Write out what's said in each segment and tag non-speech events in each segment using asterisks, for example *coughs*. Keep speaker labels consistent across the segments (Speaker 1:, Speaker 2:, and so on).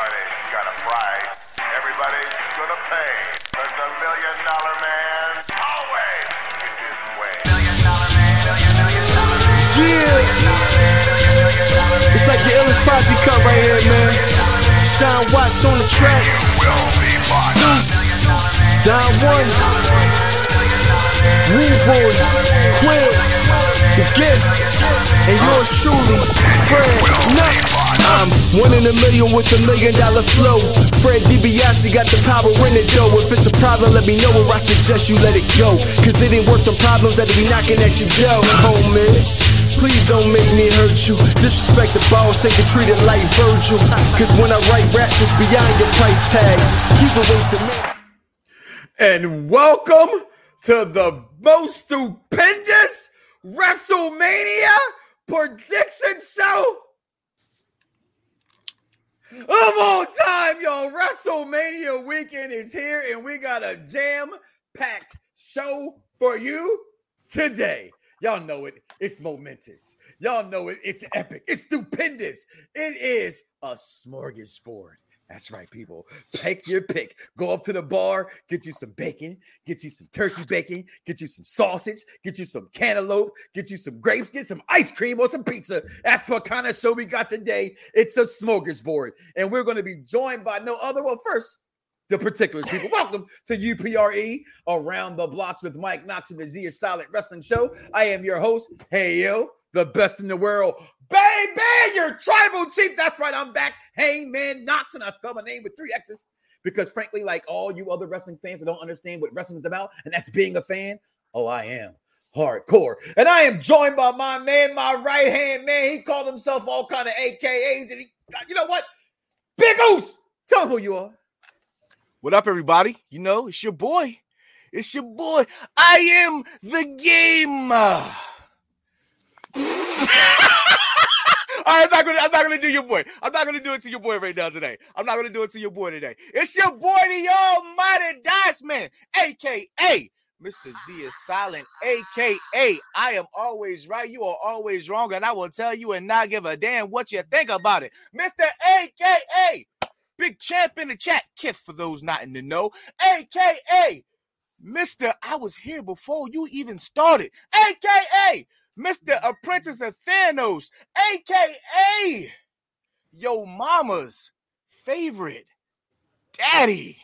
Speaker 1: right. Everybody's gonna pay. Cause the million dollar man always gets his way.
Speaker 2: Yeah. It's like the illest posse cut right here, man. Sean Watts on the track.
Speaker 1: Will be bought.
Speaker 2: Zeus. Don One. Rude Boy. Quill. The Gift. And yours truly, Fred Nuts. I'm one in a million with a million dollar flow. Fred DiBiase got the power in it though. If it's a problem, let me know or I suggest you let it go. Cause it ain't worth the problems that'll be knocking at your door, homie. Please don't make me hurt you. Disrespect the boss, ain't get treated like Virgil. Cause when I write raps, it's beyond your price tag. He's a waste of man.
Speaker 3: and welcome to the most stupendous WrestleMania prediction show of all time, y'all. WrestleMania weekend is here, and we got a jam-packed show for you today. Y'all know it. It's momentous. Y'all know it. It's epic. It's stupendous. It is a smorgasbord. That's right, people. Take your pick. Go up to the bar, get you some bacon, get you some turkey bacon, get you some sausage, get you some cantaloupe, get you some grapes, get some ice cream or some pizza. That's what kind of show we got today. It's a smorgasbord. And we're going to be joined by no other. Well, first, the particulars, people. *laughs* Welcome to UPRE Around the Bloxxx with Mike Knox and the Z is Silent Wrestling Show. I am your host, Hey Yo, the best in the world. Baby, your tribal chief. That's right, I'm back. Hey man, Knox, and I spell my name with three X's because, frankly, like all you other wrestling fans that don't understand what wrestling is about, and that's being a fan. Oh, I am hardcore, and I am joined by my man, my right hand man. He called himself all kind of AKAs, and he, you know what? Big Oos. Tell him who you are.
Speaker 4: What up, everybody? You know, it's your boy. It's your boy. I am the game. *laughs* Right, I'm not gonna. I'm not gonna do your boy. I'm not gonna do it to your boy right now today. I'm not gonna do it to your boy today. It's your boy, the Almighty Dice Man, aka Mr. Z is silent, aka I am always right. You are always wrong, and I will tell you and not give a damn what you think about it, Mr. AKA Big Champ in the chat. Kith for those not in the know, aka Mr. I was here before you even started, aka Mr. Apprentice of Thanos, aka Yo Mama's favorite daddy.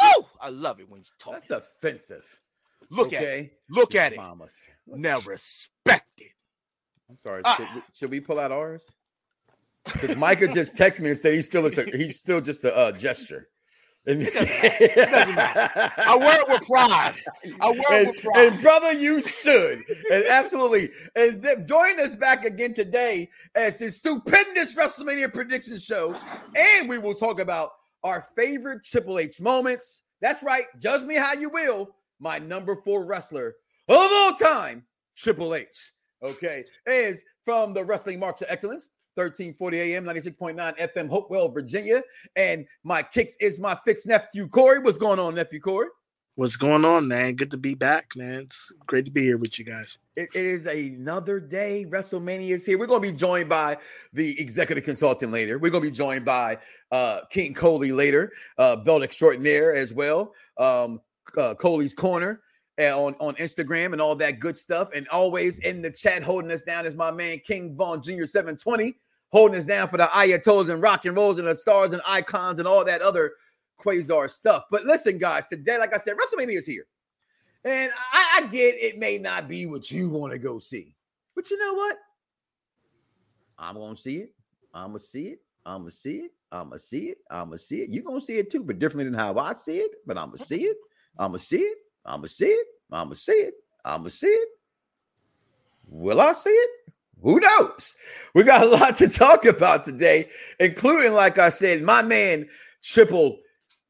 Speaker 4: Oh, I love it when you talk.
Speaker 3: That's offensive.
Speaker 4: Look at it.
Speaker 3: okay?
Speaker 4: Look at it.
Speaker 3: Mamas.
Speaker 4: Now respect it.
Speaker 3: I'm sorry.
Speaker 4: Ah.
Speaker 3: Should, we, should we pull out ours? Because Micah just texted me and said he still looks. Like, he's still just a uh, gesture. And- *laughs*
Speaker 4: doesn't. It doesn't matter. I wear it with pride. I wear it
Speaker 3: and,
Speaker 4: with pride.
Speaker 3: and brother, you should. And absolutely. And th- join us back again today as this stupendous WrestleMania prediction show. And we will talk about our favorite Triple H moments. That's right. Judge me how you will. My number four wrestler of all time, Triple H. Okay. Is from the Wrestling Marks of Excellence. 1340 AM, 96.9 FM, Hopewell, Virginia. And my kicks is my fixed nephew, Corey. What's going on, nephew Corey?
Speaker 5: What's going on, man? Good to be back, man. It's great to be here with you guys.
Speaker 3: It, it is another day. WrestleMania is here. We're going to be joined by the executive consultant later. We're going to be joined by uh, King Coley later, uh, belt extraordinaire as well. Um, uh, Coley's Corner uh, on, on Instagram and all that good stuff. And always in the chat holding us down is my man King Vaughn Jr. 720, holding us down for the Ayatollahs and rock and rolls and the stars and icons and all that other quasar stuff. But listen, guys, today, like I said, WrestleMania is here. And I, I get it may not be what you want to go see. But you know what? I'm gonna see it. I'm gonna see it. I'm gonna see it. I'm gonna see it. I'm gonna see it. You're gonna see it too, but differently than how I see it. But I'm gonna see it. I'm gonna see it. I'm gonna see it. I'm gonna see it. I'm gonna see it. Will I see it? Who knows? We got a lot to talk about today, including, like I said, my man Triple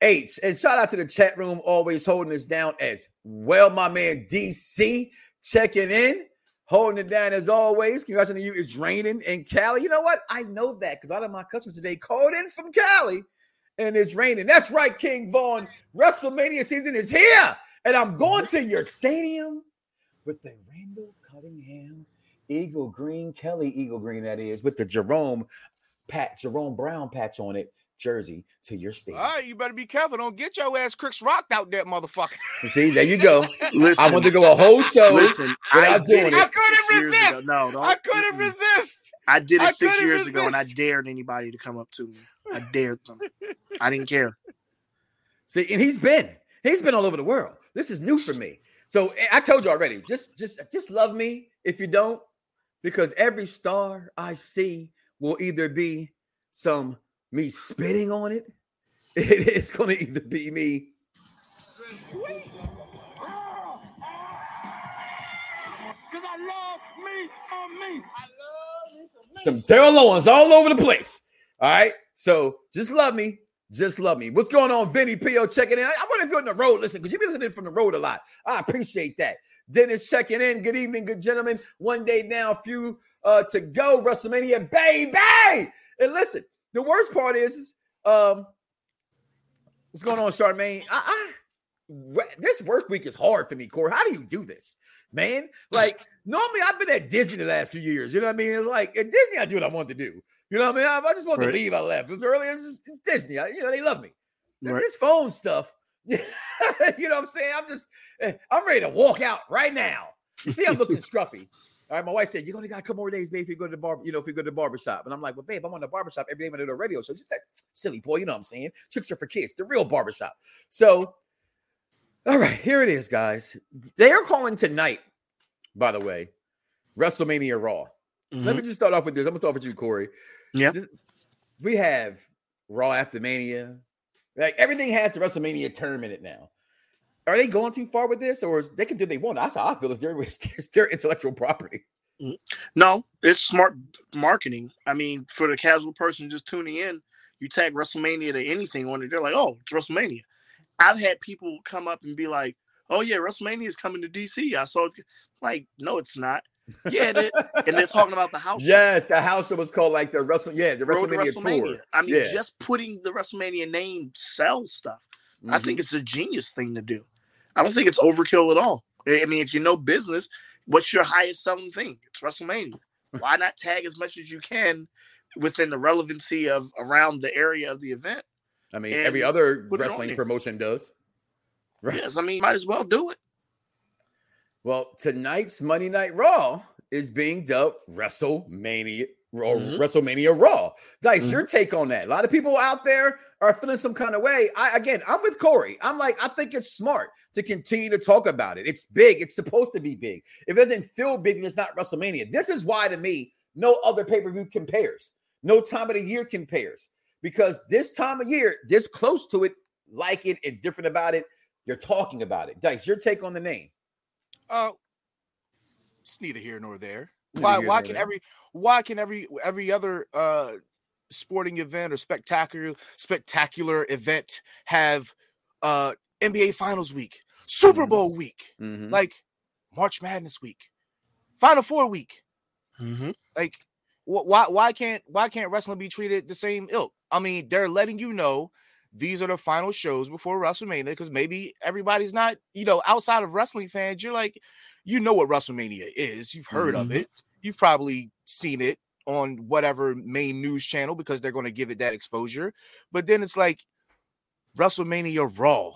Speaker 3: H. And shout out to the chat room, always holding us down as well. My man DC checking in, holding it down as always. Congratulations to you. It's raining in Cali. You know what? I know that because a lot of my customers today called in from Cali and it's raining. That's right, King Vaughn. WrestleMania season is here. And I'm going to your stadium with the Randall Cunningham Eagle Green, Kelly Eagle Green, that is, with the Jerome Pat, Jerome Brown patch on it. jersey to your state.
Speaker 4: All right, you better be careful. Don't get your ass Chris rocked out that motherfucker.
Speaker 3: You see, there you go. *laughs*
Speaker 5: Listen,
Speaker 3: I want to go a whole show.
Speaker 5: listen. I
Speaker 3: without
Speaker 5: did
Speaker 3: doing
Speaker 5: it
Speaker 3: it.
Speaker 4: I couldn't
Speaker 5: six years ago.
Speaker 4: resist.
Speaker 5: No, don't,
Speaker 4: I couldn't
Speaker 5: mm-mm.
Speaker 4: resist.
Speaker 5: I did it
Speaker 4: I
Speaker 5: six
Speaker 4: couldn't
Speaker 5: years ago, and I dared anybody to come up to me. I dared them. I didn't care. *laughs*
Speaker 3: See, and he's been he's been all over the world. This is new for me. So eh, I told you already. Just just just love me if you don't, because every star I see will either be some me spitting on it. *laughs* It is going to either be me. Sweet. Cause I love me some me. I love me some me. Some Terrell Owens all over the place. All right. So just love me. Just love me. What's going on, Vinny P.O. checking in? I, I wonder if you're on the road. Listen, because you've been listening from the road a lot. I appreciate that. Dennis checking in. Good evening, good gentlemen. One day now, few uh, to go. WrestleMania, baby. And listen, the worst part is, is, um, what's going on, Charmaine? I, I, this work week is hard for me, Corey. How do you do this, man? Like, normally I've been at Disney the last few years. You know what I mean? It's like at Disney, I do what I want to do. You know what I mean? If I just want
Speaker 5: Right.
Speaker 3: to leave, I left. It was early. It's, just- it's Disney. I- you know, they love me.
Speaker 5: Right.
Speaker 3: This phone stuff, *laughs* you know what I'm saying? I'm just, eh, I'm ready to walk out right now. You see, I'm looking *laughs* scruffy. All right, my wife said, You're gonna got a couple more days, babe, if you go to the bar, you know, if you go to the barber shop. And I'm like, Well, babe, I'm on the barber shop every day when I do a radio show. Just that silly boy, you know what I'm saying? Tricks are for kids, the real barber shop. So, all right, here it is, guys. They are calling tonight, by the way, WrestleMania Raw. Let
Speaker 5: Mhm.
Speaker 3: me just start off with this. I'm gonna start with you, Corey.
Speaker 5: Yeah.
Speaker 3: We have Raw after Mania. Like everything has the WrestleMania term in it now. Are they going too far with this, or is, they can do what they want? That's how I feel. It's their, *laughs* it's their intellectual property. Mm-hmm.
Speaker 5: No, it's smart marketing. I mean, for the casual person just tuning in, you tag WrestleMania to anything on it, they're like, "Oh, it's WrestleMania." I've had people come up and be like, "Oh yeah, WrestleMania is coming to DC." I saw it's like, no, it's not. Yeah, is. *laughs* and they're talking about the house. show.
Speaker 3: Yes, the house show was called like the Wrestle. Yeah, the
Speaker 5: to
Speaker 3: WrestleMania, tour.
Speaker 5: I mean,
Speaker 3: Yeah.
Speaker 5: just putting the WrestleMania name sells stuff. I
Speaker 3: Mhm.
Speaker 5: think it's a genius thing to do. I don't think it's overkill at all. I I mean, if you know business, what's your highest selling thing? It's WrestleMania. Why not tag as much as you can within the relevancy of around the area of the event?
Speaker 3: I mean, every other
Speaker 5: put it on
Speaker 3: wrestling promotion does. *laughs* Right.
Speaker 5: Yes, I mean, might as well do it.
Speaker 3: Well, tonight's Monday Night Raw is being dubbed WrestleMania or
Speaker 5: Mhm.
Speaker 3: WrestleMania Raw. Dice,
Speaker 5: Mhm.
Speaker 3: your take on that? A lot of people out there are feeling some kind of way. I again, I'm with Corey. I'm like, I think it's smart to continue to talk about it. It's big. It's supposed to be big. If it doesn't feel big, then it's not WrestleMania. This is why, to me, no other pay per view compares. No time of the year compares because this time of year, this close to it, like it, and different about it, you're talking about it. Dice, your take on the name?
Speaker 4: Uh, it's neither here nor there.
Speaker 3: Neither
Speaker 4: Why? Why can
Speaker 3: there.
Speaker 4: every? Why can every every other uh sporting event or spectacular spectacular event have uh NBA Finals week, Super
Speaker 3: Mhm.
Speaker 4: Bowl week,
Speaker 3: Mhm.
Speaker 4: like March Madness week, Final Four week?
Speaker 5: Mhm.
Speaker 4: Like, wh- why why can't why can't wrestling be treated the same ilk? I mean, they're letting you know these are the final shows before WrestleMania because maybe everybody's not, you know, outside of wrestling fans. You're like, you know what WrestleMania is. You've heard of
Speaker 5: Mhm.
Speaker 4: it. You've probably seen it on whatever main news channel because they're going to give it that exposure. But then it's like WrestleMania Raw.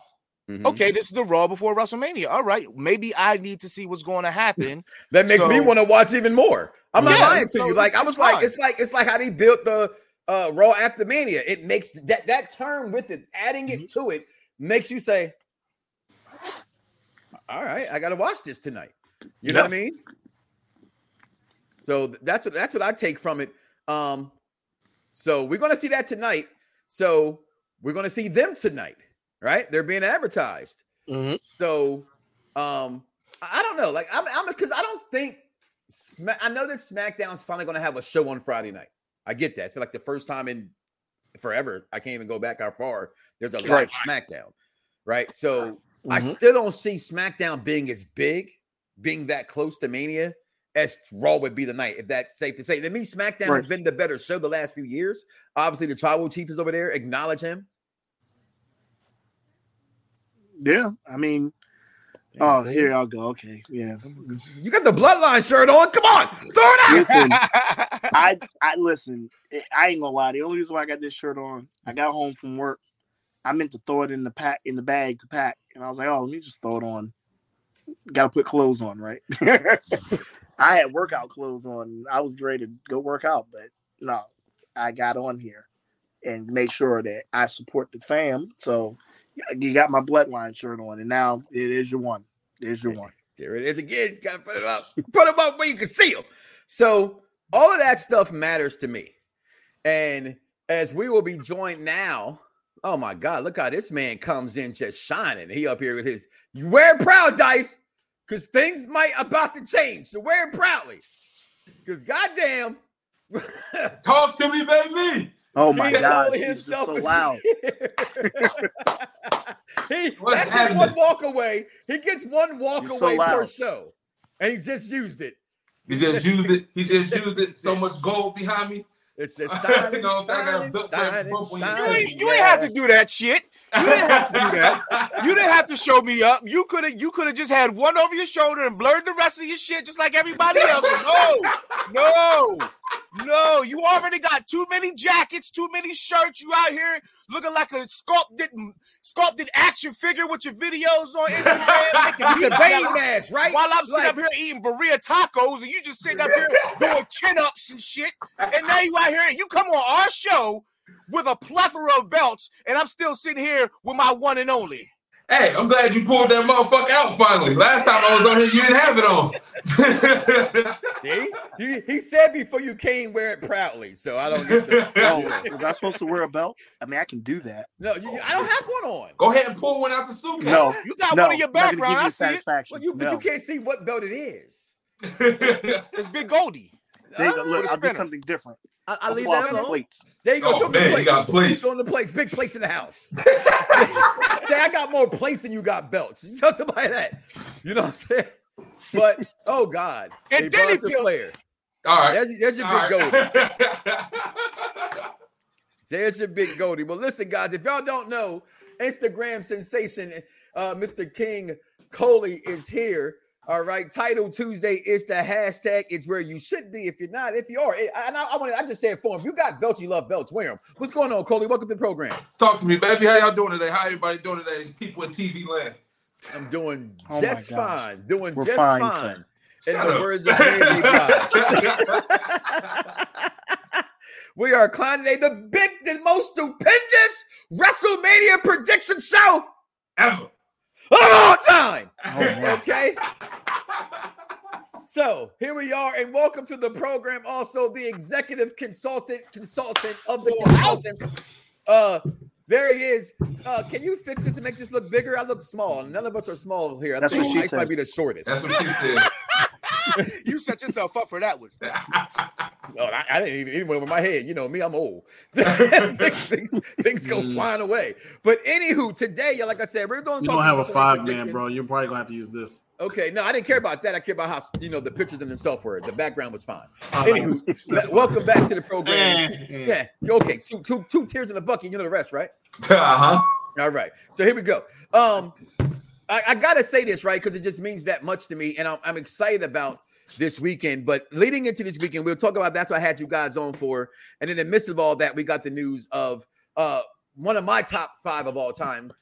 Speaker 3: Mhm.
Speaker 4: Okay, this is the Raw before WrestleMania. All right, maybe I need to see what's going *laughs* to happen.
Speaker 3: That makes me want to watch even more. I'm not
Speaker 4: Yeah,
Speaker 3: lying to
Speaker 4: so
Speaker 3: you. Like I was like, it's like it's like how they built the uh Raw after Mania. It makes that that term with it, adding it to it, makes you say, "All right, I got to watch this tonight." You know what I mean? So that's what that's what I take from it. Um, so we're gonna see that tonight. So we're gonna see them tonight, right? They're being advertised.
Speaker 5: Mhm.
Speaker 3: So, um, I don't know. Like, I'm, I'm because I don't think. Sma- I know that SmackDown's finally going to have a show on Friday night. I get that. It's been like the first time in forever. I can't even go back how far. There's a live
Speaker 5: Right.
Speaker 3: SmackDown, right? So I
Speaker 5: Mhm.
Speaker 3: still don't see SmackDown being as big, being that close to Mania as Raw would be tonight. If that's safe to say. To me, SmackDown has been the better show the last few years. Obviously, the Tribal Chief is over there. Acknowledge him.
Speaker 5: Yeah, I mean, Oh, here y'all go. Okay, yeah.
Speaker 3: You got the bloodline shirt on. Come on, throw it out.
Speaker 5: Listen, *laughs* I I listen. I ain't gonna lie. The only reason why I got this shirt on, I got home from work. I meant to throw it in the pack in the bag to pack, and I was like, oh, let me just throw it on. Got to put clothes on, right? *laughs* I had workout clothes on. I was ready to go work out, but no, I got on here and make sure that I support the fam. So you got my bloodline shirt on, and now it is your one. It is your one.
Speaker 3: There it is again. Gotta put it up. Put them up where you can see them. So all of that stuff matters to me. And as we will be joined now, oh my God, look how this man comes in just shining. He up here with his you wear it proud dice because things might about to change. So wear it proudly. Because goddamn, *laughs*
Speaker 6: Talk to me, baby.
Speaker 5: Oh my
Speaker 3: He
Speaker 5: God, he's just so loud. *laughs*
Speaker 3: he
Speaker 6: What's
Speaker 3: that's his
Speaker 6: happening?
Speaker 3: one walk away. He gets one walk
Speaker 5: You're so
Speaker 3: per show, and he just used it.
Speaker 6: He just used it. He just used it. So *laughs* much gold behind me.
Speaker 3: It's just *laughs*
Speaker 6: You know what I'm saying? I got a
Speaker 3: shining, shining,
Speaker 6: bump on your
Speaker 4: You ain't, you ain't have to do that shit. You didn't have to do that. You didn't have to show me up. You could have you could have just had one over your shoulder and blurred the rest of your shit just like everybody else. No, no, no. You already got too many jackets, too many shirts. You out here looking like a sculpted sculpted action figure with your videos on Instagram. *laughs* making
Speaker 3: the
Speaker 4: balance
Speaker 3: right?
Speaker 4: While I'm sitting
Speaker 3: Like-
Speaker 4: up here eating burrito tacos and you just sitting up here doing chin ups and shit. And now you out here, you come on our show with a plethora of belts, and I'm still sitting here with my one and only.
Speaker 6: Hey, I'm glad you pulled that motherfucker out finally. Last time I was on here, you didn't have it on. *laughs*
Speaker 3: See, he, he said before you came, wear it proudly. So I don't get the. *laughs*
Speaker 5: Oh, was I supposed to wear a belt? I mean, I can do that.
Speaker 3: No, you, I don't have one on.
Speaker 6: Go ahead and pull one out the suitcase.
Speaker 5: No,
Speaker 4: You got
Speaker 5: no,
Speaker 4: one in your
Speaker 5: I'm not gonna
Speaker 4: background.
Speaker 5: Give
Speaker 4: I see it.
Speaker 3: Well, you, but you can't see what belt it is. *laughs*
Speaker 4: It's Big Goldie.
Speaker 5: There you go.
Speaker 3: Ah,
Speaker 5: Look,
Speaker 4: with a
Speaker 5: I'll do something different.
Speaker 3: I, I
Speaker 5: I'll
Speaker 3: leave that
Speaker 5: some
Speaker 3: alone.
Speaker 5: plates.
Speaker 3: There you go.
Speaker 6: Oh,
Speaker 3: show me the
Speaker 6: man, you
Speaker 3: plates.
Speaker 6: got plates.
Speaker 3: Show 'em the plates. Big plates in the house. *laughs* *laughs* Say I got more plates than you got belts. Just *laughs* Tell somebody that. You know what I'm saying? But oh God,
Speaker 4: And then he
Speaker 3: up the
Speaker 4: peeled-
Speaker 3: player.
Speaker 6: All right.
Speaker 3: There's, there's your
Speaker 6: All
Speaker 3: big
Speaker 6: right.
Speaker 3: goldie. There's your big goldie. Well, listen, guys, if y'all don't know, Instagram sensation, uh, Mr. King Coley is here. All right, Title Tuesday is the hashtag. It's where you should be. If you're not, if you are, eh, and I, I want to, I just say it for him. You got belts, you love belts, wear them. What's going on, Coley? Welcome to the program.
Speaker 6: Talk to me, baby. How y'all doing today? How everybody doing today? People in TV land.
Speaker 3: I'm doing *sighs*
Speaker 5: Oh
Speaker 3: just fine. Doing
Speaker 5: We're
Speaker 3: just
Speaker 5: fine,
Speaker 3: fine. In
Speaker 6: Shut
Speaker 3: the
Speaker 6: up.
Speaker 3: words of Mary *laughs* Blige. *laughs* we are climbing today the big, the most stupendous WrestleMania prediction show
Speaker 6: Ever.
Speaker 3: All time.
Speaker 5: Oh.
Speaker 3: Okay. So here we are, and welcome to the program. Also, the executive consultant, consultant of the consultants. Uh, there he is. Uh, can you fix this and make this look bigger? I look small. None of us are small here. I
Speaker 5: That's
Speaker 3: think
Speaker 5: what she
Speaker 3: Mike might be the shortest.
Speaker 6: That's what she said. *laughs* *laughs*
Speaker 4: You set yourself up for that one.
Speaker 3: no, *laughs* I, I didn't even even went over my head. You know me, I'm old. *laughs* things, things, things go flying away. But anywho, today, like I said, we're doing.
Speaker 7: You don't have a five man, bro. You're probably gonna have to use this.
Speaker 3: Okay, no, I didn't care about that. I care about how you know the pictures in themselves were. The background was fine.
Speaker 7: Uh,
Speaker 3: Anywho, le- welcome back to the program. Yeah, okay, two, two, two tears in the bucket. You know the rest, right?
Speaker 6: Uh-huh.
Speaker 3: All right. So here we go. Um, I, I gotta say this right because it just means that much to me, and I'm, I'm excited about this weekend. But leading into this weekend, we'll talk about that's what I had you guys on for. And in the midst of all that, we got the news of uh one of my top five of all time,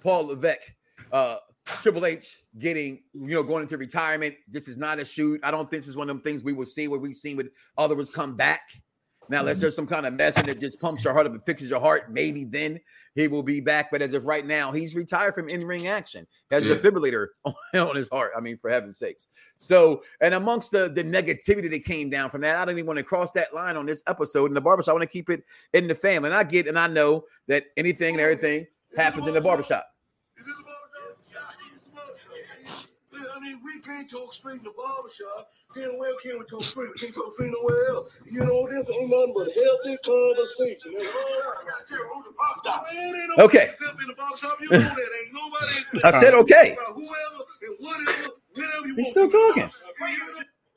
Speaker 3: Paul Levesque, uh, Triple H getting you know going into retirement. This is not a shoot. I don't think this is one of them things we will see where we've seen with others come back. Now, unless there's some kind of medicine that just pumps your heart up and fixes your heart, maybe then he will be back. But as of right now, he's retired from in-ring action. He has a
Speaker 6: Yeah.
Speaker 3: defibrillator *laughs* on, on his heart. I mean, for heaven's sakes. So, and amongst the, the negativity that came down from that, I don't even want to cross that line on this episode in the barbershop. I want to keep it in the family. And I get and I know that anything and everything happens in the barbershop.
Speaker 8: Mean, we can't talk straight in the barbershop. Then where can we talk straight? We can't talk straight nowhere else. You know, this ain't nothing but healthy conversation. That's all I got to tell you, who's the barbershop? Well, ain't no
Speaker 3: Okay.
Speaker 8: in the barbershop. You know that ain't nobody. *laughs*
Speaker 3: I said okay.
Speaker 8: About Whoever and whatever, whenever you
Speaker 3: He's still talking.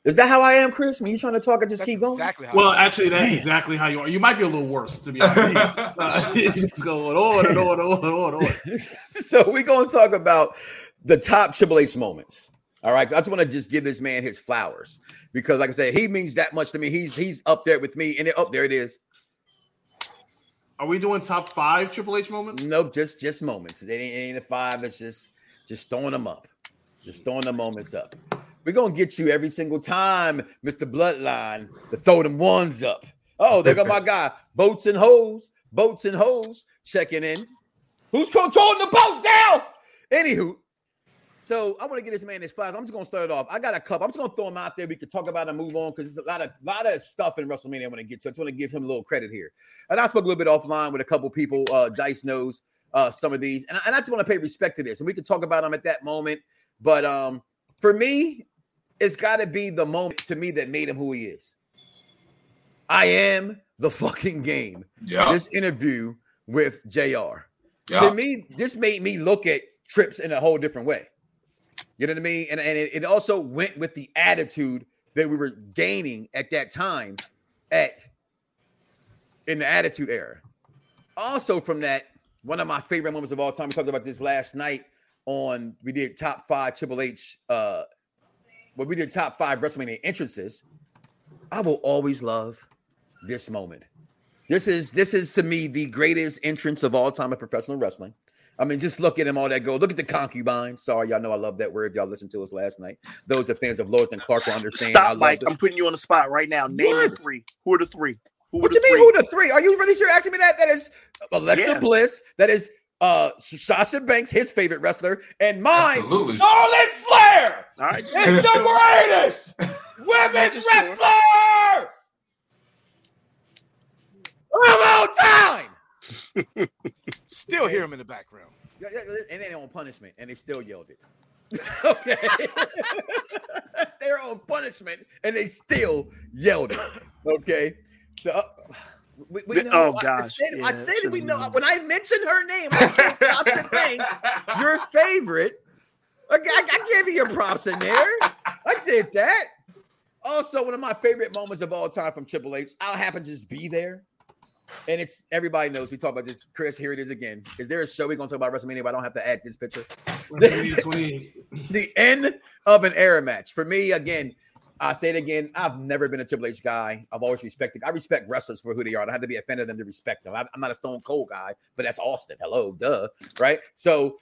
Speaker 3: Is that how I am, Chris? When you trying to talk, I just
Speaker 4: That's
Speaker 3: keep going.
Speaker 4: exactly.
Speaker 7: Well, actually, that's exactly how you are. You might be a little worse, to be honest. Uh, *laughs* you just going on and on and on and on. *laughs*
Speaker 3: so we're going to talk about the top Triple H moments. All right, I just want to just give this man his flowers because, like I said, he means that much to me. He's he's up there with me, and it, up there it is.
Speaker 7: Are we doing top five Triple H moments?
Speaker 3: Nope, just just moments. It ain't, it ain't a five. It's just just throwing them up, just throwing the moments up. We're gonna get you every single time, Mister Bloodline, to throw them ones up. Oh, there go my *laughs* guy, boats and hoes, boats and hoes, checking in. Who's controlling the boat down? Anywho, so I want to get this man his flowers. I'm just gonna start it off. I got a cup. I'm just gonna throw him out there. We can talk about and move on because there's a lot of lot of stuff in WrestleMania I want to get to. I just want to give him a little credit here. And I spoke a little bit offline with a couple people. Uh, Dice knows uh, some of these, and I, and I just want to pay respect to this. And we can talk about them at that moment. But um, for me, it's got to be the moment to me that made him who he is. I am the fucking game.
Speaker 6: Yeah.
Speaker 3: This interview with Jr.
Speaker 6: Yeah.
Speaker 3: To me, this made me look at trips in a whole different way. You know what I mean? And, and it, it also went with the attitude that we were gaining at that time at in the attitude era. Also, from that, one of my favorite moments of all time, we talked about this last night on we did top five Triple H uh when we did top five WrestleMania entrances. I will always love this moment. This is this is to me the greatest entrance of all time of professional wrestling. I mean, just look at him, all that go. Look at the concubine. Sorry, y'all know I love that word. Y'all listened to us last night. Those that fans of Lords and Clark will understand. I
Speaker 5: Stop,
Speaker 3: love
Speaker 5: Mike.
Speaker 3: the-
Speaker 5: I'm putting you on the spot right now. Name
Speaker 3: What?
Speaker 5: the three. Who are the three? Who
Speaker 3: What
Speaker 5: are
Speaker 3: you
Speaker 5: the
Speaker 3: mean?
Speaker 5: three?
Speaker 3: Who the three? Are you really sure asking me that? That is Alexa
Speaker 5: Yeah.
Speaker 3: Bliss. That is uh Sasha Banks, his favorite wrestler, and mine,
Speaker 6: Absolutely.
Speaker 3: Charlotte Flair.
Speaker 5: All right.
Speaker 3: It's the *laughs* greatest women's wrestler of all time.
Speaker 4: Still hear him in the background.
Speaker 3: Yeah, yeah, And they on punishment, and they still yelled it. *laughs* okay, *laughs* they're on punishment, and they still yelled it. Okay, so. uh, we, we know,
Speaker 5: oh,
Speaker 3: I- I
Speaker 5: gosh.
Speaker 3: said, I said. We
Speaker 5: so-
Speaker 3: know when I mentioned her name. I said Sasha Banks, your favorite. I, I, I gave you your props in there. I did that. Also, one of my favorite moments of all time from Triple H. I happen to just be there. And it's everybody knows we talk about this. Chris, here it is again. Is there a show we're gonna talk about WrestleMania? But I don't have to add this picture.
Speaker 7: 28. *laughs*
Speaker 3: the end of an era match. For me, again, I say it again. I've never been a Triple H guy. I've always respected. I respect wrestlers for who they are. I don't have to be fan of them to respect them. I'm I'm not a Stone Cold guy, but that's Austin. Hello, duh, right? So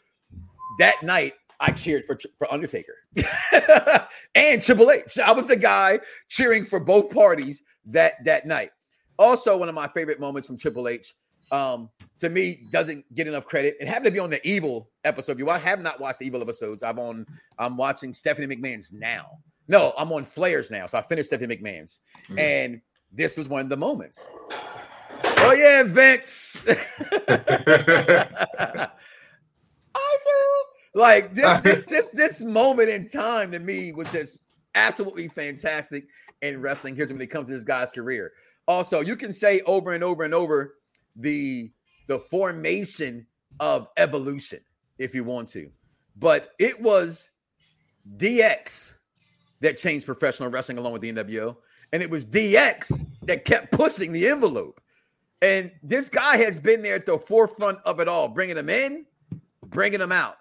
Speaker 3: that night, I cheered for for Undertaker *laughs* and Triple H. I was the guy cheering for both parties that that night. Also, one of my favorite moments from Triple H, um, to me, doesn't get enough credit. It happened to be on the Evil episode. If you I have not watched the Evil episodes, I'm on. I'm watching Stephanie McMahon's now. No, I'm on Flair's now. So I finished Stephanie McMahon's,
Speaker 6: Mhm.
Speaker 3: and this was one of the moments. Oh yeah, Vince. *laughs* I do. Like this, *laughs* this, this, this moment in time to me was just absolutely fantastic in wrestling. Here's when it comes to this guy's career. Also, you can say over and over and over the the formation of evolution if you want to, but it was DX that changed professional wrestling along with the NWO, and it was DX that kept pushing the envelope. And this guy has been there at the forefront of it all, bringing them in, bringing them out.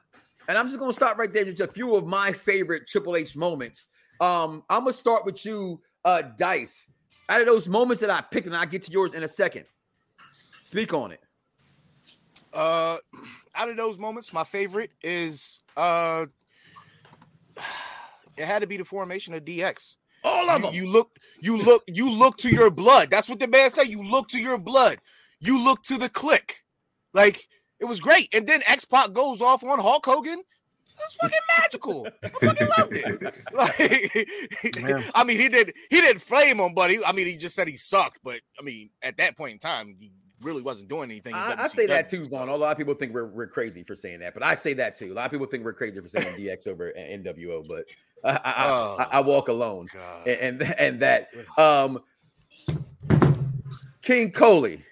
Speaker 3: And I'm just going to stop right there. Just a few of my favorite Triple H moments. Um, I'm going to start with you, uh, Dice. Out of those moments that I picked, and I'll get to yours in a second. Speak on it.
Speaker 4: Uh, out of those moments, my favorite is uh, it had to be the formation of DX.
Speaker 3: All of
Speaker 4: You,
Speaker 3: them.
Speaker 4: you look, you look, you look to your blood. That's what the man said. You look to your blood. You look to the Kliq. Like it was great. And then X Pac goes off on Hulk Hogan. That's fucking magical. I fucking loved it. *laughs* Like,
Speaker 5: Man. *laughs*
Speaker 4: I mean, he did he didn't flame him, but he, I mean, he just said he sucked. But I mean, at that point in time, he really wasn't doing anything.
Speaker 3: I, I say that too, Vaughn. A lot of people think we're, we're crazy for saying that, but I say that too. A lot of people think we're crazy for saying DX over NWO, but I, I, I-
Speaker 4: Oh.
Speaker 3: I, I walk alone. And and, and that um King Coley.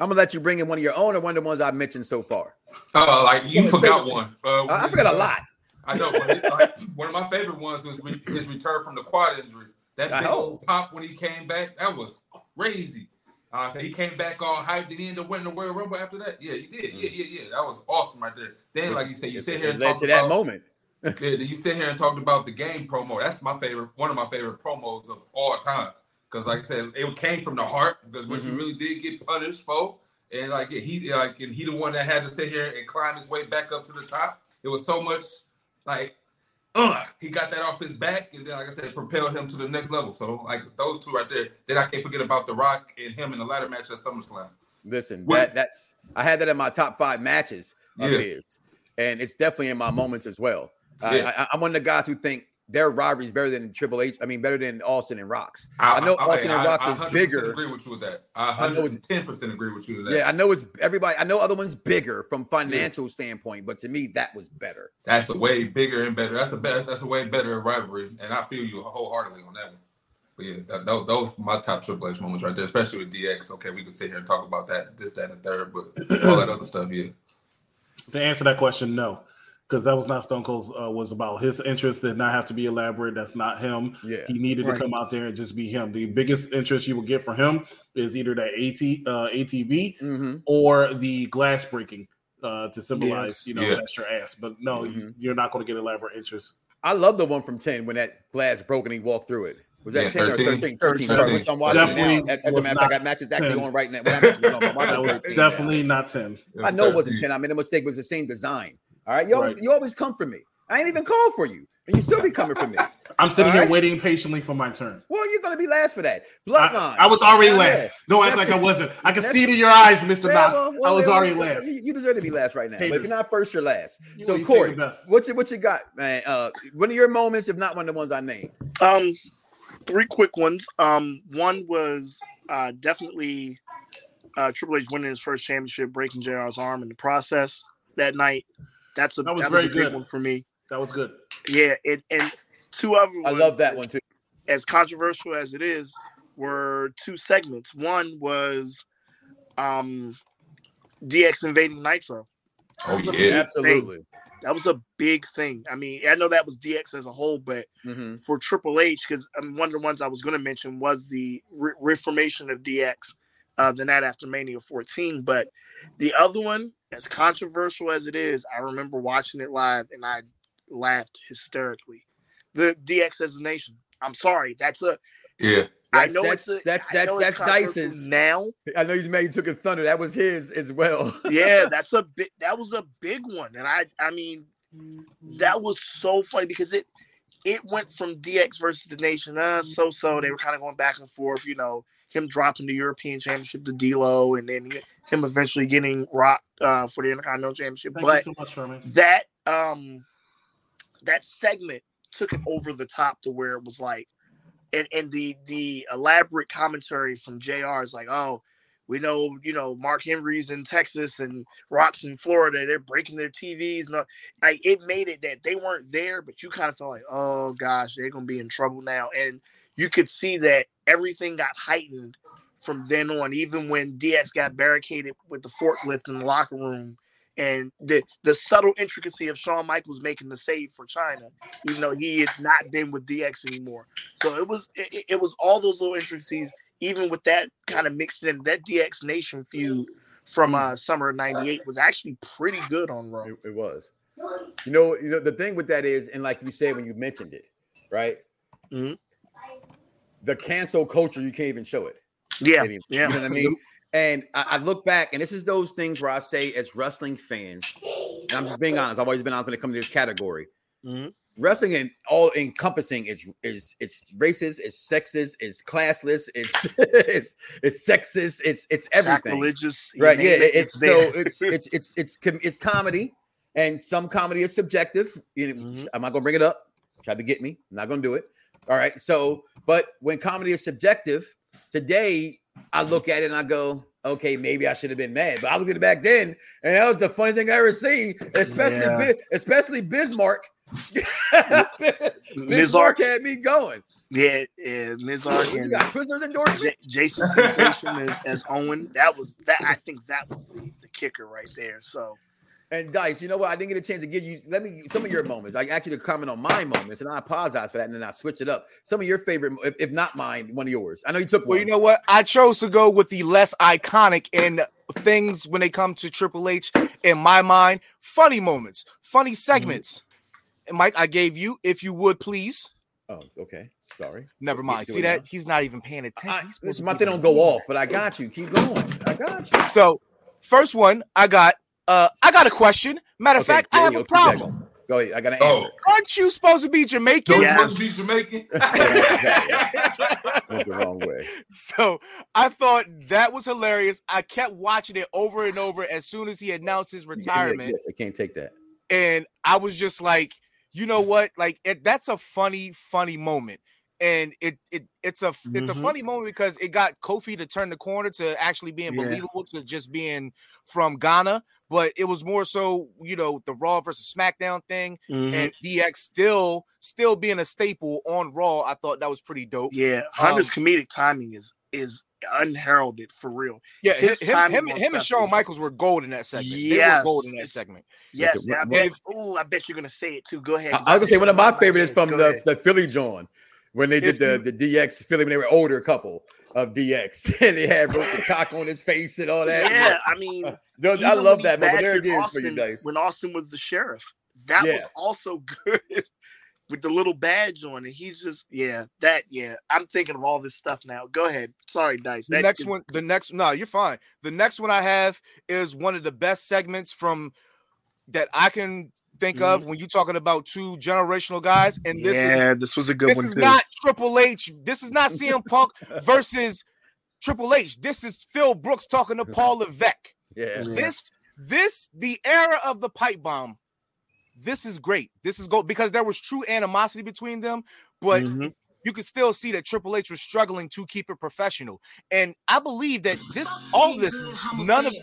Speaker 3: I'm gonna let you bring in one of your own or one of the ones I mentioned so far.
Speaker 6: Uh, like you forgot one. Uh,
Speaker 3: I, forgot a lot.
Speaker 6: I know. Like, one of my favorite ones was re- his return from the quad injury. That big old pop when he came back, that was crazy. Uh, he came back all hyped. Did he end up winning the Royal Rumble after that? Yeah, he did. Yeah, yeah, yeah. That was awesome right there. Then, like you said, you sit here and
Speaker 3: led
Speaker 6: talk
Speaker 3: to that
Speaker 6: about,
Speaker 3: moment. *laughs*
Speaker 6: yeah, you sit here and talked about the game promo. That's my favorite, one of my favorite promos of all time. Because, like I said, it came from the heart. Because when
Speaker 3: Mhm.
Speaker 6: he really did get punished for, and like he like and he the one that had to sit here and climb his way back up to the top. It was so much like, uh, he got that off his back, and then like I said, propelled him to the next level. So like those two right there. Then I can't forget about The Rock and him in the ladder match at SummerSlam.
Speaker 3: Listen,
Speaker 6: What-
Speaker 3: that that's I had that in my top five matches of
Speaker 6: Yeah.
Speaker 3: his, and it's definitely in my moments as well. I, I, I'm one of the guys who think their rivalry is better than Triple H. I mean, better than Austin and Rocks. I, know Austin and Rocks is
Speaker 6: 100%
Speaker 3: bigger.
Speaker 6: Agree with you with that. I
Speaker 3: I know it's-
Speaker 6: 110 percent agree with you with that.
Speaker 3: Yeah, I know it's everybody. I know other ones bigger from financial standpoint, but to me, that was better.
Speaker 6: That's a way bigger and better. That's the best. That's a way better rivalry, and I feel you wholeheartedly on that one. But yeah, that, those, those are my top Triple H moments right there, especially with DX. Okay, we can sit here and talk about that, this, that, and the third, but all that other stuff, yeah.
Speaker 7: To answer that question, no, because that was not Stone Cold's. Uh, was about his interest did not have to be elaborate. That's not him.
Speaker 3: Yeah,
Speaker 7: He needed
Speaker 5: Right.
Speaker 7: to come out there and just be him. The biggest interest you will get from him is either that AT uh, ATV
Speaker 3: hmm
Speaker 7: or the glass breaking uh, to symbolize, you know,
Speaker 6: Yeah.
Speaker 7: that's your ass. But no, you-
Speaker 3: Mhm.
Speaker 7: you're not going to get elaborate interest.
Speaker 3: I love the one from ten when that glass broke and he walked through it. Was that
Speaker 6: Yeah,
Speaker 3: 10 or
Speaker 6: 13?
Speaker 3: 13? 13.
Speaker 6: 13.
Speaker 3: Sorry, which I'm watching
Speaker 7: Definitely
Speaker 3: now. As, as a
Speaker 7: was
Speaker 3: matter of fact,
Speaker 7: not
Speaker 3: that match is actually
Speaker 7: 10.
Speaker 3: on right now. Well, I'm actually on, I'm watching
Speaker 7: That was
Speaker 3: 13 now.
Speaker 7: definitely not ten.
Speaker 3: I know it wasn't 10. I made a mistake, but it's the same design. All right. You always
Speaker 7: Right.
Speaker 3: you always come for me. I ain't even called for you. And you still be coming for me. *laughs*
Speaker 7: I'm sitting
Speaker 3: All
Speaker 7: here
Speaker 3: right.
Speaker 7: waiting patiently for my turn.
Speaker 3: Well, you're gonna be last for that.
Speaker 7: I,
Speaker 3: Bloodline.
Speaker 7: I was already
Speaker 3: Yeah,
Speaker 7: last.
Speaker 3: yeah.
Speaker 7: Don't act like I wasn't. I can see it in your eyes, Mr.
Speaker 3: Yeah,
Speaker 7: Knox.
Speaker 3: well, well,
Speaker 7: I was
Speaker 3: yeah,
Speaker 7: already last.
Speaker 3: You, you deserve to be last right now. But if you're not first, you're last.
Speaker 7: You
Speaker 3: so
Speaker 7: always say
Speaker 3: Corey, what you what you got, man? Uh, one of your moments, if not one of the ones I named.
Speaker 5: Um, three quick ones. Um, one was uh, definitely uh, Triple H winning his first championship, breaking JR's arm in the process that night. That's a
Speaker 7: That was
Speaker 5: that was
Speaker 7: very
Speaker 5: a big
Speaker 7: good.
Speaker 5: one for me.
Speaker 7: That was good.
Speaker 5: Yeah, and and two other
Speaker 3: I love that one too.
Speaker 5: As controversial as it is, were two segments. One was um DX invading Nitro.
Speaker 6: Oh yeah,
Speaker 3: Absolutely.
Speaker 5: That was a big thing. I mean, I know that was DX as a whole, but
Speaker 3: hmm
Speaker 5: for Triple H, because um, one of the ones I was going to mention was the re- reformation of DX uh, the night after Mania 14. But the other one, as controversial as it is, I remember watching it live and I laughed hysterically. The DX as a nation. I'm sorry. That's a.
Speaker 6: yeah.
Speaker 5: I know
Speaker 3: that's-
Speaker 5: it's a.
Speaker 3: that's- that's- that's
Speaker 5: controversial
Speaker 3: Dyson's.
Speaker 5: now.
Speaker 3: I know you made you took a thunder. That was his as well. *laughs*
Speaker 5: Yeah, that's a big. That was a big one, and I. I mean, that was so funny because it it went from DX versus the Nation, uh, so so. They were kind of going back and forth, you know, him dropping the European Championship to D'Lo, and then him eventually getting Rock uh, for the Intercontinental Championship.
Speaker 7: Thank
Speaker 5: but
Speaker 7: you so much,
Speaker 5: that um that segment took it over the top to where it was like, and and the the elaborate commentary from Jr. is like, oh. We know, you know, Mark Henry's in Texas and Rock's in Florida. They're breaking their TVs. All- like it made it that they weren't there, but you kind of felt like, oh gosh, they're gonna be in trouble now. And you could see that everything got heightened from then on. Even when DX got barricaded with the forklift in the locker room, and the the subtle intricacy of Shawn Michaels making the save for Chyna, even though he has not been with DX anymore. So it was it, it was all those little intricacies. Even with that kind of mixed in, that DX Nation feud from uh, summer of '98 was actually pretty good on Raw.
Speaker 3: It, it was. You know, you know the thing with that is, and like you said when you mentioned it, right?
Speaker 5: Mhm.
Speaker 3: The cancel culture, you can't even show it.
Speaker 5: Yeah,
Speaker 3: anymore.
Speaker 5: yeah.
Speaker 3: You know what I mean? And I, I look back, and this is those things where I say, as wrestling fans, and I'm just being honest. I've always been honest when it comes to this category.
Speaker 5: Mhm.
Speaker 3: Wrestling and all encompassing is is it's racist, it's sexist, it's classless, it's *laughs* it's it's sexist, it's it's everything.
Speaker 5: Sacrilegious,
Speaker 3: right yeah
Speaker 5: it,
Speaker 3: it's, so it's *laughs* it's it's it's com- it's comedy and some comedy is subjective you know,
Speaker 5: Mhm.
Speaker 3: i'm not gonna bring it up try to get me i'm not gonna do it all right so but when comedy is subjective today i look at it and i go okay maybe i should have been mad but i looked at it back then and that was the funny thing i ever seen especially
Speaker 5: Yeah.
Speaker 3: Especially bismarck *laughs* bismarck had me going
Speaker 5: yeah, yeah, Mizark
Speaker 3: what you
Speaker 5: and
Speaker 3: got twizzlers endorsement
Speaker 5: J- Jason Sensation as, as Owen. That was that. I think that was the, the kicker right there. So,
Speaker 3: And Dice, you know what? I didn't get a chance to give you. Let me some of your moments. I asked you to comment on my moments, and I apologize for that. And then I switch it up. Some of your favorite, if, if not mine, one of yours. I know you took
Speaker 4: Well,
Speaker 3: one.
Speaker 4: you know what? I chose to go with the less iconic in things when they come to Triple H. In my mind, funny moments, funny mm-hmm. segments. And Mike, I gave you, if you would please.
Speaker 3: oh, okay. Sorry.
Speaker 4: Never mind. See that?
Speaker 3: that.
Speaker 4: He's not even paying attention.
Speaker 3: I,
Speaker 4: He's supposed
Speaker 3: listen,
Speaker 4: to
Speaker 3: my thing don't go off, but I got you. Keep going. I got you.
Speaker 4: So, first one, I got uh I got a question. Matter of
Speaker 3: Okay,
Speaker 4: fact, I
Speaker 3: there
Speaker 4: have a
Speaker 3: go. Keep that
Speaker 4: problem.
Speaker 3: Go ahead. I got an
Speaker 6: Oh.
Speaker 3: answer.
Speaker 4: Aren't you supposed to be Jamaican?
Speaker 6: Don't
Speaker 5: Yes.
Speaker 6: supposed to be Jamaican. *laughs* *laughs*
Speaker 3: Went the wrong way.
Speaker 4: So I thought that was hilarious. I kept watching it over and over as soon as he announced his retirement.
Speaker 3: I can't take that.
Speaker 4: and I was just like, you know what? Like it, that's a funny, funny moment, and it it it's a it's a
Speaker 5: Mhm.
Speaker 4: funny moment because it got Kofi to turn the corner to actually being
Speaker 5: Yeah.
Speaker 4: believable to just being from Ghana, but it was more so you know the Raw versus SmackDown thing,
Speaker 5: Mhm.
Speaker 4: and DX still still being a staple on Raw. I thought that was pretty dope.
Speaker 5: Yeah, Hunter's
Speaker 4: Um,
Speaker 5: comedic timing is is unheralded for real.
Speaker 4: Yeah,
Speaker 5: His
Speaker 4: him, him, him, and Shawn Michaels were gold in that segment. They were gold in that segment.
Speaker 5: Yes,
Speaker 3: Listen,
Speaker 5: I bet. Oh, I bet you're gonna say it too. Go ahead.
Speaker 3: I,
Speaker 5: 'cause
Speaker 3: I was gonna say one of my
Speaker 5: I like
Speaker 3: favorites from
Speaker 5: Go
Speaker 3: the,
Speaker 5: ahead.
Speaker 3: the Philly John when they did
Speaker 4: If
Speaker 3: the,
Speaker 4: you-
Speaker 3: the DX Philly when they were older couple of DX *laughs* and they had wrote the cock on his face and all that.
Speaker 5: Yeah, I mean, *laughs*
Speaker 3: Those- I love that moment. There it
Speaker 5: badgered
Speaker 3: is for you
Speaker 5: Austin
Speaker 3: guys.
Speaker 5: When Austin was the sheriff, that was also *laughs* good with the little badge on it. He's just, yeah, that, yeah. I'm thinking of all this stuff now. Go ahead. Sorry, Dice.
Speaker 4: The next
Speaker 5: is-
Speaker 4: one, the next no, you're fine. The next one I have is one of the best segments from that I can think of when you're talking about two generational guys, and this
Speaker 5: yeah,
Speaker 4: is
Speaker 5: this was a good
Speaker 4: this
Speaker 5: one This
Speaker 4: is
Speaker 5: too.
Speaker 4: not Triple H. This is not CM Punk *laughs* versus Triple H. This is Phil Brooks talking to Paul Levesque.
Speaker 3: Yeah.
Speaker 5: Yeah.
Speaker 4: This this the era of the pipe bomb. This is great. This is go because there was true animosity between them, but
Speaker 5: Mhm.
Speaker 4: you could still see that Triple H was struggling to keep it professional. And I believe that this all this none of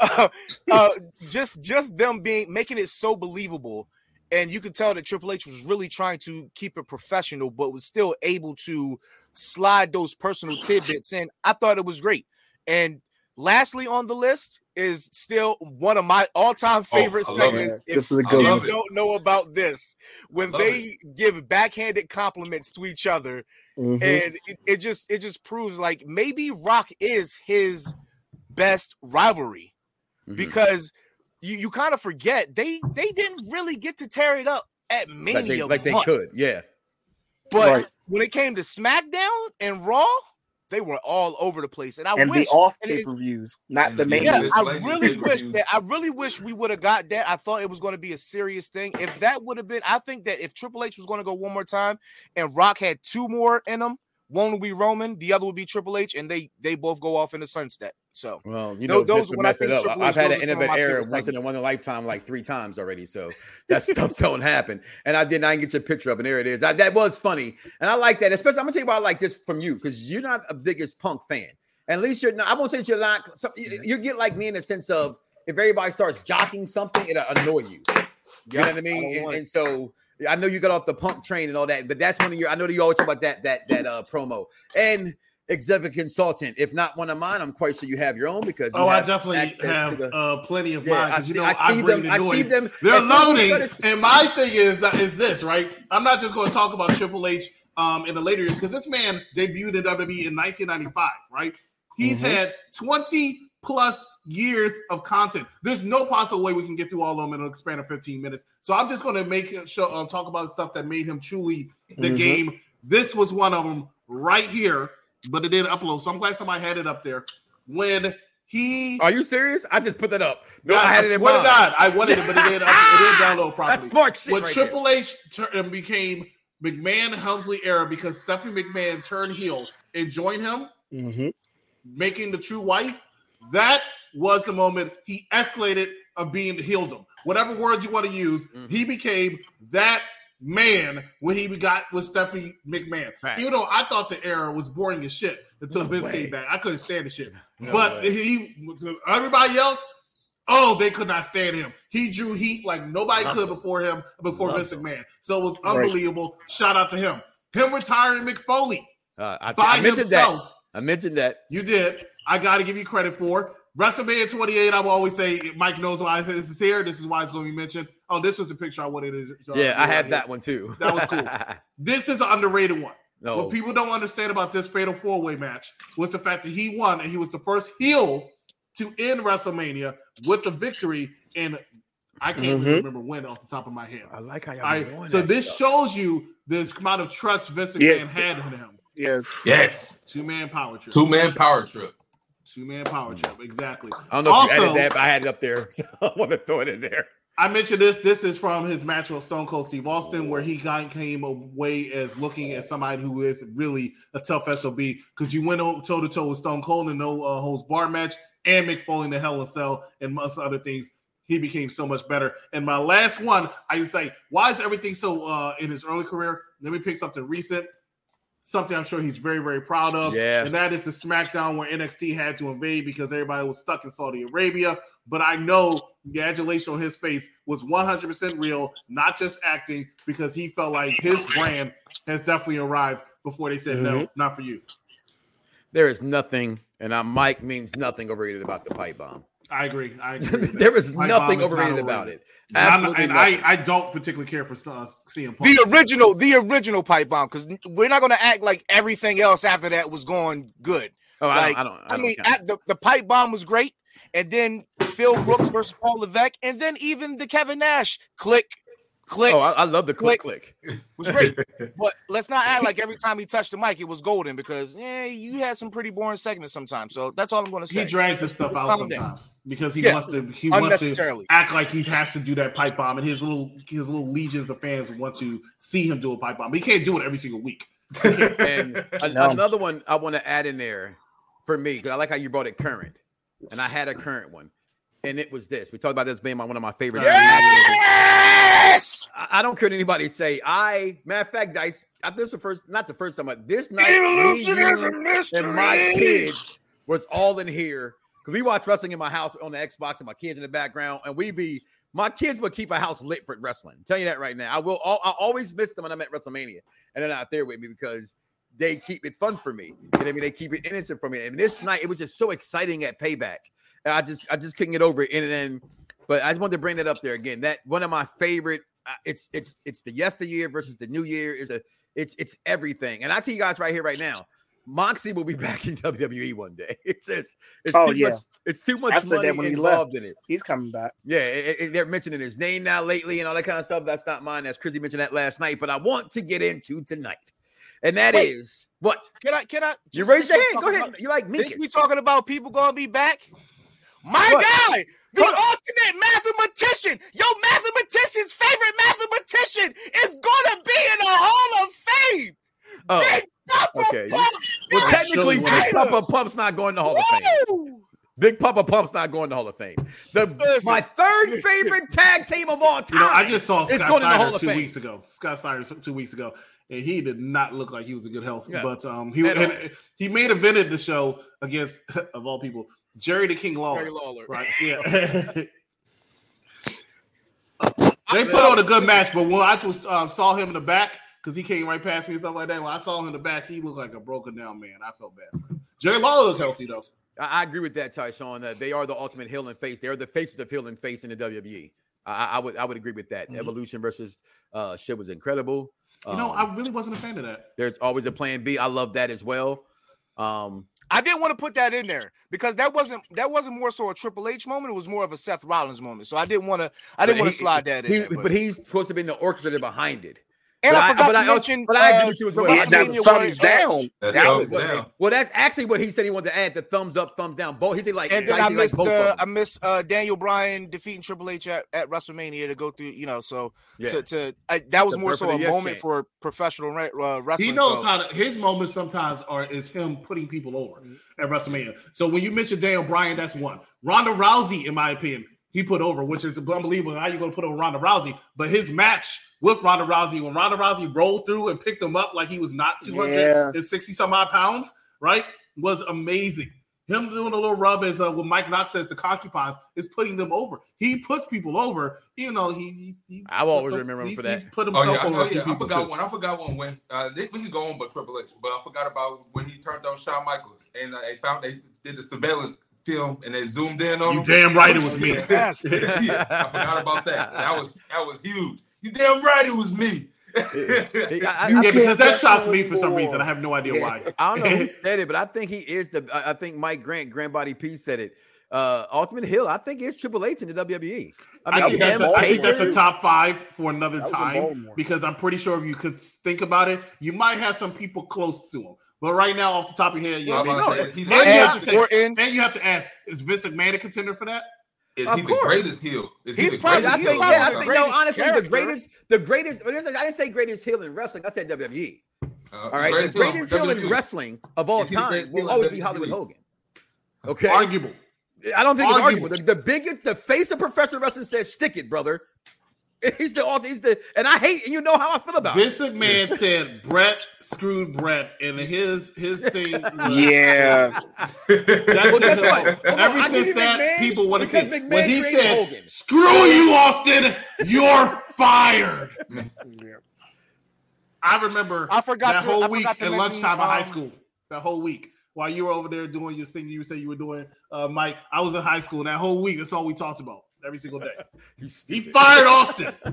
Speaker 4: uh, *laughs* uh, just just them being making it so believable and you could tell that Triple H was really trying to keep it professional but was still able to slide those personal tidbits in. I thought it was great. And lastly on the list is still one of my all-time
Speaker 6: Oh,
Speaker 4: favorite
Speaker 6: I love it.
Speaker 4: segments.
Speaker 5: Yeah,
Speaker 4: If
Speaker 5: this is a
Speaker 6: I
Speaker 5: good
Speaker 4: you
Speaker 5: one.
Speaker 4: don't know about this, when
Speaker 6: love
Speaker 4: they give backhanded compliments to each other,
Speaker 5: Mhm.
Speaker 4: and it, it just it just proves like maybe Rock is his best rivalry
Speaker 3: Mhm.
Speaker 4: because you, you kind of forget they they didn't really get to tear it up at Mania,
Speaker 3: like they, like they could. Yeah.
Speaker 4: but
Speaker 5: Right.
Speaker 4: when it came to SmackDown and Raw, they were all over the place. And I
Speaker 5: and
Speaker 4: wish
Speaker 5: the off
Speaker 4: and it-
Speaker 5: pay per views, not the
Speaker 6: the-
Speaker 5: main.
Speaker 4: yeah, I really wish that I really wish we would have got that. I thought it was going to be a serious thing. If that would have been, I think that if Triple H was going to go one more time and Rock had two more in them, one would be Roman, the other would be Triple H, and they they both go off in the sunset. So
Speaker 3: Well, you know,
Speaker 4: those- when I
Speaker 3: mess it
Speaker 4: think. Triple
Speaker 3: I've had an
Speaker 4: are some
Speaker 3: innovative
Speaker 4: my
Speaker 3: error once in a one in a lifetime like three times already. So that stuff don't happen. And I did not I didn't get your picture up, and there it is. I, that was funny, and I like that. Especially, I'm gonna tell you why I like this from you because you're not a biggest punk fan. At least you're not. I won't say that you're not. Some, you, you get like me in the sense of if everybody starts jocking something, it'll annoy you. You know what I mean?
Speaker 4: don't
Speaker 3: And, and so I know you got off the punk train and all that, but that's one of your. I know that you always talk about that that that uh promo and executive consultant. If not one of mine, I'm quite sure you have your own because you
Speaker 7: Oh, I definitely have
Speaker 3: the-
Speaker 7: uh, plenty of
Speaker 3: Yeah,
Speaker 7: mine
Speaker 3: I
Speaker 7: because you
Speaker 3: see-
Speaker 7: know
Speaker 3: I
Speaker 7: I,
Speaker 3: see
Speaker 7: bring
Speaker 3: them-
Speaker 7: the
Speaker 3: I see them-
Speaker 7: They're
Speaker 3: as soon as you
Speaker 7: loading, and my thing is that is this right? I'm not just going to talk about Triple H um, in the later years because this man debuted in WWE in 1995, right? He's
Speaker 3: Mhm.
Speaker 7: had 20 plus years of content. There's no possible way we can get through all of them in an span of 15 minutes. So I'm just going to make it show, um, talk about stuff that made him truly the
Speaker 5: Mhm.
Speaker 7: game. This was one of them right here, but it didn't upload. So I'm glad somebody had it up there. When he
Speaker 3: Are you serious? I just put that up. No,
Speaker 7: God,
Speaker 3: I had it in
Speaker 7: swear to
Speaker 3: mind.
Speaker 7: God, I wanted it, but it didn't, up, it didn't *laughs* download properly.
Speaker 3: That's smart shit.
Speaker 7: when
Speaker 3: right
Speaker 7: Triple H tur- uh, became McMahon Helmsley era because Stephanie McMahon turned heel and joined him,
Speaker 5: Mhm.
Speaker 7: making the true wife. That was the moment he escalated of being heeldom. Whatever words you want to use,
Speaker 3: Mhm.
Speaker 7: he became that man when he got with Stephanie McMahon.
Speaker 3: Right.
Speaker 7: Even though I thought the era was boring as shit until
Speaker 3: No
Speaker 7: Vince
Speaker 3: way.
Speaker 7: came back, I couldn't stand the shit.
Speaker 3: No
Speaker 7: but
Speaker 3: way.
Speaker 7: he, everybody else, oh, they could not stand him. He drew heat like nobody
Speaker 3: Love
Speaker 7: could
Speaker 3: him.
Speaker 7: before him, before
Speaker 3: Love
Speaker 7: Vince. McMahon. So it was
Speaker 5: Right.
Speaker 7: unbelievable. Shout out to him. Him retiring Mick Foley
Speaker 3: Uh, I,
Speaker 7: by
Speaker 3: I mentioned
Speaker 7: himself.
Speaker 3: I mentioned that.
Speaker 7: You did. I got to give you credit for WrestleMania 28. I will always say Mike knows why this is here. This is why it's going to be mentioned. Oh, this was the picture I wanted to. uh,
Speaker 3: yeah, I had
Speaker 7: right
Speaker 3: that one too.
Speaker 7: That was cool. *laughs* This is an underrated one.
Speaker 3: no,
Speaker 7: What people don't understand about this fatal four way match was the fact that he won and he was the first heel to end WrestleMania with the victory. And I can't even
Speaker 5: Mhm.
Speaker 7: remember when off the top of my head.
Speaker 3: I like how y'all
Speaker 7: All
Speaker 3: be
Speaker 7: right,
Speaker 3: doing
Speaker 7: so
Speaker 3: that
Speaker 7: this
Speaker 3: stuff.
Speaker 7: shows you the amount of trust Vince McMahon
Speaker 5: Yes.
Speaker 7: had in him.
Speaker 5: Yes.
Speaker 6: Yes.
Speaker 7: Two man power trip.
Speaker 6: Two man power trip.
Speaker 7: Two man power trip. Exactly.
Speaker 3: I don't know if you
Speaker 7: Also-
Speaker 3: added that, but I had it up there, *laughs* so I want to throw it in there.
Speaker 7: I mentioned this. This is from his match with Stone Cold Steve Austin, where he got, came away as looking at somebody who is really a tough SOB because you went toe to toe with Stone Cold in no uh, holds bar match and Mick Foley in the Hell in Cell and most other things. He became so much better. And my last one, I say, why is everything so uh, in his early career? Let me pick something recent, something I'm sure he's very, very proud of.
Speaker 3: Yeah.
Speaker 7: And that is the SmackDown where NXT had to invade because everybody was stuck in Saudi Arabia. But I know the adulation on his face was 100% real, not just acting, because he felt like his brand has definitely arrived before they said, no, mm-hmm. not for you.
Speaker 3: There is nothing, and I Mike means nothing overrated about the pipe bomb.
Speaker 7: I agree. I *laughs* agree. with that.
Speaker 3: there is
Speaker 7: Pipe
Speaker 3: nothing
Speaker 7: bomb is not
Speaker 3: overrated about it.
Speaker 7: I'm-
Speaker 3: Absolutely
Speaker 7: and I. I don't particularly care for uh, CM Punk.
Speaker 4: The original, the original pipe bomb, because we're not going to act like everything else after that was going good.
Speaker 3: oh, I don't. I don't. I,
Speaker 4: I,
Speaker 3: don't
Speaker 4: mean, at the, the pipe bomb was great, and then Phil Brooks versus Paul Levesque, and then even the Kevin Nash Kliq, click
Speaker 3: oh, I, I love the click
Speaker 4: click.
Speaker 3: click.
Speaker 4: was great. *laughs* but let's not act like every time he touched the mic, it was golden because yeah, you had some pretty boring segments sometimes. So that's all I'm going to say.
Speaker 7: he drags this stuff out
Speaker 4: calm down.
Speaker 7: sometimes because he
Speaker 4: Yeah.
Speaker 7: wants to. He wants to act like he has to do that pipe bomb, and his little his little legions of fans want to see him do a pipe bomb. But he can't do it every single week.
Speaker 3: And *laughs*
Speaker 5: No.
Speaker 3: another one I want to add in there for me because I like how you brought it current, and I had a current one, and it was this. We talked about this being my, one of my favorite.
Speaker 4: Yes!
Speaker 3: I, don't care what anybody say. I matter of fact, Dice. I, this is the first, not the first time, but this night,
Speaker 4: Evolution is a mystery.
Speaker 3: and my kids was all in here because we watch wrestling in my house on the Xbox and my kids in the background, and we be my kids would keep a house lit for wrestling. I'm telling you that right now. I will. I always miss them when I'm at WrestleMania, and they're not there with me because they keep it fun for me. You know I mean? They keep it innocent for me. And this night, it was just so exciting at Payback. And I just, I just couldn't get over it. And then, but I just wanted to bring that up there again. That one of my favorite. Uh, it's, it's, it's the yesteryear versus the new year. Is a, it's, it's everything. And I tell you guys right here, right now, Moxie will be *laughs* back in WWE one day. *laughs* It's just, it's
Speaker 5: Oh,
Speaker 3: too
Speaker 5: yeah.
Speaker 3: much. It's too much
Speaker 5: I
Speaker 3: money
Speaker 5: when he
Speaker 3: involved in it.
Speaker 5: He's coming back.
Speaker 3: Yeah, it- it- they're mentioning his name now lately and all that kind of stuff. That's not mine. That's Chrissy mentioned that last night. But I want to get into tonight, and that is
Speaker 4: Wait.
Speaker 3: what
Speaker 4: Can I? Can I?
Speaker 3: you raise your hand. Go
Speaker 4: talking
Speaker 3: ahead. You like me?
Speaker 4: Since we talking about people gonna be back, my
Speaker 3: What?
Speaker 4: guy, the
Speaker 3: Hold
Speaker 4: ultimate mathematician, your mathematician's favorite mathematician is gonna be in the Hall of Fame.
Speaker 3: Oh,
Speaker 4: Big Poppa
Speaker 3: okay.
Speaker 4: Pumps
Speaker 3: well, technically,
Speaker 7: Surely
Speaker 3: Big Poppa Pump's not going to Hall of Fame. Big Poppa Pump's not going to Hall of Fame. The
Speaker 4: Listen.
Speaker 3: my third *laughs* favorite tag team of all time.
Speaker 7: You know, I just saw
Speaker 3: It's
Speaker 7: Scott
Speaker 3: going in the Hall
Speaker 7: Steiner
Speaker 3: of
Speaker 7: two
Speaker 3: Fame.
Speaker 7: weeks ago. Scott Steiner two weeks ago, and he did not look like he was in good health.
Speaker 3: Yeah.
Speaker 7: But um, he
Speaker 3: At all.
Speaker 7: and he made evented the show against *laughs* of all people Jerry the King Lawler.
Speaker 4: Jerry Lawler.
Speaker 7: Right? *laughs* Yeah. *laughs* they put on a good match, but when I just um, saw him in the back because he came right past me and stuff like that. When I saw him in the back, he looked like a broken down man. I felt bad. For him. Jerry Lawler looked healthy though.
Speaker 3: I, I agree with that, Tyshawn. Uh, they are the ultimate heel and face. They are the faces of heel and face in the WWE. I, I- I would I would agree with that.
Speaker 7: Mhm.
Speaker 3: Evolution versus uh, shit was incredible.
Speaker 7: You know,
Speaker 3: Um,
Speaker 7: I really wasn't a fan of that.
Speaker 3: There's always a plan B. I love that as well. Um,
Speaker 4: I didn't want to put that in there because that wasn't that wasn't more so a Triple H moment. It was more of a Seth Rollins moment. So I didn't want to I didn't want to slide that in.
Speaker 3: he-
Speaker 4: there,
Speaker 3: but, he's supposed to be in the orchestrator behind it.
Speaker 4: And
Speaker 3: but
Speaker 4: I
Speaker 3: I-
Speaker 4: forgot
Speaker 3: but
Speaker 4: to
Speaker 3: I also-
Speaker 4: mention.
Speaker 3: but I agree
Speaker 4: uh,
Speaker 3: with you as well.
Speaker 5: Yeah, that was thumbs
Speaker 4: one,
Speaker 5: down.
Speaker 6: That
Speaker 5: That
Speaker 6: thumbs
Speaker 5: was
Speaker 6: down.
Speaker 3: Well, that's actually what he said he wanted to add: the thumbs up, thumbs down. Both he did like,
Speaker 4: and then I
Speaker 3: he like
Speaker 4: missed
Speaker 3: both
Speaker 4: uh, I
Speaker 3: them.
Speaker 4: missed uh, Daniel Bryan defeating Triple H at, at WrestleMania to go through. You know, so
Speaker 3: Yeah.
Speaker 4: to to I, that was
Speaker 3: The
Speaker 4: more so a
Speaker 3: yes
Speaker 4: moment
Speaker 3: chant.
Speaker 4: for professional re- uh, wrestling.
Speaker 7: He knows
Speaker 4: so-
Speaker 7: how to. His moments sometimes are is him putting people over at WrestleMania. So when you mention Daniel Bryan, that's one. Ronda Rousey, in my opinion, he put over, which is unbelievable. How you going to put over Ronda Rousey? But his match with Ronda Rousey, when Ronda Rousey rolled through and picked him up like he was not two hundred and sixty some odd pounds, right, was amazing. Him doing a little rub as uh, what Mike Knox says the concubines is putting them over. He puts people over. You know, he. He's, he's
Speaker 3: I will always
Speaker 7: so-
Speaker 3: remember him for that.
Speaker 7: He's put
Speaker 6: Oh
Speaker 7: himself
Speaker 6: yeah, I,
Speaker 7: over
Speaker 6: oh,
Speaker 7: a few
Speaker 6: yeah. I forgot
Speaker 7: too.
Speaker 6: one. I forgot one when uh, they, we could go on, but Triple H. But I forgot about when he turned on Shawn Michaels and uh, they found they did the surveillance film and they zoomed in on
Speaker 7: You
Speaker 6: him.
Speaker 7: damn right it *laughs* was
Speaker 6: Oh,
Speaker 7: me.
Speaker 6: yeah.
Speaker 5: Yes. *laughs*
Speaker 6: yeah, I forgot about that. That was that was huge. You damn right it was me.
Speaker 3: I, I-
Speaker 7: Yeah,
Speaker 3: I
Speaker 7: because that shocked me for some reason. I have no idea
Speaker 5: Yeah.
Speaker 7: why. *laughs*
Speaker 3: I don't know who *laughs* said it, but I think he is the. I I think Mike Grant, Grand Body P said it. Uh, Ultimate Hill, I think it's Triple H in the WWE. I
Speaker 7: I think, that's a, I think that's a top five for another
Speaker 5: That
Speaker 7: time because I'm pretty sure if you could think about it, you might have some people close to him. But right now, off the top of your head, yeah.
Speaker 6: I'm
Speaker 7: maybe-
Speaker 6: about to say, is he,
Speaker 7: And you have to say- and you have to ask: Is Vince McMahon a contender for that?
Speaker 6: Is
Speaker 3: Of
Speaker 6: he the
Speaker 3: course.
Speaker 6: greatest heel? Is he
Speaker 5: He's
Speaker 6: the
Speaker 5: probably-
Speaker 3: I think,
Speaker 6: heel?
Speaker 3: yeah, I think, no,
Speaker 5: greatest
Speaker 3: honestly, the greatest, the greatest. But I didn't say greatest heel in wrestling. I said WWE.
Speaker 6: Uh,
Speaker 3: All right, the greatest heel in wrestling of all
Speaker 6: Is he the
Speaker 3: time will
Speaker 6: in
Speaker 3: always be Hollywood Hogan. Okay,
Speaker 7: Arguable.
Speaker 3: I don't think it's
Speaker 7: Arguable.
Speaker 3: arguable. The, the biggest, the face of professional wrestling says, "Stick it, brother." *laughs* He's the author. He's the, and I hate. You know how I feel about it.
Speaker 7: Vince McMahon said Bret screwed Bret, and his his thing. *laughs*
Speaker 5: Yeah.
Speaker 7: That's
Speaker 3: Well, guess
Speaker 7: it.
Speaker 3: what? Hold on,
Speaker 7: Ever
Speaker 3: I
Speaker 7: since that,
Speaker 3: McMahon
Speaker 7: people want to
Speaker 3: because
Speaker 7: say
Speaker 3: McMahon
Speaker 7: when he said,
Speaker 3: Hogan.
Speaker 7: "Screw you, Austin, you're fired."
Speaker 5: Yeah.
Speaker 7: I remember
Speaker 5: I forgot
Speaker 7: that
Speaker 5: to-
Speaker 7: whole
Speaker 5: I
Speaker 7: week
Speaker 5: forgot to
Speaker 7: at
Speaker 5: mention,
Speaker 7: lunchtime of high
Speaker 5: um,
Speaker 7: school. That whole week while you were over there doing your thing, you said you were doing, uh, Mike. I was in high school. That whole week, that's all we talked about every single day. *laughs*
Speaker 3: You
Speaker 7: He fired Austin. *laughs*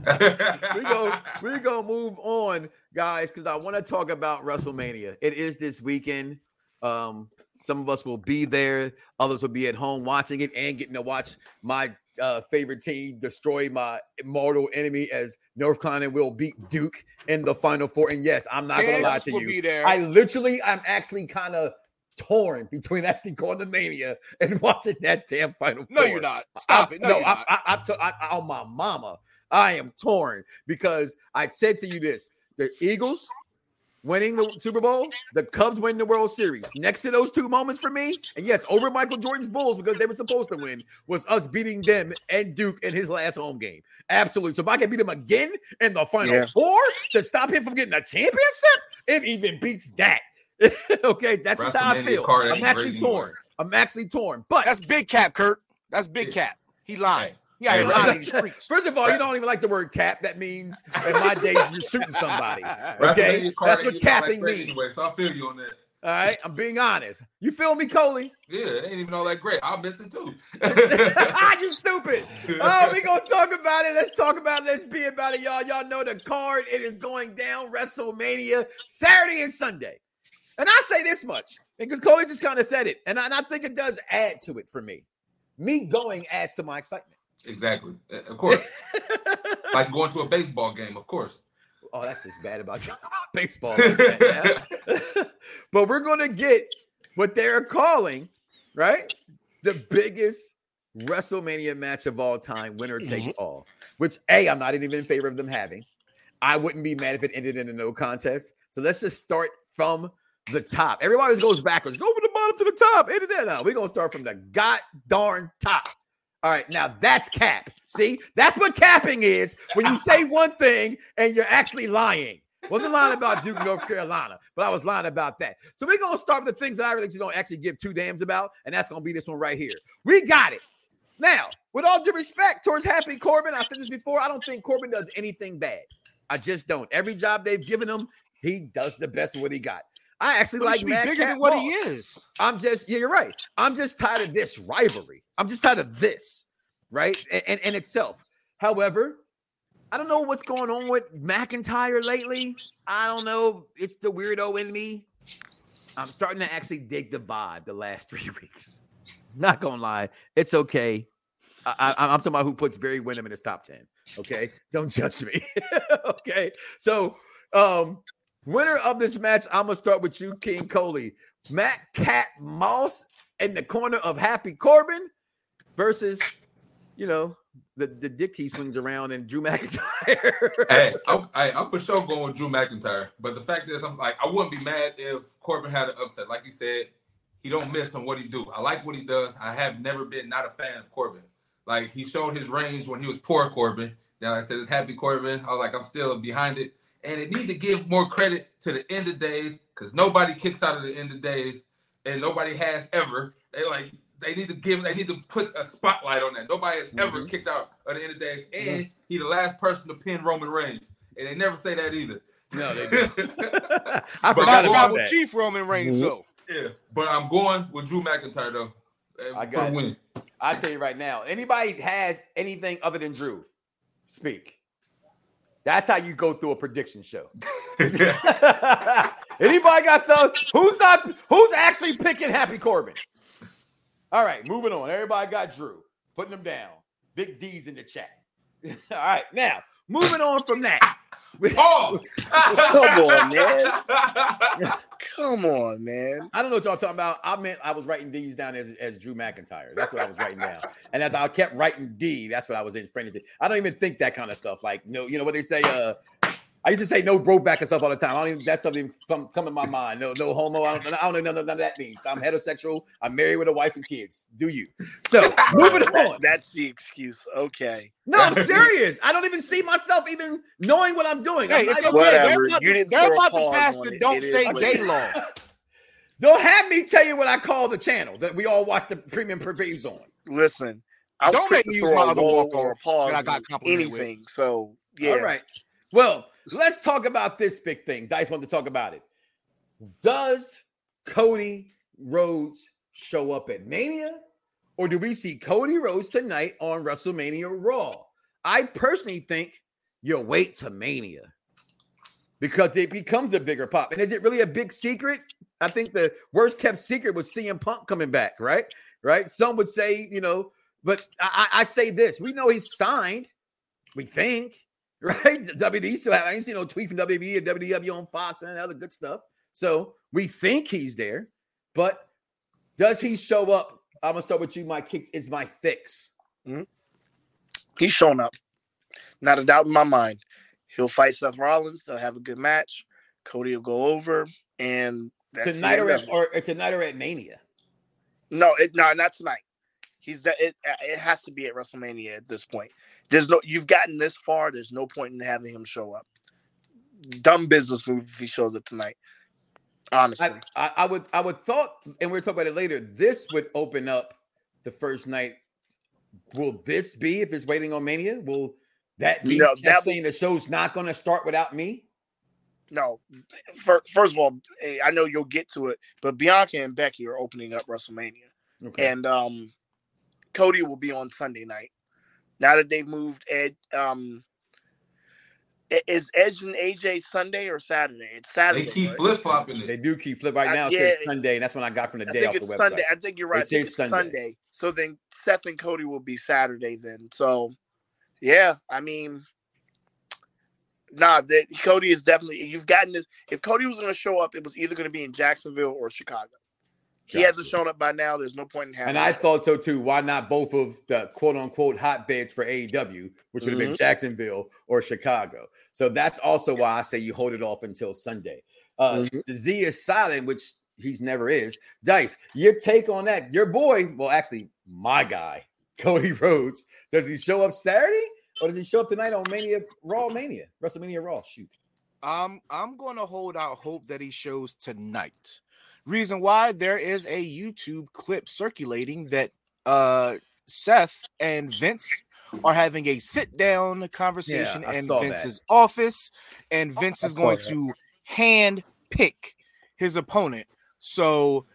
Speaker 3: we go we gonna move on, guys, because I want to talk about WrestleMania. It is this weekend. Um, some of us will be there, others will be at home watching it and getting to watch my uh, favorite team destroy my mortal enemy as North Carolina will beat Duke in the final four. And yes, I'm not gonna lie to
Speaker 5: will
Speaker 3: you.
Speaker 5: be there.
Speaker 3: I literally, I'm actually kind of torn between actually going to mania and *laughs* watching that damn final
Speaker 5: no,
Speaker 3: four.
Speaker 5: you're not. Stop
Speaker 3: I-
Speaker 5: it. No,
Speaker 3: no, I. I, I, I, I, on my mama, I am torn because I said to you this: the Eagles winning the Super Bowl, the Cubs winning the World Series. Next to those two moments for me, and yes, over Michael Jordan's Bulls because they were supposed to win, was us beating them and Duke in his last home game. Absolutely. So if I can beat him again in the final
Speaker 5: Yeah.
Speaker 3: four to stop him from getting a championship, it even beats that. *laughs* okay, that's just how I feel.
Speaker 6: card
Speaker 3: I'm actually torn.
Speaker 6: anymore.
Speaker 3: I'm actually torn, but
Speaker 5: That's big cap, Kurt. That's big cap. He lying.
Speaker 6: Hey.
Speaker 5: He out here
Speaker 6: Hey,
Speaker 5: lying in
Speaker 3: That's-
Speaker 5: these streets.
Speaker 3: First of all, you don't even like the word cap. That means in my days you're shooting somebody. *laughs* Okay, that's what
Speaker 6: even all that
Speaker 3: capping
Speaker 6: great
Speaker 3: means.
Speaker 6: Anyway, so I feel you on that.
Speaker 3: All right, I'm being honest. You feel me, Coley?
Speaker 6: Yeah, it ain't even all that great. I'll miss it too. *laughs*
Speaker 3: you stupid. Oh, we gonna talk about it. Let's talk about it. Let's be about it, y'all. Y'all know the card. It is going down WrestleMania Saturday and Sunday. And I say this much because Coley just kind of said it, and I, and I think it does add to it for me. Me going adds to my excitement.
Speaker 6: exactly. Uh, Of course. *laughs* like going to a baseball game, of course.
Speaker 3: Oh, that's just bad about *laughs* *laughs* baseball. like but we're gonna get what they're calling, right? The biggest WrestleMania match of all time, winner takes all. Which A, I'm not even in favor of them having. I wouldn't be mad if it ended in a no contest. So let's just start from the top. Everybody goes backwards. Go from the bottom to the top. Ended that. We're gonna start from the god darn top. All right, now that's cap. See, that's what capping is when you say one thing and you're actually lying. Wasn't lying about Duke, North Carolina, but I was lying about that. So we're gonna start with the things that I really don't actually give two dams about, and that's gonna be this one right here. We got it. Now, with all due respect towards Happy Corbin, I said this before. I don't think Corbin does anything bad. I just don't. Every job they've given him, he does the best with what he got. I actually
Speaker 5: But
Speaker 3: like Mad
Speaker 5: bigger
Speaker 3: Cat
Speaker 5: than what he is.
Speaker 3: I'm just, yeah, you're right. I'm just tired of this rivalry. I'm just tired of this, right? And in, in itself. However, I don't know what's going on with McIntyre lately. I don't know. It's the weirdo in me. I'm starting to actually dig the vibe the last *laughs* three weeks. Not gonna lie, it's okay. I, I, I'm talking about who puts Barry Windham in his top 10. Okay. Don't judge me. *laughs* okay. So, um, winner of this match, I'm gonna start with you, King Coley. Matt Cat Moss in the corner of Happy Corbin versus, you know, the, the dick he swings around and Drew *laughs* McIntyre.
Speaker 6: hey, I'm, I, I'm for sure going with Drew McIntyre. But the fact is, I'm like, I wouldn't be mad if Corbin had an upset. Like you said, he don't miss on what he do. I like what he does. I have never been not a fan of Corbin. Like he showed his range when he was poor Corbin. Then like I said it's happy Corbin. I was like, I'm still behind it. And it need to give more credit to the end of days because nobody kicks out of the end of days and nobody has ever. They like they need to give they need to put a spotlight on that. Nobody has ever
Speaker 3: Mhm.
Speaker 6: kicked out at the end of the days, and he the last person to pin Roman Reigns, and they never say that either.
Speaker 3: No, they *laughs*
Speaker 6: do.
Speaker 3: I
Speaker 6: But
Speaker 3: forgot
Speaker 6: I'm
Speaker 3: about
Speaker 4: Tribal
Speaker 3: that.
Speaker 4: Chief Roman Reigns, though.
Speaker 6: yeah, but I'm going with Drew McIntyre though. uh,
Speaker 3: I
Speaker 6: for
Speaker 3: got
Speaker 6: the
Speaker 3: it.
Speaker 6: win.
Speaker 3: I tell you right now, anybody has anything other than Drew, speak. That's how you go through a prediction show. *laughs* *laughs* Anybody got some? Who's not? Who's actually picking Happy Corbin? All right, moving on. Everybody got Drew. Putting them down. Big D's in the chat. *laughs* All right, now moving on from that.
Speaker 6: Pause.
Speaker 5: Come on, man. *laughs* Come on, man.
Speaker 3: I don't know what y'all talking about. I meant I was writing D's down as, as Drew McIntyre. That's what I was writing down. And as I kept writing D, that's what I was in front of. I don't even think that kind of stuff. Like no, you know what they say. Uh, I used to say no bro back and stuff all the time. I don't even that stuff even come, come in my mind. No, no homo. I don't, I don't know none of, none of that means. I'm heterosexual. I'm married with a wife and kids. Do you? So *laughs* moving on.
Speaker 5: That's the excuse. Okay.
Speaker 3: No, I'm serious. I don't even see myself even knowing what I'm doing.
Speaker 4: Hey,
Speaker 3: I'm
Speaker 4: it's okay.
Speaker 3: even-
Speaker 4: They're
Speaker 5: Whatever.
Speaker 4: about,
Speaker 5: You didn't
Speaker 4: they're about to
Speaker 5: pause
Speaker 4: pass the
Speaker 5: it.
Speaker 4: don't
Speaker 5: It is
Speaker 4: say
Speaker 5: what
Speaker 4: gay law. *laughs*
Speaker 3: Don't have me tell you what I call the channel that we all watch the premium previews on.
Speaker 5: Listen, I'm
Speaker 4: Don't make me use my other walk
Speaker 5: or a pause
Speaker 4: I got
Speaker 5: on
Speaker 4: complimented with.
Speaker 5: anything. So yeah.
Speaker 3: All right. Well, let's talk about this big thing. Dice wanted to talk about it. Does Cody Rhodes show up at Mania? Or do we see Cody Rhodes tonight on WrestleMania Raw? I personally think you'll wait to Mania because it becomes a bigger pop. And is it really a big secret? I think the worst kept secret was CM Punk coming back, right? Right. Some would say, you know, but I, I I say this: we know he's signed. We think, right? WD still have. I ain't seen no tweet from WB and WW on Fox and other good stuff. So we think he's there, but does he show up? I'm gonna start with you. My kicks is my fix. Mm-hmm.
Speaker 5: He's shown up. Not a doubt in my mind. He'll fight Seth Rollins. They'll have a good match. Cody will go over, and that's
Speaker 3: tonight or, at, or, or tonight or at Mania.
Speaker 5: No, it, no, not tonight. He's that it. It has to be at WrestleMania at this point. There's no. You've gotten this far. There's no point in having him show up. Dumb business move if he shows up tonight. Honestly,
Speaker 3: I, I, I would I would thought, and we'll talk about it later. This would open up the first night. Will this be if it's waiting on Mania? Will that be
Speaker 5: No, that
Speaker 3: saying the show's not going to start without me?
Speaker 5: no. First of all, I know you'll get to it, but Bianca and Becky are opening up WrestleMania,
Speaker 3: Okay.
Speaker 5: and um, Cody will be on Sunday night. Now that they've moved Ed, um, is Edge and AJ Sunday or Saturday? It's Saturday.
Speaker 6: They keep
Speaker 5: right?
Speaker 6: flip flopping
Speaker 3: They do keep flip right
Speaker 5: I-
Speaker 3: now. It says. Sunday, and that's when I got from the
Speaker 5: I
Speaker 3: day
Speaker 5: think
Speaker 3: off the
Speaker 5: it's
Speaker 3: website.
Speaker 5: Sunday. I think you're right. I
Speaker 3: say
Speaker 5: it's
Speaker 3: Sunday.
Speaker 5: Sunday. So then Seth and Cody will be Saturday then. So yeah, I mean, nah, that Cody is definitely. You've gotten this. If Cody was going to show up, it was either going to be in Jacksonville or Chicago. He
Speaker 3: Gotcha.
Speaker 5: hasn't shown up by now. There's no point in having.
Speaker 3: And I
Speaker 5: him.
Speaker 3: thought so too. Why not both of the quote unquote hotbeds for AEW, which would have been
Speaker 5: Mhm.
Speaker 3: Jacksonville or Chicago? So that's also why I say you hold it off until Sunday. Uh,
Speaker 5: Mhm.
Speaker 3: The Z is silent, which he's never is. Dice, your take on that? Your boy, well, actually, my guy, *laughs* Cody Rhodes. Does he show up Saturday or does he show up tonight on Mania Raw Mania WrestleMania Raw? Shoot.
Speaker 4: Um, I'm going to hold out hope that he shows tonight. Reason why there is a YouTube clip circulating that uh Seth and Vince are having a sit down conversation
Speaker 3: I
Speaker 4: in
Speaker 3: saw that.
Speaker 4: Vince's office, and Vince
Speaker 5: I
Speaker 4: is going
Speaker 5: that.
Speaker 4: to hand pick his opponent. So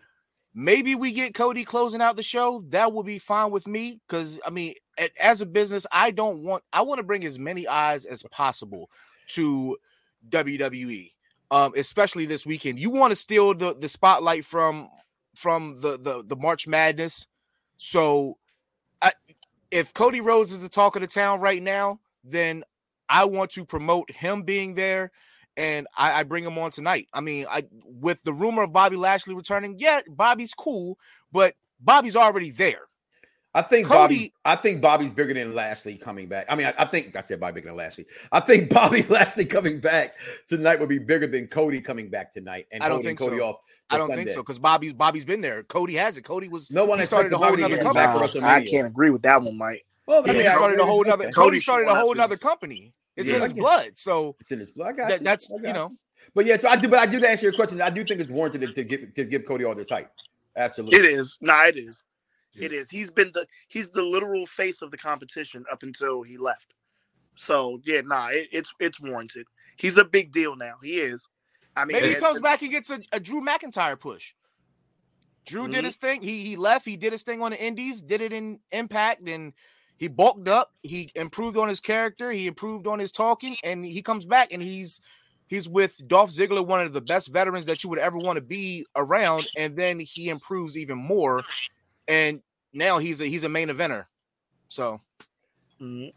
Speaker 4: maybe we get Cody closing out the show. That will be fine with me because I mean, as a business, I don't want I want to bring as many eyes as possible to WWE, um, especially this weekend. You want to steal the the spotlight from from the the the March Madness. So, I, if Cody Rhodes is the talk of the town right now, then I want to promote him being there, and I, I bring him on tonight. I mean, I with the rumor of Bobby Lashley returning, yeah, Bobby's cool, but Bobby's already there.
Speaker 3: I think
Speaker 4: Cody-
Speaker 3: Bobby. I think Bobby's bigger than Lashley coming back. I mean, I, I think I said Bobby bigger than Lashley. I think *laughs* Bobby Lashley coming back tonight would be bigger than Cody coming back tonight and
Speaker 4: I don't think
Speaker 3: Cody
Speaker 4: so.
Speaker 3: off.
Speaker 4: I don't think so because Bobby's Bobby's been there. Cody has it. Cody was
Speaker 3: No one
Speaker 4: started a whole
Speaker 3: Bobby
Speaker 4: another
Speaker 3: get back
Speaker 4: company.
Speaker 3: for
Speaker 5: I can't agree with that one, Mike.
Speaker 3: Well, I mean,
Speaker 4: he
Speaker 3: I
Speaker 4: started a whole *laughs* another. Cody
Speaker 5: Cody
Speaker 4: started a whole
Speaker 5: is-
Speaker 4: another company. It's in his blood. So
Speaker 3: It's in his blood. I got
Speaker 4: that, that's
Speaker 3: I got
Speaker 4: you know.
Speaker 3: But yeah, so I do. But I do to answer your question. I do think it's warranted to, to give to give Cody all this hype. Absolutely.
Speaker 5: It is. Nah, it is. It is. He's been the he's the literal face of the competition up until he left. So yeah, nah, it, it's it's warranted. He's a big deal now. He is. I mean,
Speaker 4: Maybe he comes back and gets a, a Drew McIntyre push. Drew did
Speaker 5: Mhm.
Speaker 4: his thing. He he left. He did his thing on the Indies. Did it in Impact, and he bulked up. He improved on his character. He improved on his talking, and he comes back and he's he's with Dolph Ziggler, one of the best veterans that you would ever want to be around. And then he improves even more, and now he's a he's a main eventer. So.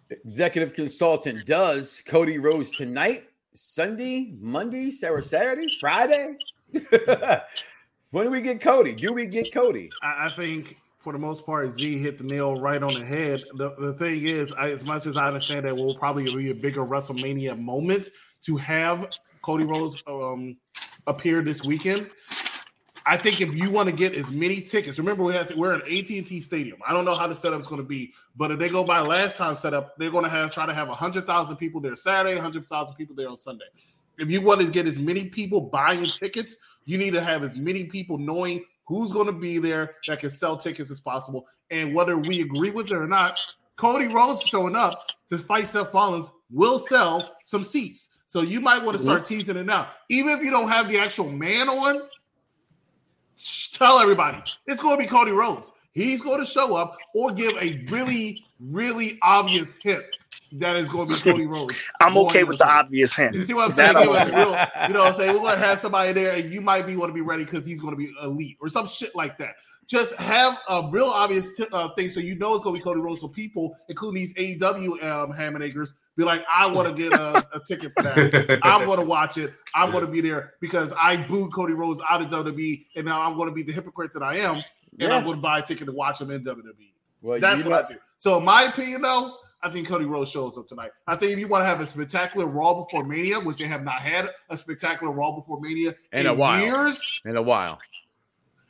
Speaker 3: Executive consultant does Cody Rhodes tonight, Sunday, Monday, or Saturday, Friday. *laughs* when do we get Cody? Do we get Cody?
Speaker 7: I, I think for the most part, Z hit the nail right on the head. The, the thing is, I, as much as I understand that will probably be a bigger WrestleMania moment to have Cody Rhodes um, appear this weekend. I think if you want to get as many tickets, remember we have to, we're at AT and T Stadium. I don't know how the setup's going to be, but if they go by last time setup, they're going to have try to have hundred thousand people there Saturday, hundred thousand people there on Sunday. If you want to get as many people buying tickets, you need to have as many people knowing who's going to be there that can sell tickets as possible. And whether we agree with it or not, Cody Rhodes showing up to fight Seth Rollins will sell some seats. So you might want to start mm-hmm. teasing it now. Even if you don't have the actual man on, tell everybody it's going to be Cody Rhodes. He's going to show up or give a really, really obvious hint that is going to be Cody Rhodes. *laughs*
Speaker 5: I'm okay with the obvious hint.
Speaker 7: You see what I'm saying?
Speaker 5: I'm
Speaker 7: Like, real- you know what I'm saying? We're gonna have somebody there, and you might be want to be ready because he's gonna be elite or some shit like that. Just have a real obvious t- uh, thing so you know it's gonna be Cody Rhodes. So people, including these AEW um, ham and acres, be like, I want to get a, a ticket for that. I'm *laughs* gonna watch it. I'm gonna be there because I booed Cody Rhodes out of WWE, and now I'm gonna be the hypocrite that I am, and
Speaker 3: Yeah.
Speaker 7: I'm gonna buy a ticket to watch him in WWE.
Speaker 3: Well,
Speaker 7: That's what
Speaker 3: know-
Speaker 7: I do. So, in my opinion, though, I think Cody Rhodes shows up tonight. I think if you want to have a spectacular Raw before Mania, which they have not had a spectacular Raw before Mania
Speaker 3: In a while.
Speaker 7: years,
Speaker 3: in a while.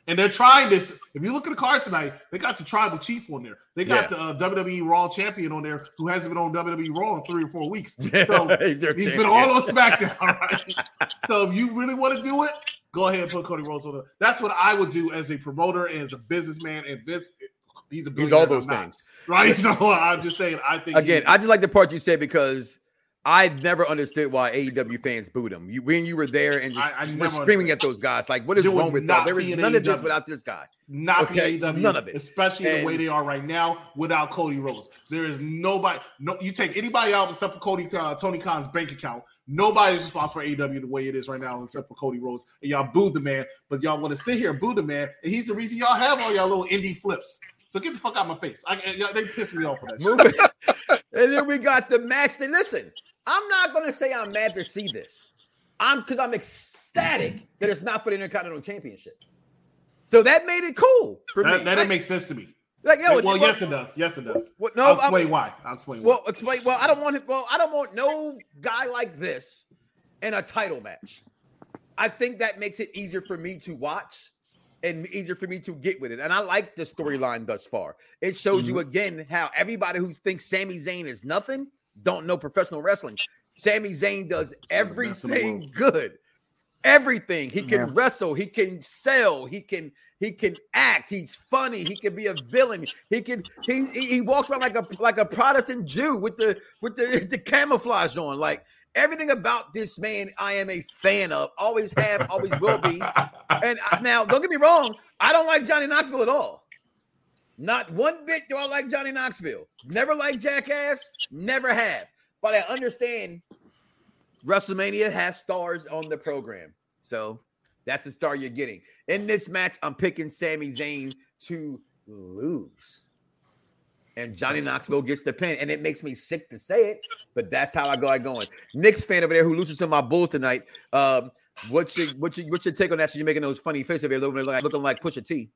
Speaker 7: And they're trying this. If you look at the card tonight, they got the Tribal Chief on there. They got
Speaker 3: Yeah.
Speaker 7: the uh, WWE Raw Champion on there, who hasn't been on WWE Raw in three or four weeks. *laughs* So
Speaker 3: He's
Speaker 7: he's been all on SmackDown. All *laughs* right. so if you really want to do it, go ahead and put Cody Rhodes on there. That's what I would do as a promoter and as a businessman. And Vince, he's a
Speaker 3: He's all those
Speaker 7: not.
Speaker 3: things.
Speaker 7: right? *laughs* So I'm just saying, I think
Speaker 3: Again,
Speaker 7: he-
Speaker 3: I just like the part you said because I never understood why AEW fans booed him. You, when you were there and just
Speaker 7: I- I
Speaker 3: were screaming
Speaker 7: understood.
Speaker 3: at those guys, like, what is wrong with that? There is none of this without this guy.
Speaker 7: not
Speaker 3: Okay,
Speaker 7: the AEW,
Speaker 3: none of it.
Speaker 7: especially the way they are right now without Cody Rhodes. There is nobody. No, you take anybody out except for Cody uh, Tony Khan's bank account. Nobody's responsible for AEW the way it is right now, except for Cody Rhodes. And y'all booed the man, but y'all want to sit here and boo the man, and he's the reason y'all have all y'all little indie flips. So get the fuck out of my face. I, they piss me off for that. *laughs*
Speaker 3: And then we got the match. And listen, I'm not going to say I'm mad to see this. I'm because I'm ecstatic that it's not for the Intercontinental Championship. So that made it cool for
Speaker 7: That,
Speaker 3: me.
Speaker 7: that
Speaker 3: like,
Speaker 7: didn't make sense to me.
Speaker 3: like, yo,
Speaker 7: well, yes, it does. Yes, it does.
Speaker 3: Well, no,
Speaker 7: I'll
Speaker 3: I'm-
Speaker 7: explain why. I'll explain why.
Speaker 3: Well, explain. Well, I don't want it. Well, I don't want no guy like this in a title match. I think that makes it easier for me to watch and easier for me to get with it. And I like the storyline thus far. It shows you mm-hmm. again how everybody who thinks Sami Zayn is nothing don't know professional wrestling. Sami Zayn does
Speaker 7: the best in the
Speaker 3: everything
Speaker 7: world.
Speaker 3: good. Everything. He can
Speaker 5: Yeah.
Speaker 3: wrestle, he can sell, he can he can act, he's funny, he can be a villain. He can he he, he walks around like a like a Protestant Jew with the with the, *laughs* the camouflage on. Like everything about this man, I am a fan of. Always have, always will be. *laughs* And I- now, don't get me wrong, I don't like Johnny Knoxville at all. Not one bit do I like Johnny Knoxville. Never like Jackass, never have. But I understand WrestleMania has stars on the program. So that's the star you're getting. In this match, I'm picking Sami Zayn to lose. And Johnny Knoxville gets the pin. And it makes me sick to say it, but that's how I go. I going. Knicks fan over there who loses to my Bulls tonight. Um, what's your what's your what's your take on that? So you're making those funny faces over there looking like looking like Pusha T.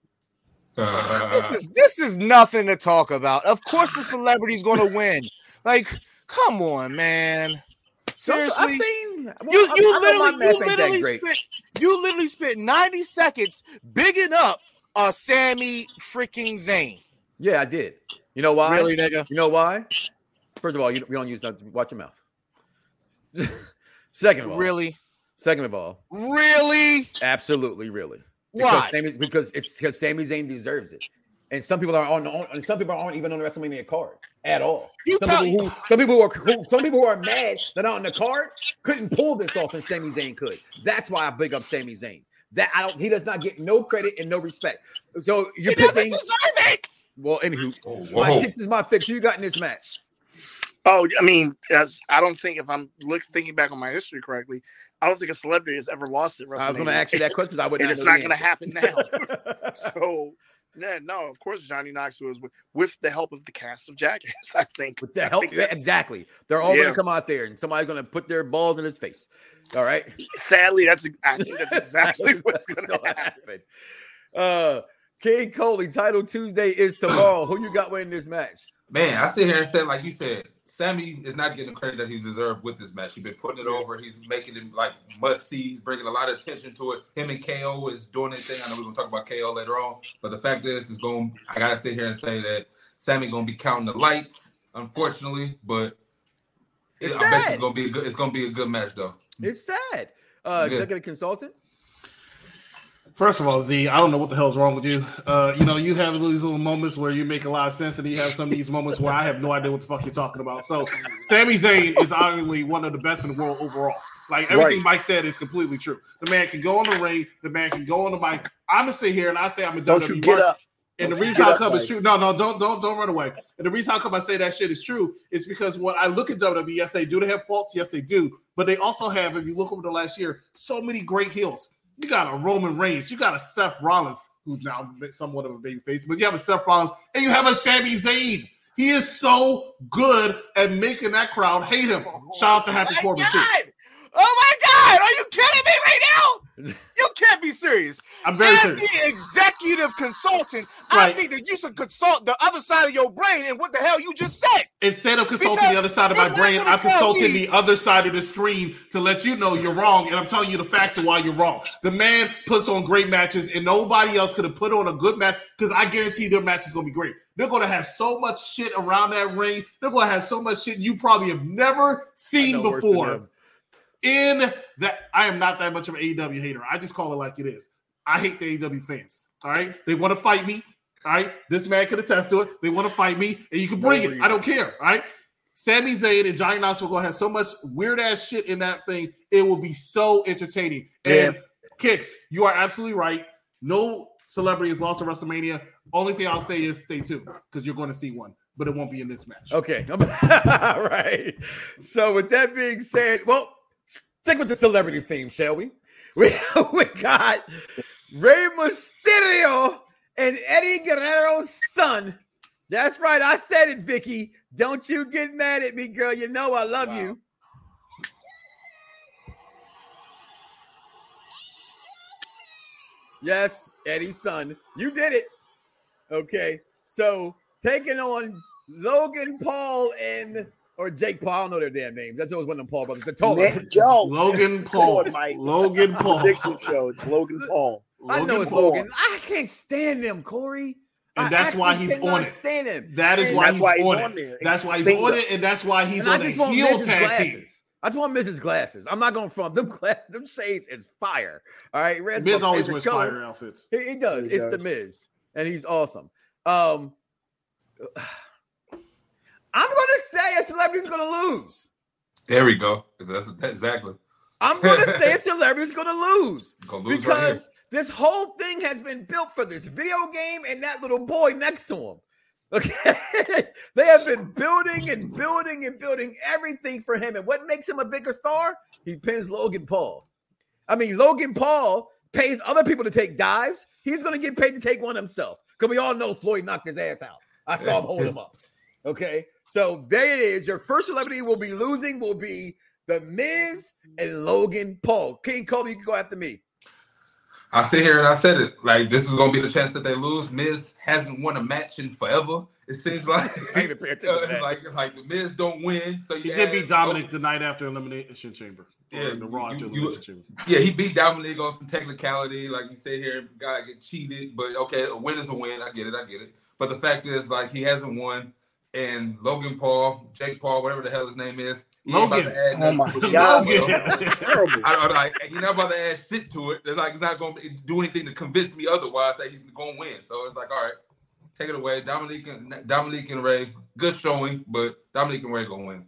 Speaker 4: this *laughs* is this is nothing to talk about. Of course, the celebrity's going to win. Like, come on, man. Seriously,
Speaker 3: I've seen well,
Speaker 4: you you
Speaker 3: I know
Speaker 4: literally you literally spent you literally spent 90 seconds bigging up uh Sami freaking Zayn.
Speaker 3: Yeah, I did. You know why?
Speaker 4: Really, nigga?
Speaker 3: You know why? First of all, you, we don't use that. Watch your mouth. *laughs* Second of all,
Speaker 4: Really?
Speaker 3: Second of all,
Speaker 4: Really?
Speaker 3: absolutely, really. Because
Speaker 4: Why?
Speaker 3: Sami, because it's because Sami Zayn deserves it. And some people are on, on some people aren't even on the WrestleMania card at all.
Speaker 4: You
Speaker 3: some,
Speaker 4: tell-
Speaker 3: people who, some people who are who, some people who are mad that are on the card couldn't pull this off, and Sami Zayn could. That's why I big up Sami Zayn. That I don't. He does not get no credit and no respect. So you're
Speaker 4: He doesn't
Speaker 3: picking.
Speaker 4: deserve it.
Speaker 3: Well, anywho,
Speaker 6: Oh,
Speaker 3: my
Speaker 6: whoa.
Speaker 3: is my fix. Who you got in this match?
Speaker 5: Oh, I mean, as I don't think if I'm look thinking back on my history correctly, I don't think a celebrity has ever lost it.
Speaker 3: I was going to ask you that question because I would
Speaker 5: and
Speaker 3: not
Speaker 5: it's
Speaker 3: know
Speaker 5: not going to happen now. *laughs* so, yeah, no, of course Johnny Knoxville was with, with the help of the cast of Jackass. *laughs* I think.
Speaker 3: With the help, exactly. They're all
Speaker 5: Yeah.
Speaker 3: going to come out there, and somebody's going to put their balls in his face. All right.
Speaker 5: Sadly, that's I think that's *laughs* exactly what's
Speaker 3: What's
Speaker 5: going to
Speaker 3: gonna
Speaker 5: happen.
Speaker 3: Uh, King Coley, Title Tuesday is tomorrow. Who you got winning this match?
Speaker 6: Man, I sit here and say, like you said, Sami is not getting the credit that he's deserved with this match. He's been putting it over. He's making it like must see. He's bringing a lot of attention to it. Him and KO is doing their thing. I know we're gonna talk about KO later on, but the fact is, is going. I gotta sit here and say that Sami gonna be counting the lights, unfortunately, but
Speaker 3: It's
Speaker 6: I bet
Speaker 3: sad.
Speaker 6: it's gonna be a good. It's gonna be a good match though.
Speaker 3: It's sad. Uh,
Speaker 6: Yeah.
Speaker 3: executive consultant.
Speaker 7: First of all, Z, I don't know what the hell's wrong with you. Uh, you know, you have these little moments where you make a lot of sense, and you have some of these moments where I have no idea what the fuck you're talking about. So, Sami Zayn is arguably one of the best in the world overall. Like everything
Speaker 5: Right.
Speaker 7: Mike said is completely true. The man can go on the ring. The man can go on the mic. I'm gonna sit here and I say I'm a
Speaker 5: Don't
Speaker 7: WWE
Speaker 5: you get up?
Speaker 7: And the
Speaker 5: Don't
Speaker 7: reason how come
Speaker 5: Mike.
Speaker 7: true, no, no, don't, don't, don't run away. And the reason how come I say that shit is true is because when I look at WWE, yes, they do. They have faults, yes, they do. But they also have, if you look over the last year, so many great heels. You got a Roman Reigns, you got a Seth Rollins, who's now somewhat of a baby face, but you have a Seth Rollins, and you have a Sami Zayn. He is so good at making that crowd hate him. Shout out to Happy oh
Speaker 4: my
Speaker 7: Corbin too.
Speaker 4: Oh my God! Are you kidding me right now? You can't be serious.
Speaker 7: I'm very
Speaker 4: As
Speaker 7: serious.
Speaker 4: the executive consultant, I think that you should consult the other side of your brain and what the hell you just said.
Speaker 7: Instead of consulting
Speaker 4: Because
Speaker 7: the other side of my brain, I'm
Speaker 4: tell
Speaker 7: consulting
Speaker 4: me-
Speaker 7: the other side of the screen to let you know you're wrong, and I'm telling you the facts of why you're wrong. The man puts on great matches, and nobody else could have put on a good match because I guarantee their match is going to be great. They're going to have so much shit around that ring. They're going to have so much shit you probably have never seen
Speaker 3: know worse than
Speaker 7: before. In that, I am not that much of an AEW hater. I just call it like it is. I hate the AEW fans. All right, they want to fight me. All right, this man can attest to it. They want to fight me, and you can bring
Speaker 3: No
Speaker 7: it. I don't care. All right. Sami Zayn and Johnny Knoxville gonna have so much weird ass shit in that thing. It will be so entertaining. And kicks, you are absolutely right. No celebrity has lost at WrestleMania. Only thing I'll say is stay tuned because you're going to see one, but it won't be in this match.
Speaker 3: Okay. *laughs* All right. So with that being said, well, stick with the celebrity theme, shall we? *laughs* We, we got Rey Mysterio and Eddie Guerrero's son. That's right. I said it, Vicky. Don't you get mad at me, girl. You know I love
Speaker 4: Wow.
Speaker 3: you. Yes, Eddie's son. You did it. Okay. So taking on Logan Paul and or Jake Paul. I don't know their damn names. That's always one of them Paul brothers. The taller.
Speaker 5: Man, yo,
Speaker 7: Logan Paul.
Speaker 5: on, Mike.
Speaker 7: Logan Paul.
Speaker 5: Prediction show. It's Logan Paul.
Speaker 3: I know it's
Speaker 5: Paul.
Speaker 3: Logan. I can't stand them, Corey.
Speaker 7: And that's why he's on it.
Speaker 3: Stand him.
Speaker 7: That is
Speaker 3: And
Speaker 7: why
Speaker 5: that's
Speaker 7: he's,
Speaker 5: why he's
Speaker 7: on,
Speaker 5: on
Speaker 7: it.
Speaker 5: there.
Speaker 7: That's why he's
Speaker 5: Bingo.
Speaker 7: on it, and that's why he's
Speaker 3: and I
Speaker 7: on
Speaker 3: just want
Speaker 7: heel
Speaker 3: Mrs.
Speaker 7: tag
Speaker 3: glasses.
Speaker 7: team.
Speaker 3: I just want Mrs. Glasses. I'm not going from them. Glass, them shades is fire. All right, red's
Speaker 7: Miz always wears
Speaker 3: color.
Speaker 7: fire outfits.
Speaker 3: He, he does.
Speaker 5: He
Speaker 3: it's the
Speaker 5: does.
Speaker 3: Miz, and he's awesome. Um, I'm gonna say a celebrity's gonna lose.
Speaker 6: There we go. That's, exactly.
Speaker 3: I'm gonna *laughs* say a celebrity's gonna lose
Speaker 6: Gonna lose right
Speaker 3: because this whole thing has been built for this video game and that little boy next to him. *laughs* Okay, they have been building and building and building everything for him. And what makes him a bigger star? He pins Logan Paul. I mean, Logan Paul pays other people to take dives. He's going to get paid to take one himself because we all know Floyd knocked his ass out. I saw him hold him up. Okay, so there it is. Your first celebrity will be losing will be the Miz and Logan Paul. King Kobe, you can go after me.
Speaker 6: I sit here and I said it. Like this is gonna be the chance that they lose. Miz hasn't won a match in forever. It seems *laughs* like
Speaker 3: I ain't even pay attention to *laughs* that.
Speaker 6: like like the Miz don't win. So
Speaker 7: He did beat Dominik the night after Elimination Chamber.
Speaker 6: Yeah,
Speaker 7: the Raw
Speaker 6: you- you-
Speaker 7: Elimination Chamber.
Speaker 6: Yeah, he beat Dominik on some technicality. Like you say here, guy get cheated, but okay, a win is a win. I get it, I get it. But the fact is, like, he hasn't won. And Logan Paul, Jake Paul, whatever the hell his name is. he ain't
Speaker 7: Logan.
Speaker 6: add
Speaker 5: Oh my
Speaker 6: nothing to the
Speaker 5: God.
Speaker 6: match. *laughs*
Speaker 5: Terrible.
Speaker 6: I, I, like he's not about to add shit to it. It's like he's not going to do anything to convince me otherwise that he's going to win. So it's like, all right, take it away. Dominique and Dominique and Rey, good showing, but Dominique and Rey going to win.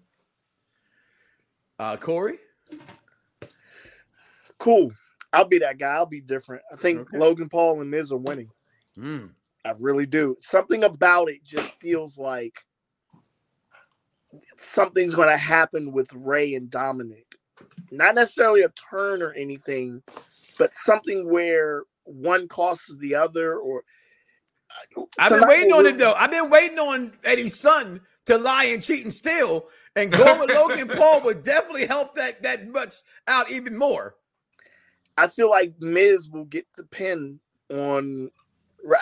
Speaker 3: Uh, Corey.
Speaker 5: Cool. I'll be that guy. I'll be different. I think
Speaker 3: Okay.
Speaker 5: Logan Paul and Miz are winning.
Speaker 3: Mm.
Speaker 5: I really do. Something about it just feels like something's going to happen with Rey and Dominik. Not necessarily a turn or anything, but something where one costs the other or
Speaker 3: I've been waiting on it though. I've been waiting on Eddie's son to lie and cheat and steal, and going with Logan *laughs* Paul would definitely help that that much out even more.
Speaker 5: I feel like Miz will get the pin on.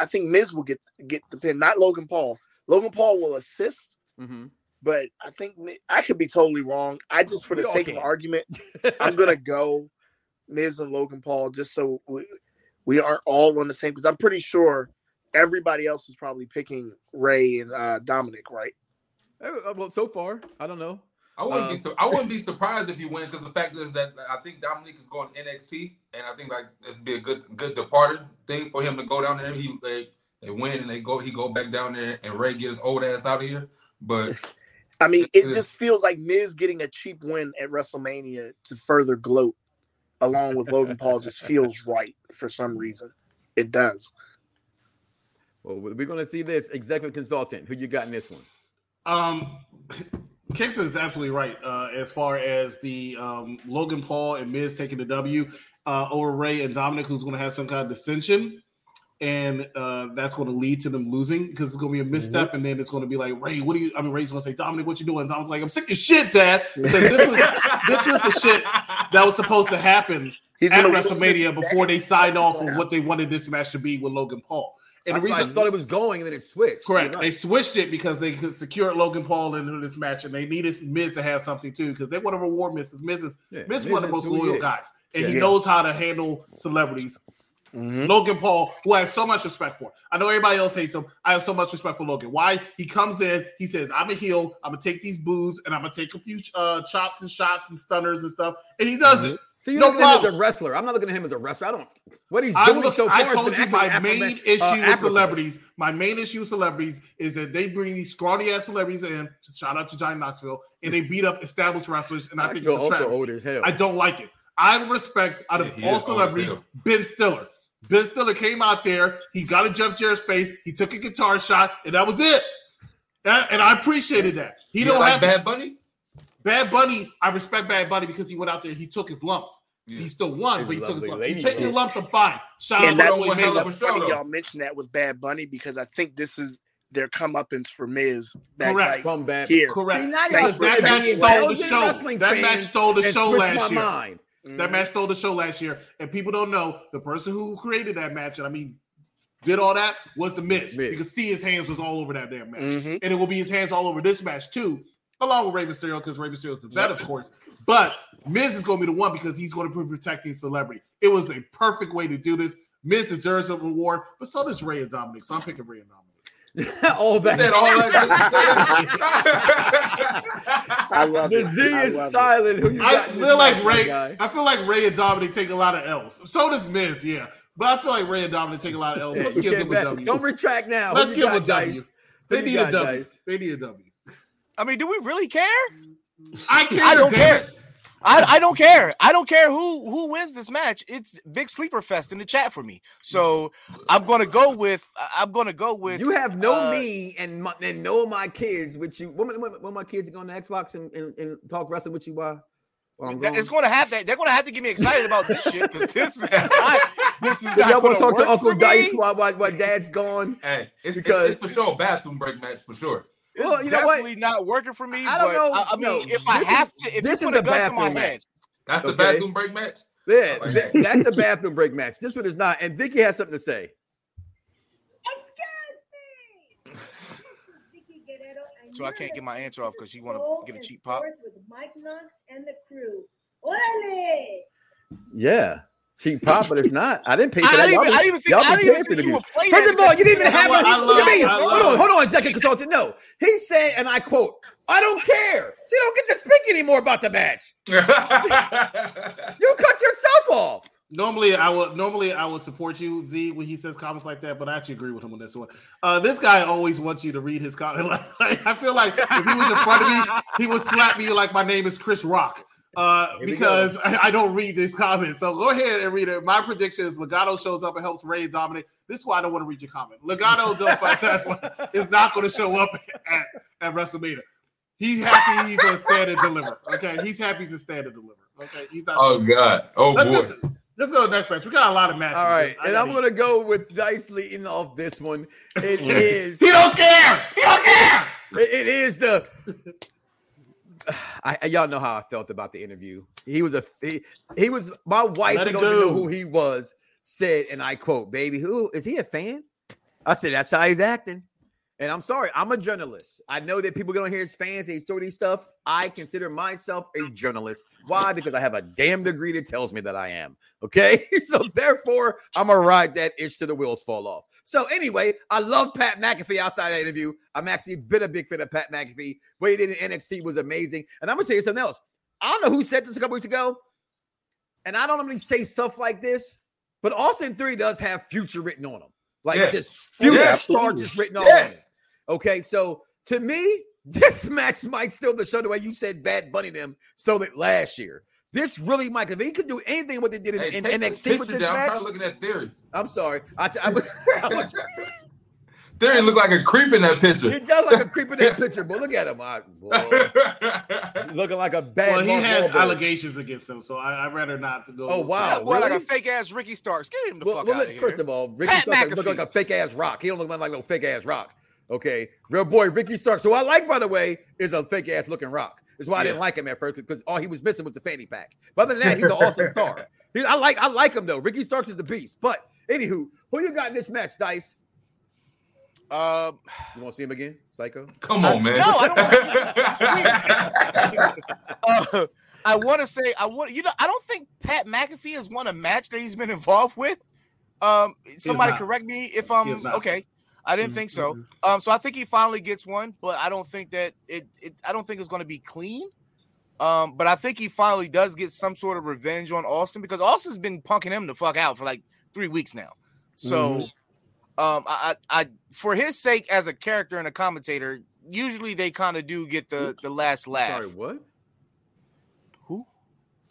Speaker 5: I think Miz will get get the pin, not Logan Paul. Logan Paul will assist,
Speaker 3: Mm-hmm.
Speaker 5: But I think I could be totally wrong. I just, for the
Speaker 3: all
Speaker 5: sake of argument, *laughs* I'm gonna go Miz and Logan Paul just so we, we aren't all on the same. Because I'm pretty sure everybody else is probably picking Rey and uh, Dominik, right?
Speaker 3: Uh, Well, so far, I don't know.
Speaker 6: I wouldn't
Speaker 3: Uh,
Speaker 6: be su- I wouldn't be surprised if he win because the fact is that I think Dominik is going NXT and I think like this would be a good good departed thing for him to go down there. He they, they win and they go he go back down there and Rey get his old ass out of here. But *laughs*
Speaker 5: I mean, it
Speaker 6: Yeah.
Speaker 5: just feels like Miz getting a cheap win at WrestleMania to further gloat, along with Logan Paul, just feels *laughs* right for some reason. It does.
Speaker 3: Well, we're going to see this executive consultant. Who you got in this one?
Speaker 7: Um, Kingston is absolutely right. Uh, as far as the um, Logan Paul and Miz taking the W uh, over Rey and Dominik, who's going to have some kind of dissension, and uh, that's going to lead to them losing because it's going to be a misstep, and then it's going to be like Rey, what do you? I mean, Rey's going to say, Dominik, what you doing? Dominik's like, I'm sick of shit, Dad. *laughs* Because this was this was the shit that was supposed to happen
Speaker 5: He's
Speaker 7: at
Speaker 5: gonna
Speaker 7: WrestleMania before they signed off on
Speaker 5: Yeah.
Speaker 7: what they wanted this match to be with Logan Paul. And
Speaker 3: That's
Speaker 7: the
Speaker 3: why
Speaker 7: reason
Speaker 3: I thought it was going, and then it switched.
Speaker 7: Correct.
Speaker 3: You're
Speaker 7: They switched it because they could secure Logan Paul into this match, and they needed Miz to have something too because they want to reward Miz. 'cause Miz is
Speaker 3: Yeah,
Speaker 7: Miz, is
Speaker 3: Miz
Speaker 7: one of the most loyal guys, and he
Speaker 5: Yeah.
Speaker 7: knows how to handle celebrities.
Speaker 5: Mhm.
Speaker 7: Logan Paul, who I have so much respect for. I know everybody else hates him. I have so much respect for Logan. Why? He comes in, he says, I'm a heel, I'm gonna take these boos and I'm gonna take a few uh, chops and shots and stunners and stuff. And he does it.
Speaker 3: See, you
Speaker 7: No
Speaker 3: look at him as a wrestler. I'm not looking at him as a wrestler. I don't. What he's doing
Speaker 7: look,
Speaker 3: so far.
Speaker 7: I told you my
Speaker 3: actually
Speaker 7: main
Speaker 3: affirma-
Speaker 7: issue
Speaker 3: uh,
Speaker 7: with
Speaker 3: admirable.
Speaker 7: celebrities. My main issue with celebrities is that they bring these scrawny ass celebrities in. Shout out to Johnny Knoxville, and they beat up established wrestlers, and I think it's
Speaker 3: Knoxville
Speaker 7: a
Speaker 3: also old as hell.
Speaker 7: I don't like it. I respect out of
Speaker 6: Yeah, he
Speaker 7: all
Speaker 6: is old as
Speaker 7: celebrities. Ben Stiller. Ben Stiller came out there. He got a Jeff Jarrett's face. He took a guitar shot, and that was it. And, and I appreciated that. He
Speaker 6: you
Speaker 7: don't
Speaker 6: like
Speaker 7: have
Speaker 6: Bad Bunny?
Speaker 7: Bad Bunny. I respect Bad Bunny because he went out there. He took his lumps.
Speaker 6: Yeah.
Speaker 7: He still won,
Speaker 3: His
Speaker 7: but he took his lumps. You
Speaker 3: lady
Speaker 7: take your
Speaker 3: did.
Speaker 7: lumps, I'm fine. Shout
Speaker 5: And
Speaker 7: out
Speaker 5: that's
Speaker 7: to
Speaker 6: one
Speaker 7: Floyd
Speaker 6: hell of a show,
Speaker 5: y'all mentioned that with Bad Bunny because I think this is their comeuppance for Miz. That's
Speaker 7: Correct.
Speaker 5: like
Speaker 3: From bad.
Speaker 5: here.
Speaker 7: Correct.
Speaker 3: See, now y'all
Speaker 5: Thanks
Speaker 7: Because
Speaker 5: for
Speaker 7: that match stole the show. That match stole the show last
Speaker 3: my
Speaker 7: year.
Speaker 3: mind.
Speaker 7: That match stole the show last year, and people don't know the person who created that match. And I mean, did all that was the Miz.
Speaker 3: Miz.
Speaker 7: You can see his hands was all over that damn match,
Speaker 5: Mhm.
Speaker 7: and it will be his hands all over this match too, along with Rey Mysterio because Rey Mysterio is the vet, of course. But Miz is going to be the one because he's going to be protecting celebrity. It was a perfect way to do this. Miz deserves a reward, but so does Rey and Dominik. So I'm picking Rey and Dominik. *laughs*
Speaker 3: all that.
Speaker 6: Said all that. *laughs*
Speaker 5: I love
Speaker 3: The
Speaker 5: it.
Speaker 3: Z
Speaker 5: I
Speaker 3: is silent. Who you?
Speaker 7: I feel like Rey.
Speaker 3: guy?
Speaker 7: I feel like Rey and Dominik take a lot of L's. So does Miz, yeah. But I feel like Rey and Dominik take a lot of L's. Let's
Speaker 3: You
Speaker 7: give
Speaker 3: can't
Speaker 7: them a
Speaker 3: bet.
Speaker 7: W.
Speaker 3: Don't retract now.
Speaker 7: Let's
Speaker 3: Who
Speaker 7: give
Speaker 3: you
Speaker 7: them a
Speaker 3: got,
Speaker 7: W.
Speaker 3: Dice?
Speaker 7: They need a W.
Speaker 3: Dice?
Speaker 7: They need a W.
Speaker 4: I mean, do we really care?
Speaker 7: I care.
Speaker 4: I don't
Speaker 7: damn
Speaker 4: care.
Speaker 7: It.
Speaker 4: I, I don't care. I don't care who who wins this match. It's big sleeper fest in the chat for me. So I'm gonna go with I'm gonna go with
Speaker 3: You have no
Speaker 4: uh,
Speaker 3: me and my, and no of my kids with you. When, when, when my kids are going to Xbox and, and, and talk wrestling with you while, while I'm
Speaker 4: that-
Speaker 3: gone?
Speaker 4: It's gonna have that. They're gonna have to get me excited about this shit because this is *laughs* not, this is not
Speaker 3: y'all
Speaker 4: gonna
Speaker 3: want to talk to Uncle Dice while, while, while Dad's gone?
Speaker 6: hey, it's,
Speaker 3: Because-
Speaker 6: it's, it's for sure a bathroom break match for sure.
Speaker 4: It's
Speaker 3: Well, you know what?
Speaker 4: definitely not working for me.
Speaker 3: I don't
Speaker 4: but
Speaker 3: know.
Speaker 4: I, I mean,
Speaker 3: No,
Speaker 4: if I
Speaker 3: this is-
Speaker 4: have to, if
Speaker 3: this is
Speaker 4: put
Speaker 3: a
Speaker 4: a gun to my
Speaker 3: bathroom
Speaker 4: head,
Speaker 3: match.
Speaker 6: That's the bathroom break match.
Speaker 3: Yeah,
Speaker 6: like that.
Speaker 3: that's the bathroom break match. This one is not. And Vicky has something to say. *laughs*
Speaker 4: So I can't get my answer off because she wanna get a cheap pop?
Speaker 9: With Mike Knox and the crew. Orale!
Speaker 3: Yeah. Cheap pop, but it's not. I didn't pay for
Speaker 4: I
Speaker 3: that.
Speaker 4: didn't
Speaker 3: Y'all
Speaker 4: even, I didn't even
Speaker 3: y'all
Speaker 4: I didn't even think you would play
Speaker 3: First of all, you didn't even have
Speaker 7: love-
Speaker 3: what you mean? Hold on, hold no, executive consultant. No, he said, and I quote, "I don't care. She don't get to speak anymore about the match. *laughs* You cut yourself off."
Speaker 7: Normally, I would normally I would support you, Z, when he says comments like that, but I actually agree with him on this one. Uh, this guy always wants you to read his comment. *laughs* Like, I feel like if he was in front of me, he would slap me like my name is Chris Rock. Uh, because I, *laughs* I don't read these comments. So go ahead and read it. My prediction is Legado shows up and helps Rey dominate. This is why I don't want to read your comment. Legado *laughs* Del Fantasma is not going to show up at, at WrestleMania. He's happy he's going to stand and deliver. Okay, he's happy to stand and deliver. Okay, he's not.
Speaker 6: oh God. Oh
Speaker 7: let's,
Speaker 6: boy.
Speaker 7: Go, let's go to the next match. We got a lot of matches.
Speaker 3: All right, and I'm gonna go with Dice leading off this one. It *laughs* is.
Speaker 7: He don't care. He don't care.
Speaker 3: It- it is the. I, I- y'all know how I felt about the interview. He was a he, he was my wife.
Speaker 7: Let
Speaker 3: don't even know who he was. Said, and I quote, "Baby, who is he a fan?" I said, "That's how he's acting." And I'm sorry, I'm a journalist. I know that people get on here as fans, they story stuff. I consider myself a journalist. Why? Because I have a damn degree that tells me that I am. Okay. *laughs* So therefore, I'm gonna ride that itch to the wheels fall off. So anyway, I love Pat McAfee outside that interview. I'm actually been a big fan of Pat McAfee. What he did in NXT was amazing. And I'm gonna tell you something else. I don't know who said this a couple weeks ago, and I don't normally say stuff like this, but Austin Theory does have future written on him. Like just future
Speaker 6: Yeah,
Speaker 3: star
Speaker 5: absolutely.
Speaker 3: just written all on it. Okay, so to me, *laughs* this match might steal the show the way you said Bad Bunny them stole it last year. This really might, if he could do anything what they did in,
Speaker 6: Hey,
Speaker 3: in
Speaker 6: take this
Speaker 3: NXT with
Speaker 6: picture
Speaker 3: this
Speaker 6: down. I'm
Speaker 3: match,
Speaker 6: trying to look at theory.
Speaker 3: I'm sorry. I, I, was- *laughs* I was- *laughs*
Speaker 6: Theory look like a creep in that picture.
Speaker 3: he does look like a creep in that picture, but look at him. I, boy, looking like a bad
Speaker 7: Well, he has
Speaker 3: Wahlberg.
Speaker 7: allegations against him, so I, I'd rather not to go.
Speaker 3: Oh, wow.
Speaker 4: That boy like a fake ass Ricky Starks. Get him the
Speaker 3: Well,
Speaker 4: fuck
Speaker 3: well
Speaker 4: out
Speaker 3: let's
Speaker 4: of here.
Speaker 3: first of all, Ricky
Speaker 4: Pat
Speaker 3: Starks look like a fake ass rock. He don't look like no fake ass rock. Okay, real boy Ricky Starks, who I like by the way, is a fake ass looking rock. That's why I didn't like him at first because all he was missing was the fanny pack. But other than that, he's an *laughs* awesome star. He- I like I like him though. Ricky Starks is the beast. But anywho, who you got in this match, Dice?
Speaker 4: Um,
Speaker 3: You want to see him again, Psycho?
Speaker 6: Come on, man.
Speaker 4: no, I *laughs* uh, I want to say I want you know I don't think Pat McAfee has won a match that he's been involved with. Um, somebody correct me if I'm
Speaker 7: not.
Speaker 4: okay. I didn't think so. Um, so I think he finally gets one, but I don't think that it. it I don't think it's going to be clean. Um, but I think he finally does get some sort of revenge on Austin because Austin's been punking him the fuck out for like three weeks now. So, um, I, I, I, for his sake as a character and a commentator, usually they kind of do get the the last laugh.
Speaker 3: Sorry, what?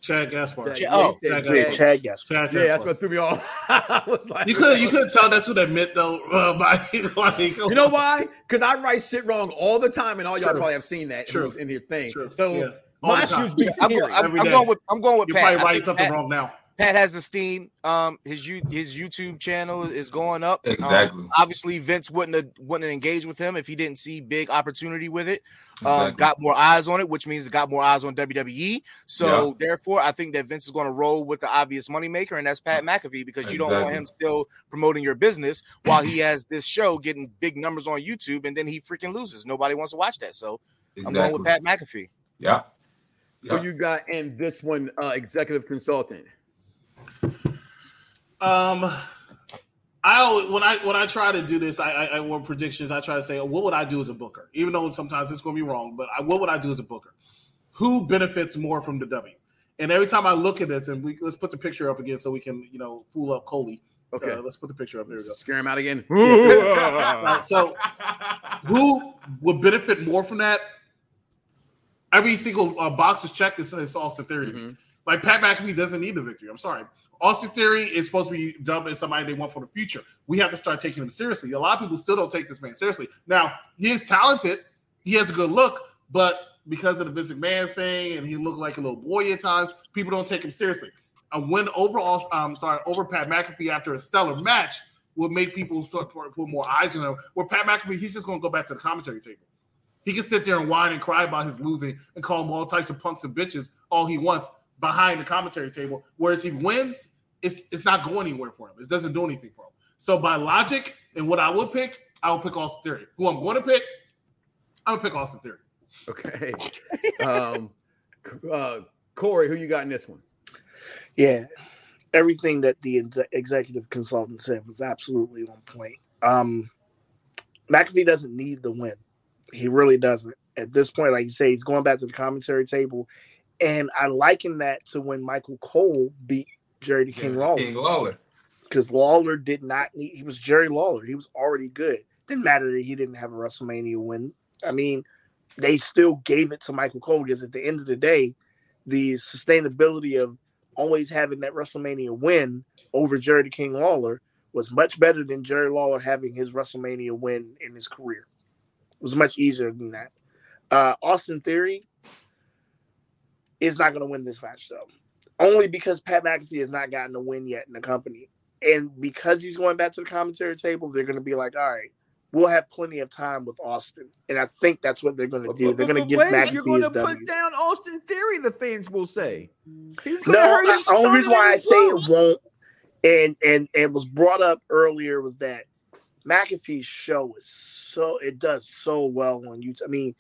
Speaker 7: Chad Gaspar.
Speaker 3: Chad-
Speaker 4: oh,
Speaker 3: he said
Speaker 7: Chad
Speaker 3: Chad-
Speaker 5: Yeah,
Speaker 7: Gaspar.
Speaker 5: Chad Gaspar.
Speaker 3: Yeah, that's what threw me off. *laughs* I was like,
Speaker 7: You could you could tell that's what that meant though. *laughs* Uh, by like,
Speaker 3: You know why? Because I write shit wrong all the time, and all y'all
Speaker 7: True.
Speaker 3: probably have seen that
Speaker 7: True.
Speaker 3: in your thing.
Speaker 7: True.
Speaker 3: So
Speaker 7: Yeah.
Speaker 3: My excuse be
Speaker 4: I'm,
Speaker 3: serious.
Speaker 4: I'm- I'm going with I'm going with
Speaker 7: You're
Speaker 4: Pat.
Speaker 7: probably
Speaker 4: I
Speaker 7: writing something
Speaker 4: Pat-
Speaker 7: wrong now.
Speaker 4: Pat has the steam. Um, his you his YouTube channel is going up. Um,
Speaker 6: Exactly.
Speaker 4: obviously, Vince wouldn't have, wouldn't have engaged with him if he didn't see big opportunity with it. Um,
Speaker 6: Exactly.
Speaker 4: got more eyes on it, which means it got more eyes on WWE. So therefore, I think that Vince is going to roll with the obvious moneymaker, and that's Pat McAfee, because you don't want him still promoting your business while he *clears throat* has this show getting big numbers on YouTube, and then he freaking loses. Nobody wants to watch that. So I'm going with Pat McAfee.
Speaker 6: Yeah.
Speaker 3: Who you got in this one, uh, executive consultant?
Speaker 7: Um, I always, when I when I try to do this, I, I, I want predictions. I try to say, what would I do as a booker? Even though sometimes it's going to be wrong, but I, what would I do as a booker? Who benefits more from the W? And every time I look at this, and we let's put the picture up again so we can you know fool up Coley.
Speaker 3: Okay,
Speaker 7: Uh, let's put the picture up. There we go.
Speaker 3: scare him out again.
Speaker 7: Uh, *laughs* so, who would benefit more from that? Every single uh, box is checked. It's, it's Austin Theory. to me.
Speaker 3: Mhm.
Speaker 7: Like Pat McAfee doesn't need the victory. I'm sorry. Austin Theory is supposed to be dubbed as somebody they want for the future. We have to start taking him seriously. A lot of people still don't take this man seriously. Now he is talented. He has a good look, but because of the Vince McMahon thing, and he looked like a little boy at times, people don't take him seriously. A win over, Aus- um, sorry, over Pat McAfee after a stellar match will make people start put more eyes on him. Where Pat McAfee, he's just going to go back to the commentary table. He can sit there and whine and cry about his losing and call him all types of punks and bitches all he wants behind the commentary table. Whereas he wins, it's it's not going anywhere for him. It doesn't do anything for him. So by logic and what I would pick, I would pick Austin Theory. Who I'm going to pick, I would pick Austin Theory.
Speaker 3: Okay. um, *laughs* uh, Corey, who you got in this one?
Speaker 5: Yeah, everything that the ex- executive consultant said was absolutely on point. Um, McAfee doesn't need the win. He really doesn't. At this point, like you say, he's going back to the commentary table. And I liken that to when Michael Cole beat Jerry King Lawler.
Speaker 6: King Lawler.
Speaker 5: Because Lawler did not need he was Jerry Lawler. He was already good. Didn't matter that he didn't have a WrestleMania win. I mean, they still gave it to Michael Cole because at the end of the day, the sustainability of always having that WrestleMania win over Jerry King Lawler was much better than Jerry Lawler having his WrestleMania win in his career. It was much easier than that. Uh, Austin Theory is not going to win this match though, only because Pat McAfee has not gotten a win yet in the company, and because he's going back to the commentary table, they're going to be like, all right. We'll have plenty of time with Austin, and I think that's what they're going to do. They're going to give
Speaker 3: Wait, You're going to
Speaker 5: W.
Speaker 3: put down Austin Theory. The fans will say he's going to
Speaker 5: No,
Speaker 3: hurt
Speaker 5: the only reason why I say it won't, and and and was brought up earlier was that McAfee's show is so it does so well on YouTube. I mean,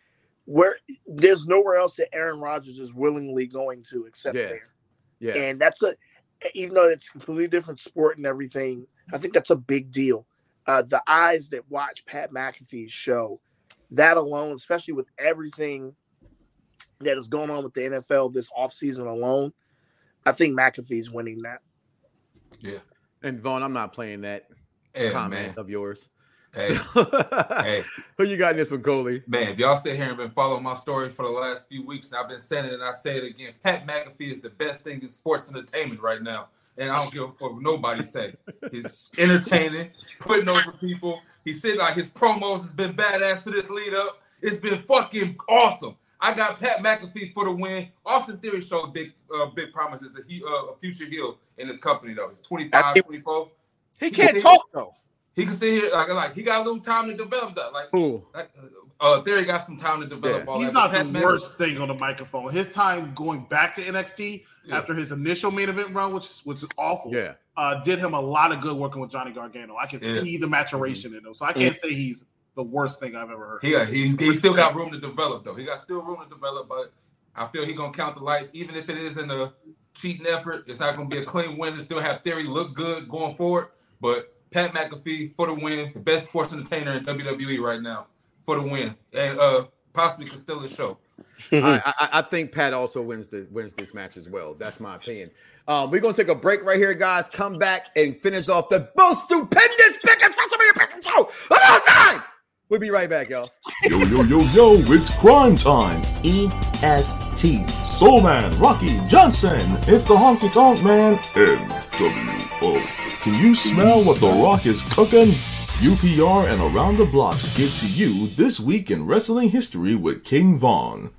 Speaker 5: where there's nowhere else that Aaron Rodgers is willingly going to except
Speaker 3: Yeah.
Speaker 5: there,
Speaker 3: Yeah.
Speaker 5: and that's a even though it's a completely different sport and everything. I think that's a big deal. Uh, the eyes that watch Pat McAfee's show, that alone, especially with everything that is going on with the NFL this offseason alone, I think McAfee's winning that.
Speaker 6: Yeah.
Speaker 3: And Vaughn, I'm not playing that
Speaker 6: Hey,
Speaker 3: comment
Speaker 6: man.
Speaker 3: of yours.
Speaker 6: Hey,
Speaker 3: So-
Speaker 6: hey. *laughs*
Speaker 3: Who you got in this one, Coley?
Speaker 6: Man, if y'all sit here and been following my story for the last few weeks, and I've been saying it and I say it again, Pat McAfee is the best thing in sports entertainment right now. And I don't give a fuck what nobody say. *laughs* He's entertaining, putting over people. He said like his promos has been badass to this lead up. It's been fucking awesome. I got Pat McAfee for the win. Austin Theory showed big uh, big promises that he uh, a future heel in his company though. He's 25, 24.
Speaker 4: He can't talk though.
Speaker 6: He can sit here like, like he got a little time to develop that. Like,
Speaker 3: Who?
Speaker 6: like uh, Theory got some time to develop
Speaker 3: Yeah.
Speaker 6: all
Speaker 7: He's
Speaker 6: that.
Speaker 7: not
Speaker 6: but
Speaker 7: the
Speaker 6: Pat Mc-
Speaker 7: worst thing on the microphone. His time going back to NXT
Speaker 6: Yeah.
Speaker 7: after his initial main event run, which which is awful,
Speaker 3: Yeah.
Speaker 7: uh, did him a lot of good working with Johnny Gargano. I can
Speaker 6: Yeah.
Speaker 7: see the maturation in him, so I can't say he's the worst thing I've ever heard.
Speaker 6: He got, he's, he still got room to develop though. He got still room to develop, but I feel he gonna count the lights, even if it is in a cheating effort. It's not gonna be a clean win. And still have Theory look good going forward. But Pat McAfee for the win, the best sports entertainer in WWE right now for the win, and uh possibly could steal the show. *laughs*
Speaker 3: I, I, I think Pat also wins the wins this match as well. That's my opinion. Um, we're gonna take a break right here, guys. Come back and finish off the most stupendous biggest WrestleMania Bacon show of all time. We'll be right back, y'all.
Speaker 10: Yo, yo, yo, yo, it's crime time. EST. Soul Man, Rocky Johnson. It's the Honky Tonk Man. NWO. Can you smell what The Rock is cooking? UPR and Around the Bloxxx give to you This Week in Wrestling History with King Vaughn.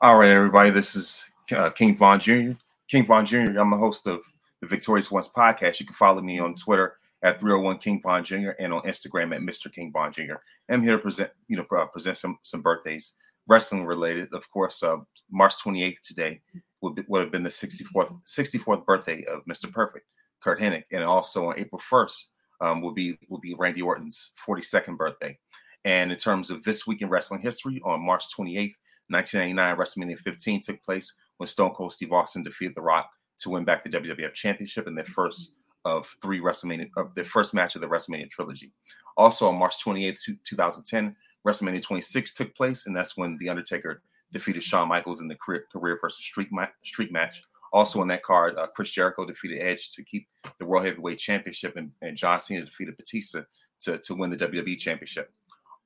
Speaker 11: All right, everybody. This is uh, King Von Jr. King Von Jr. I'm the host of the Victorious Ones podcast. You can follow me on Twitter at 301 King Von Jr. and on Instagram at Mr. King Von Jr. I'm here to present, you know, uh, present some some birthdays, wrestling related. Of course, uh, March 28th today would, be, would have been the 64th 64th birthday of Mr. Perfect, Curt Hennig, and also on April 1st um, will be will be Randy Orton's 42nd birthday. And in terms of this week in wrestling history, on March 28th, 1999, WrestleMania 15 took place when Stone Cold Steve Austin defeated The Rock to win back the WWF Championship in their first of three WrestleMania of their first match of the WrestleMania trilogy. Also on March 28th, 2010, WrestleMania 26 took place, and that's when The Undertaker defeated Shawn Michaels in the career, career versus streak, ma- streak match. Also on that card, uh, Chris Jericho defeated Edge to keep the World Heavyweight Championship, and, and John Cena defeated Batista to, to win the WWE Championship.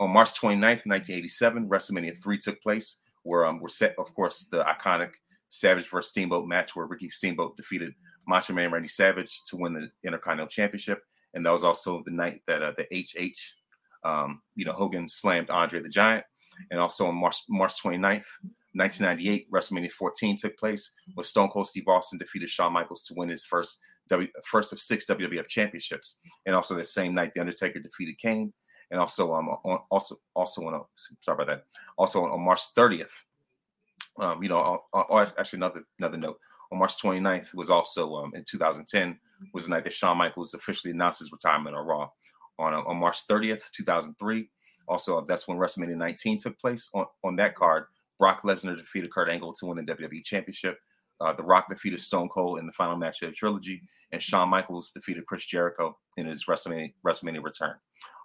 Speaker 11: On March 29th, 1987, WrestleMania 3 took place, where um, we're set, of course, the iconic Savage versus Steamboat match, where Ricky Steamboat defeated Macho Man Randy Savage to win the Intercontinental Championship, and that was also the night that uh, the HH, um, you know, Hogan slammed Andre the Giant, and also on March March 29th, 1998, WrestleMania 14 took place, where Stone Cold Steve Austin defeated Shawn Michaels to win his first W first of six WWF championships, and also the same night, The Undertaker defeated Kane, and also um on, also also on sorry about that, also on, March 30th, um, you know, uh, uh, actually another another note. On March 29th was also um, in 2010 was the night that Shawn Michaels officially announced his retirement on Raw. On, uh, on March 30th, 2003, also that's when WrestleMania 19 took place. On, on that card, Brock Lesnar defeated Kurt Angle to win the WWE Championship. uh, The Rock defeated Stone Cold in the final match of the trilogy, and Shawn Michaels defeated Chris Jericho in his WrestleMania, WrestleMania return.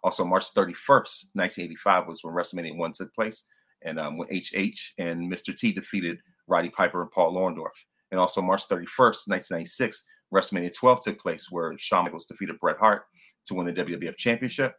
Speaker 11: Also, March 31st, 1985 was when WrestleMania 1 took place, and um, when HH and Mr. T defeated Roddy Piper and Paul Orndorff. And also, March 31st, 1996, WrestleMania 12 took place, where Shawn Michaels defeated Bret Hart to win the WWF Championship.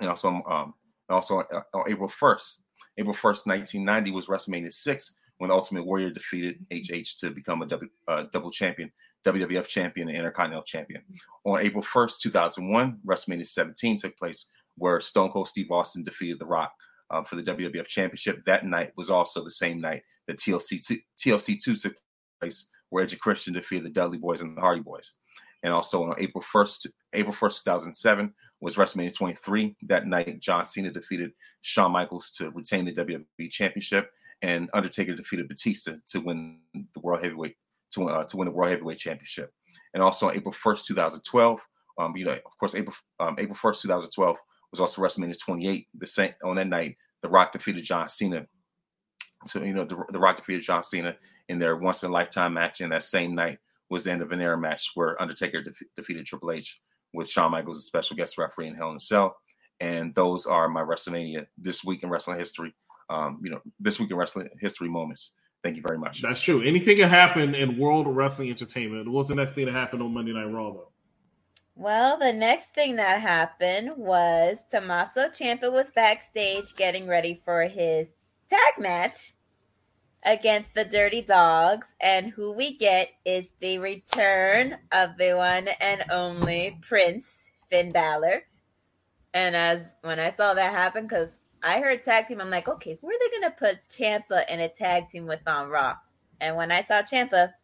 Speaker 11: And also, um, also uh, on April 1st, April 1st, 1990 was WrestleMania 6 when Ultimate Warrior defeated HH to become a double, uh, double champion, WWF champion, and Intercontinental champion. On April 1st, 2001, WrestleMania 17 took place where Stone Cold Steve Austin defeated The Rock uh, for the WWF championship. That night was also the same night that TLC 2, TLC 2 took place where Edge Christian defeated the Dudley Boyz and the Hardy Boyz. And also on April 1st, April 1st, 2007 was WrestleMania 23. That night, John Cena defeated Shawn Michaels to retain the WWE Championship, and Undertaker defeated Batista to win the World Heavyweight to, uh, to win the World Heavyweight Championship. And also on April 1st, 2012, um, you know, of course, April um, April 1st, 2012 was also WrestleMania 28. The same on that night, The Rock defeated John Cena. So you know, the, the Rock defeated John Cena in their once in a lifetime match. And that same night was the end of an era match where Undertaker def- defeated Triple H with Shawn Michaels as special guest referee in Hell in a Cell. And those are my WrestleMania this week in wrestling history. Um, you know, this week in wrestling history moments. Thank you very much.
Speaker 7: That's true. Anything can happen in world wrestling entertainment. What's the next thing that happened on Monday Night Raw, though?
Speaker 12: Well, the next thing that happened was Tommaso Ciampa was backstage getting ready for his tag match against the Dirty Dogs, and who we get is the return of the one and only Prince Finn Balor. And as when I saw that happen, because I heard tag team, I'm like, okay, who are they gonna put Ciampa in a tag team with on Raw? And when I saw Ciampa,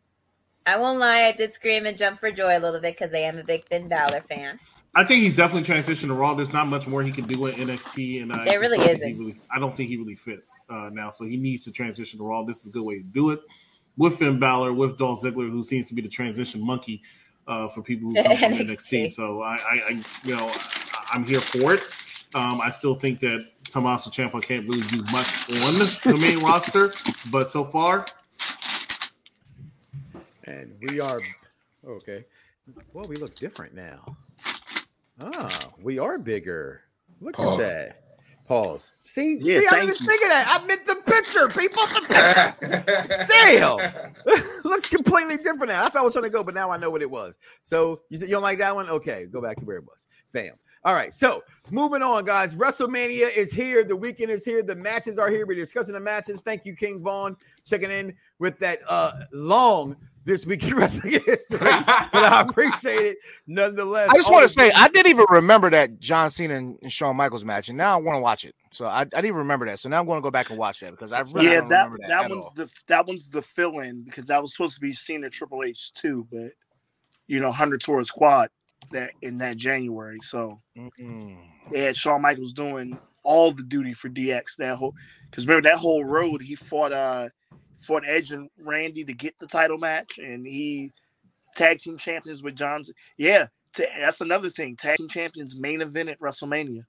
Speaker 12: I won't lie, I did scream and jump for joy a little bit because I am a big Finn Balor fan.
Speaker 7: I think he's definitely transitioned to Raw. There's not much more he can do in NXT, and I
Speaker 12: There really isn't.
Speaker 7: really- I don't think he really fits uh, now. So he needs to transition to Raw. This is a good way to do it with Finn Balor, with Dolph Ziggler, who seems to be the transition monkey uh, for people who *laughs* come from
Speaker 12: NXT.
Speaker 7: NXT. So I, I, I, you know, I- I'm here for it. Um, I still think that Tommaso Ciampa can't really do much on the main *laughs* roster, but so far,
Speaker 3: And we are okay. Well, we look different now. Ah, we are bigger. Look
Speaker 4: Pause.
Speaker 3: at that. Pause. See,
Speaker 5: Yeah,
Speaker 3: see, I didn't
Speaker 5: you.
Speaker 3: think of that. I meant the picture, people. The picture. Damn. *laughs* Looks completely different now. That's how I was trying to go, but now I know what it was. So you said you don't like that one? Okay, go back to where it was. Bam. All right. So moving on, guys. WrestleMania is here. The weekend is here. The matches are here. We're discussing the matches. Thank you, King Vaughn, checking in with that uh long this week in *laughs* wrestling history. but I appreciate it nonetheless.
Speaker 4: I just want to say I didn't even remember that John Cena and and Shawn Michaels match, and now I want to watch it. So I, I didn't even remember that. So now I'm going to go back and watch that because I really
Speaker 5: yeah,
Speaker 4: don't
Speaker 5: that
Speaker 4: remember that.
Speaker 5: that, one's
Speaker 4: all.
Speaker 5: the that one's the fill in because that was supposed to be Cena Triple H too, but you know, Hunter Tour Squad that in that January. So
Speaker 4: Mm-mm.
Speaker 5: they had Shawn Michaels doing all the duty for DX that whole because remember that whole road he fought uh fought Edge and Randy to get the title match and he tag team champions with John's yeah ta- that's another thing tag team champions main event at WrestleMania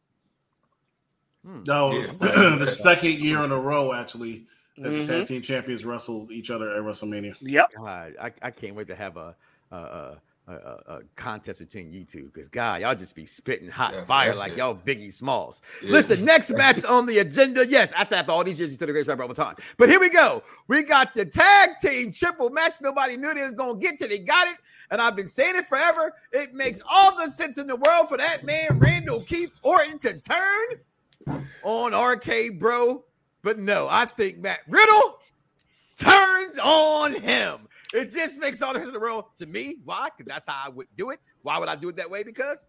Speaker 3: Hmm.
Speaker 7: that was
Speaker 6: Yeah. *clears throat*
Speaker 7: the second year in a row, actually, that the
Speaker 5: Mhm.
Speaker 7: tag team champions wrestled each other at WrestleMania.
Speaker 5: yep
Speaker 3: God, I, I can't wait to have a a, a, a, a contest between you two because God, y'all just be spitting hot
Speaker 6: Yes,
Speaker 3: fire like
Speaker 6: it.
Speaker 3: y'all Biggie Smalls.
Speaker 6: Yeah.
Speaker 3: Listen, next match on the agenda. Yes, I said after all these years, you the greatest rapper of all time. But here we go. We got the tag team triple match. Nobody knew they was gonna get to. They got it. And I've been saying it forever. It makes all the sense in the world for that man, Randall Keith Orton, to turn on RK Bro. But no, I think Matt Riddle turns on him. It just makes all the sense in the world to me. Why? Because that's how I would do it. Why would I do it that way? Because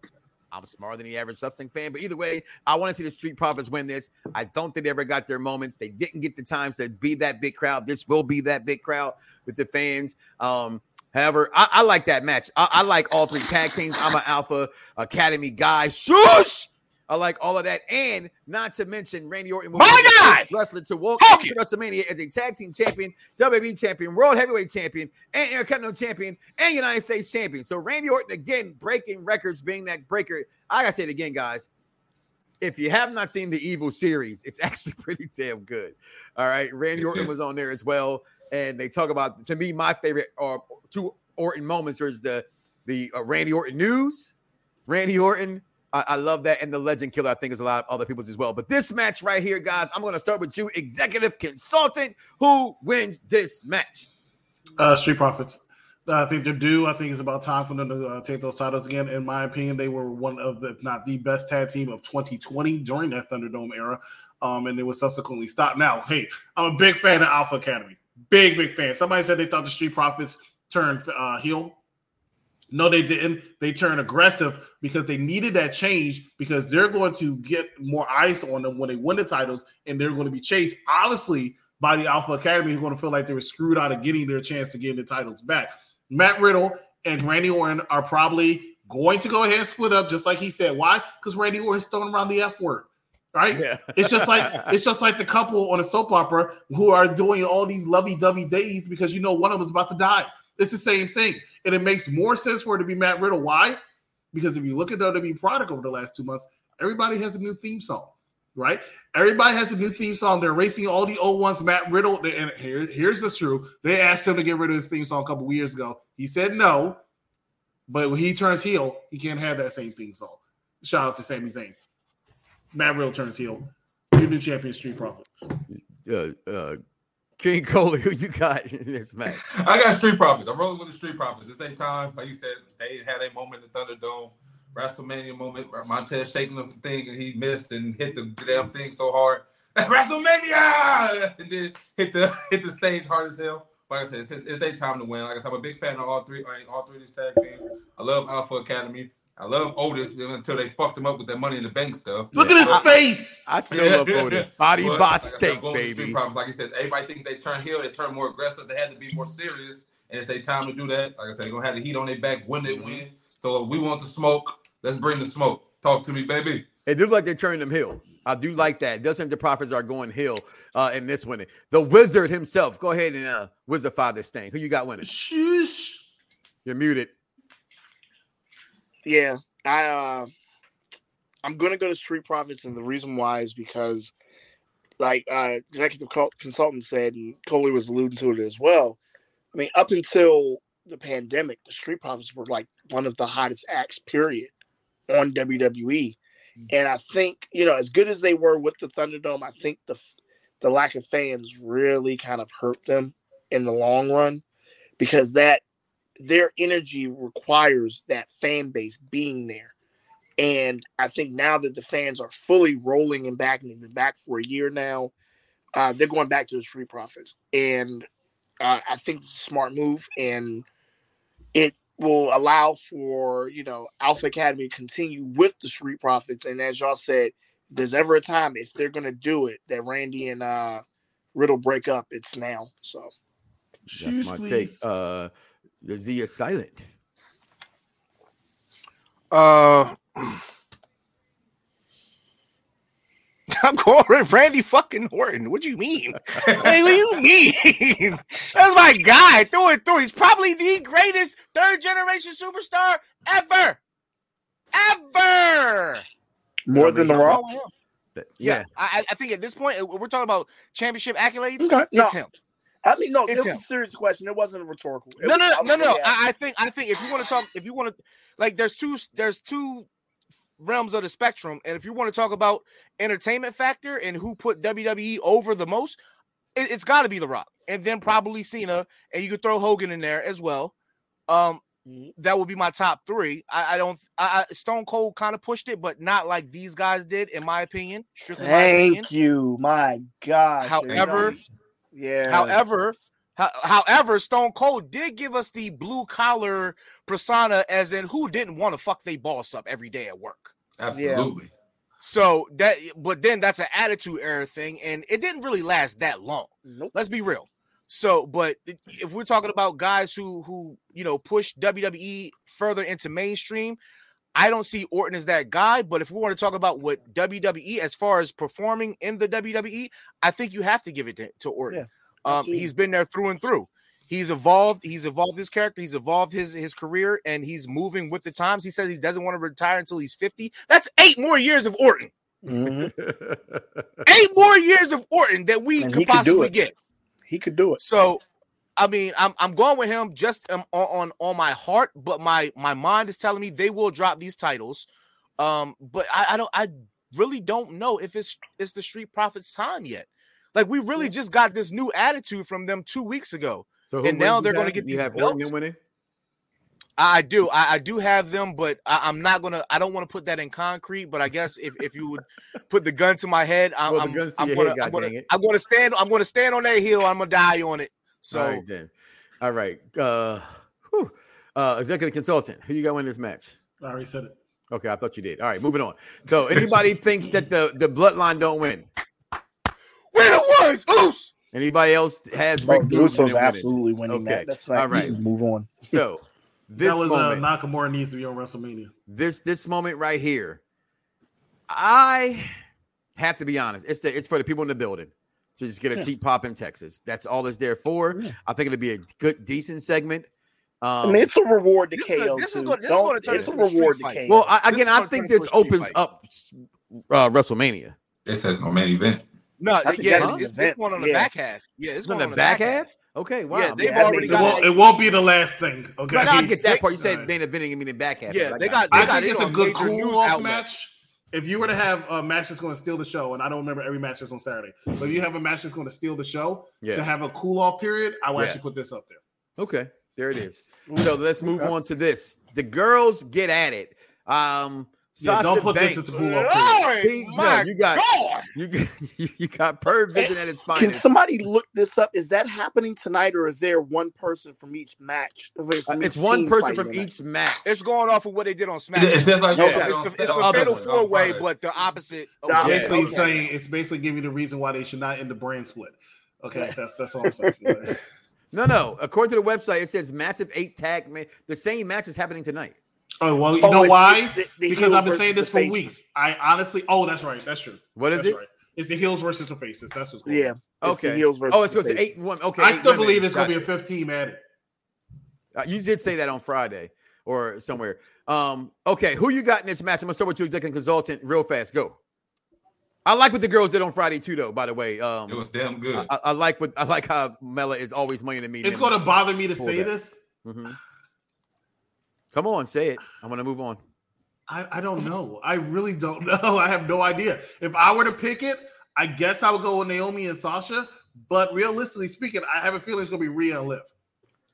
Speaker 3: I'm smarter than the average wrestling fan. But either way, I want to see the Street Profits win this. I don't think they ever got their moments. They didn't get the times to be that big crowd. This will be that big crowd with the fans. Um, however, I, I like that match. I, I like all three tag teams. I'm an Alpha Academy guy. Shush! I like all of that. And not to mention, Randy Orton will
Speaker 4: My guy!
Speaker 3: wrestler to walk into WrestleMania as a tag team champion, WWE champion, world heavyweight champion, and Intercontinental champion, and United States champion. So Randy Orton again breaking records, being that breaker. I gotta say it again, guys. If you have not seen the Evil series, it's *laughs* actually pretty damn good. All right, Randy Orton *laughs* was on there as well. and they talk about to me my favorite or two Orton moments. There's the the uh, Randy Orton news, Randy Orton. I, I love that, and the Legend Killer. I think is a lot of other people's as well. But this match right here, guys, I'm going to start with you, executive consultant. Who wins this match?
Speaker 7: Uh, Street Profits. I think they're due. I think it's about time for them to uh, take those titles again. In my opinion, they were one of the, if not the best tag team of 2020 during that Thunderdome era. Um, and it was subsequently stopped. Now, hey, I'm a big fan of Alpha Academy. Big, big fan. Somebody said they thought the Street Profits turned uh, heel. No, they didn't. They turned aggressive because they needed that change because they're going to get more ice on them when they win the titles and they're going to be chased, honestly, by the Alpha Academy who are going to feel like they were screwed out of getting their chance to get the titles back. Matt Riddle and Randy Orton are probably going to go ahead and split up, just like he said. Why? Because Randy Orton's throwing around the F word. Right?
Speaker 3: Yeah.
Speaker 7: it's just like *laughs* it's just like the couple on a soap opera who are doing all these lovey-dovey days because you know one of them is about to die. It's the same thing. And it makes more sense for it to be Matt Riddle. Why? Because if you look at the WWE product over the last two months, everybody has a new theme song, right? Everybody has a new theme song. They're racing all the old ones. Matt Riddle, and here, here's the truth. They asked him to get rid of his theme song a couple years ago. He said no, but when he turns heel, he can't have that same theme song. Shout out to Sami Zayn. Matt Riddle turns heel. New champion, Street Profits.
Speaker 3: Uh, uh, King Coley, *laughs* who you got in this match?
Speaker 6: I got Street Profits. I'm rolling with the Street Profits. It's their time. Like you said, they had a moment in Thunderdome, WrestleMania moment. Montez shaking the thing and he missed and hit the damn thing so hard. *laughs* WrestleMania! And then hit the *laughs* hit the stage hard as hell. Like I said, it's, it's their time to win. Like I said, I'm a big fan of all three, all three of these tag teams. I love Alpha Academy. I love Otis until they fucked him up with that Money in the Bank stuff.
Speaker 7: Look at his
Speaker 3: I-
Speaker 7: face.
Speaker 3: I still love *laughs* Otis. Body
Speaker 6: But,
Speaker 3: by
Speaker 6: like
Speaker 3: steak,
Speaker 6: I'm going with Street
Speaker 3: baby.
Speaker 6: Profits. Like you said, everybody think they turn heel, they turn more aggressive. They had to be more serious, and it's their time to do that. Like I said, they're gonna have the heat on their back when they win. So if we want the smoke. Let's bring the smoke. Talk to me, baby.
Speaker 3: It looks like they're turning them heel. I do like that. It does seem the Profits are going heel uh, in this one. The wizard himself. Go ahead and uh, wizardify this thing. Who you got winning?
Speaker 7: Shush.
Speaker 3: You're muted.
Speaker 5: Yeah, I uh I'm gonna go to Street Profits, and the reason why is because, like uh executive consultant said, and Coley was alluding to it as well. I mean, up until the pandemic, the Street Profits were like one of the hottest acts, period, on WWE. And I think you know, as good as they were with the Thunderdome, I think the the lack of fans really kind of hurt them in the long run because that their energy requires that fan base being there. And I think now that the fans are fully rolling and back, and they've been back for a year now, uh, they're going back to the Street Profits. And uh, I think it's a smart move, and it will allow for, you know, Alpha Academy to continue with the Street Profits. And as y'all said, if there's ever a time, if they're going to do it, that Randy and uh, Riddle break up, it's now. So.
Speaker 3: That's my take. Uh, the Z is silent.
Speaker 4: Uh, *laughs* I'm going with Randy fucking Orton. What do you mean? Like, what do you mean? *laughs* That's my guy through and through. He's probably the greatest third generation superstar ever. Ever.
Speaker 5: More than The Rock?
Speaker 4: Yeah,
Speaker 3: yeah.
Speaker 4: I, I think at this point we're talking about championship accolades.
Speaker 5: Okay,
Speaker 4: It's
Speaker 5: no.
Speaker 4: him.
Speaker 5: I mean, no,
Speaker 4: It's
Speaker 5: it was
Speaker 4: him.
Speaker 5: a serious question. It wasn't a rhetorical. It
Speaker 4: No, no,
Speaker 5: I
Speaker 4: no, no, no. I, I think I think if you want to talk, if you want to, like, there's two there's two realms of the spectrum, and if you want to talk about entertainment factor and who put WWE over the most, it, it's got to be The Rock, and then probably Cena, and you could throw Hogan in there as well. Um,
Speaker 5: Mhm.
Speaker 4: that would be my top three. I, I don't. I, I Stone Cold kind of pushed it, but not like these guys did, in my opinion. Strictly my opinion.
Speaker 5: Thank you. My God.
Speaker 4: However,
Speaker 5: yeah.
Speaker 4: However, ho- however, Stone Cold did give us the blue collar persona, as in who didn't want to fuck they boss up every day at work.
Speaker 6: Absolutely.
Speaker 4: So that, but then that's an attitude error thing, and it didn't really last that long.
Speaker 5: Nope.
Speaker 4: Let's be real. So, but if we're talking about guys who who you know push WWE further into mainstream, I don't see Orton as that guy. But if we want to talk about what WWE as far as performing in the WWE, I think you have to give it to, to Orton.
Speaker 5: Yeah,
Speaker 4: um, he's been there through and through. He's evolved. He's evolved his character. He's evolved his his career, and he's moving with the times. He says he doesn't want to retire until he's fifty. That's eight more years of Orton.
Speaker 5: Mhm.
Speaker 4: Eight more years of Orton that we
Speaker 5: And
Speaker 4: could
Speaker 5: he could
Speaker 4: possibly get.
Speaker 5: He could do it.
Speaker 4: So I mean, I'm I'm going with him just um, on, on on my heart, but my my mind is telling me they will drop these titles. Um, but I, I don't I really don't know if it's it's the Street Profits time yet. Like we really just got this new attitude from them two weeks ago,
Speaker 3: So
Speaker 4: and now they're going to get
Speaker 3: you
Speaker 4: these
Speaker 3: have
Speaker 4: belts.
Speaker 3: Oregon winning.
Speaker 4: I do. I, I do have them, but I, I'm not gonna. I don't want to put that in concrete. But I guess if, if you would put the gun to my head, I'm,
Speaker 3: Well,
Speaker 4: I'm, I'm gonna,
Speaker 3: head,
Speaker 4: I'm gonna. I'm gonna stand. I'm gonna stand on that hill. I'm gonna die on it. So
Speaker 3: All right then. All right. Uh, whew. uh, executive consultant. Who you got win this match?
Speaker 7: I already said it.
Speaker 3: Okay, I thought you did. All right, moving on. So, anybody thinks that the the bloodline don't win?
Speaker 4: Win it was Oos.
Speaker 3: Anybody else has Rick
Speaker 5: the
Speaker 3: Boogs
Speaker 5: Usos
Speaker 3: winning?
Speaker 5: absolutely winning
Speaker 3: Okay.
Speaker 5: that. That's not
Speaker 3: All right.
Speaker 5: move on.
Speaker 3: So, *laughs* this
Speaker 7: that was
Speaker 3: moment,
Speaker 7: uh, Nakamura needs to be on WrestleMania.
Speaker 3: this this moment right here, I have to be honest. It's the it's for the people in the building to just get a
Speaker 5: Yeah.
Speaker 3: cheap pop in Texas. That's all it's there for. I think it'll be a good, decent segment. Um,
Speaker 5: I mean, it's a reward to
Speaker 4: This is-
Speaker 5: KO.
Speaker 4: this is
Speaker 5: too.
Speaker 4: gonna- this is
Speaker 5: Don't-
Speaker 4: gonna turn
Speaker 5: it's a
Speaker 4: into a street
Speaker 5: reward to
Speaker 4: fight.
Speaker 5: KO.
Speaker 3: well, I, again, I think this opens
Speaker 4: fight.
Speaker 3: up uh, WrestleMania.
Speaker 6: It says no main event.
Speaker 4: No,
Speaker 5: I
Speaker 4: yeah, it's, it's,
Speaker 5: events,
Speaker 4: it's going on the
Speaker 5: yeah.
Speaker 4: back half. Yeah, it's
Speaker 3: It's on
Speaker 4: going
Speaker 3: the
Speaker 4: on
Speaker 3: back half. Okay, wow.
Speaker 4: Yeah, they've
Speaker 5: Yeah,
Speaker 4: already
Speaker 5: mean,
Speaker 7: It won't,
Speaker 4: it.
Speaker 7: it won't be the last thing. Okay.
Speaker 3: But I get that part. You said main eventing and meaning back half.
Speaker 4: Yeah, they
Speaker 3: got
Speaker 4: got. They
Speaker 7: I
Speaker 4: got
Speaker 7: think it's a good cool off match. If you were to have a match that's going to steal the show, and I don't remember every match that's on Saturday, but if you have a match that's going to steal the show
Speaker 3: Yeah.
Speaker 7: to have a cool off period, I will
Speaker 3: Yeah.
Speaker 7: actually put this up there.
Speaker 3: Okay, there it is. So let's move on to this. The girls get at it. Um,
Speaker 7: Yeah,
Speaker 3: Sasha
Speaker 7: don't put
Speaker 3: Banks.
Speaker 7: this at the cool off period.
Speaker 4: Oh
Speaker 3: See, no, you got
Speaker 4: god! *laughs*
Speaker 3: you got you got Perv Vision at its finest.
Speaker 5: Can somebody look this up? Is that happening tonight, or is there one person from each match? From
Speaker 3: Uh, it's one person from
Speaker 5: tonight?
Speaker 3: each match.
Speaker 4: It's going off of what they did on
Speaker 6: It,
Speaker 4: SmackDown.
Speaker 6: it says like
Speaker 3: Yeah.
Speaker 6: yeah,
Speaker 4: It's
Speaker 6: on-
Speaker 4: the, it's
Speaker 6: on
Speaker 4: the fatal four way, but the opposite. Of
Speaker 3: Yeah.
Speaker 7: Basically
Speaker 4: did.
Speaker 7: saying it's basically giving you the reason why they should not end the brand split. Okay, that's that's all I'm saying. *laughs*
Speaker 3: No, no. According to the website, it says massive eight tag. Man, the same match is happening tonight.
Speaker 7: Oh well, you
Speaker 5: Oh,
Speaker 7: know why?
Speaker 5: the- the
Speaker 7: because I've been saying this for
Speaker 5: faces.
Speaker 7: weeks. I honestly, oh, that's right, that's true.
Speaker 3: What is
Speaker 7: That's
Speaker 3: it?
Speaker 7: right. It's the heels versus the faces. That's what's going
Speaker 5: Yeah.
Speaker 7: on.
Speaker 5: It's the
Speaker 3: Okay.
Speaker 5: heels versus
Speaker 3: Oh, it's
Speaker 5: the
Speaker 3: supposed to
Speaker 5: faces.
Speaker 3: eight and one. Okay.
Speaker 7: I still
Speaker 3: women.
Speaker 7: believe it's going to be a 15 man.
Speaker 3: Uh, you did say that on Friday or somewhere. Um, okay, who you got in this match? I'm gonna start with you, executive consultant, real fast. Go. I like what the girls did on Friday too, though. By the way, um,
Speaker 6: It was damn good.
Speaker 3: I, I like what I like how Mella is always money to me.
Speaker 7: It's going to bother me to say
Speaker 3: that.
Speaker 7: this.
Speaker 3: hmm Come on, say it. I'm gonna move on.
Speaker 7: I, I don't know. I really don't *laughs* know. I have no idea. If I were to pick it, I guess I would go with Naomi and Sasha. But realistically speaking, I have a feeling it's going to be Rhea and Liv.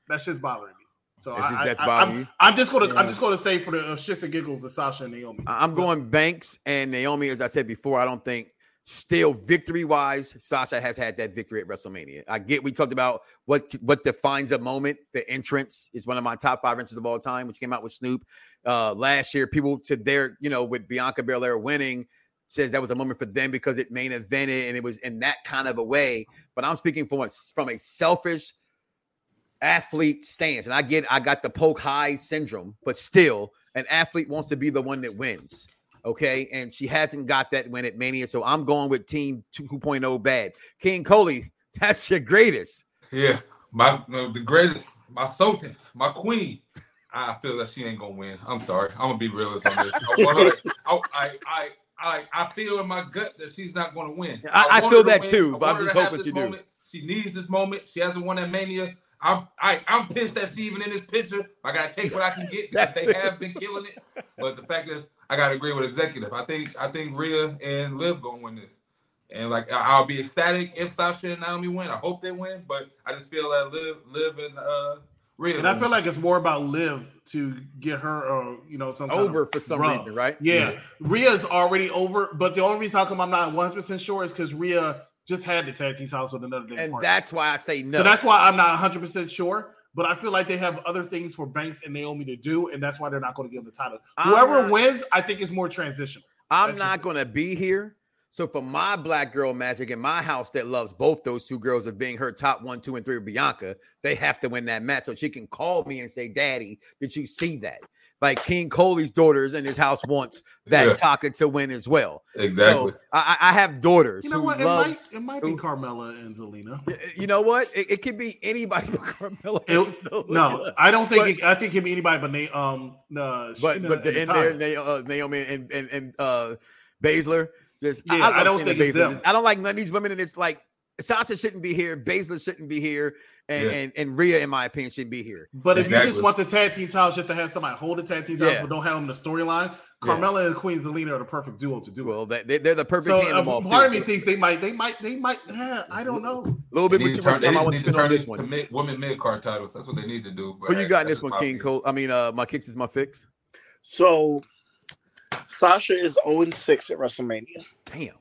Speaker 7: That's just bothering me. So
Speaker 3: It's just-
Speaker 7: I,
Speaker 3: that's
Speaker 7: I,
Speaker 3: bothering
Speaker 7: I'm,
Speaker 3: you?
Speaker 7: I'm just going to I'm just going to say for the uh, shits and giggles of Sasha and Naomi.
Speaker 3: I'm going Banks and Naomi, as I said before. I don't think still victory wise, Sasha has had that victory at WrestleMania. I get we talked about what what defines a moment. The entrance is one of my top five entrances of all time, which came out with Snoop uh, last year. People to their you know with Bianca Belair winning says that was a moment for them because it main evented and it was in that kind of a way. But I'm speaking from a, from a selfish athlete stance, and I get I got the poke high syndrome, but still, an athlete wants to be the one that wins. Okay, and she hasn't got that win at Mania, so I'm going with Team 2.0 bad. King Coley, *laughs* that's your greatest.
Speaker 6: Yeah, my no, the greatest, my Sultan, my queen. I feel that she ain't gonna win. I'm sorry. I'm gonna be realist on this. I, want her- I, I, I, I, I feel in my gut that she's not gonna win.
Speaker 3: I- I
Speaker 6: want
Speaker 3: feel that
Speaker 6: win.
Speaker 3: too, but I'm just hoping she do.
Speaker 6: She needs this moment. She hasn't won at Mania. I'm, I, I'm pissed that she even in this picture. I gotta take what I can get because *laughs* they
Speaker 3: it.
Speaker 6: have been killing it. But the fact is, I gotta agree with executive. I think, I think Rhea and Liv gonna win this. And like I- I'll be ecstatic if Sasha and Naomi win. I hope they win, but I just feel that Liv, Liv and uh Rhea.
Speaker 7: And I feel like it's more about Liv to get her, uh, you know, some kind of
Speaker 3: Over for some
Speaker 7: rub.
Speaker 3: reason, right?
Speaker 7: Yeah, Rhea's already over, but the only reason how come I'm not 100 percent sure is because Rhea just had the tag team titles with another day.
Speaker 3: And
Speaker 7: partner.
Speaker 3: that's why I say no.
Speaker 7: so that's why I'm not 100 percent sure. But I feel like they have other things for Banks and Naomi to do, and that's why they're not going to give them the title. Whoever
Speaker 3: not-
Speaker 7: wins, I think is more transitional.
Speaker 3: I'm
Speaker 7: That's
Speaker 3: not going to be here. So for my black girl magic in my house that loves both those two girls of being her top one, two, and three, Bianca, they have to win that match. So she can call me and say, Daddy, did you see that? Like King Coley's daughters in his house wants that
Speaker 6: Yeah.
Speaker 3: Taka to win as well.
Speaker 6: exactly.
Speaker 3: So I, I I have daughters
Speaker 7: You know
Speaker 3: who
Speaker 7: what? It might it might be
Speaker 3: who-
Speaker 7: Carmella and Zelina.
Speaker 3: You know what? It, it could be anybody *laughs* but Carmella.
Speaker 7: It- no, I don't think.
Speaker 3: But-
Speaker 7: it, I think it can be anybody but Na- um, uh,
Speaker 3: but
Speaker 7: Shayna
Speaker 3: but the,
Speaker 7: and
Speaker 3: in there, Na- uh, Naomi and and, and uh, Baszler. Just
Speaker 7: Yeah,
Speaker 3: I,
Speaker 7: I
Speaker 3: love
Speaker 7: don't
Speaker 3: Shayna
Speaker 7: think it's
Speaker 3: Baszler.
Speaker 7: them.
Speaker 3: Just- I don't like none of these women, and it's like Sasha shouldn't be here. Baszler shouldn't be here, and
Speaker 7: Yeah.
Speaker 3: and and Rhea, in my opinion, shouldn't be here.
Speaker 7: But if you just want the tag team titles just to have somebody hold the tag team titles,
Speaker 3: Yeah.
Speaker 7: but don't have them in the storyline, Carmella and Queen Zelina are the perfect duo to do it.
Speaker 3: Well, they, they're the perfect
Speaker 7: so
Speaker 3: tandem
Speaker 7: uh, part
Speaker 3: too.
Speaker 7: of me thinks they might, they might, they might. Yeah, I don't know.
Speaker 3: A little
Speaker 6: They
Speaker 3: bit
Speaker 6: need
Speaker 3: too
Speaker 6: to
Speaker 3: much
Speaker 6: turn, they
Speaker 3: time I want to
Speaker 6: to
Speaker 3: spend on
Speaker 6: turn
Speaker 3: this
Speaker 6: this
Speaker 3: one.
Speaker 6: to mid, women mid card titles. That's what they need to do. But
Speaker 3: Who you got in this one, King. Cole? I mean, uh, my kicks is my fix.
Speaker 5: So Sasha is 0 6 at WrestleMania.
Speaker 3: Damn.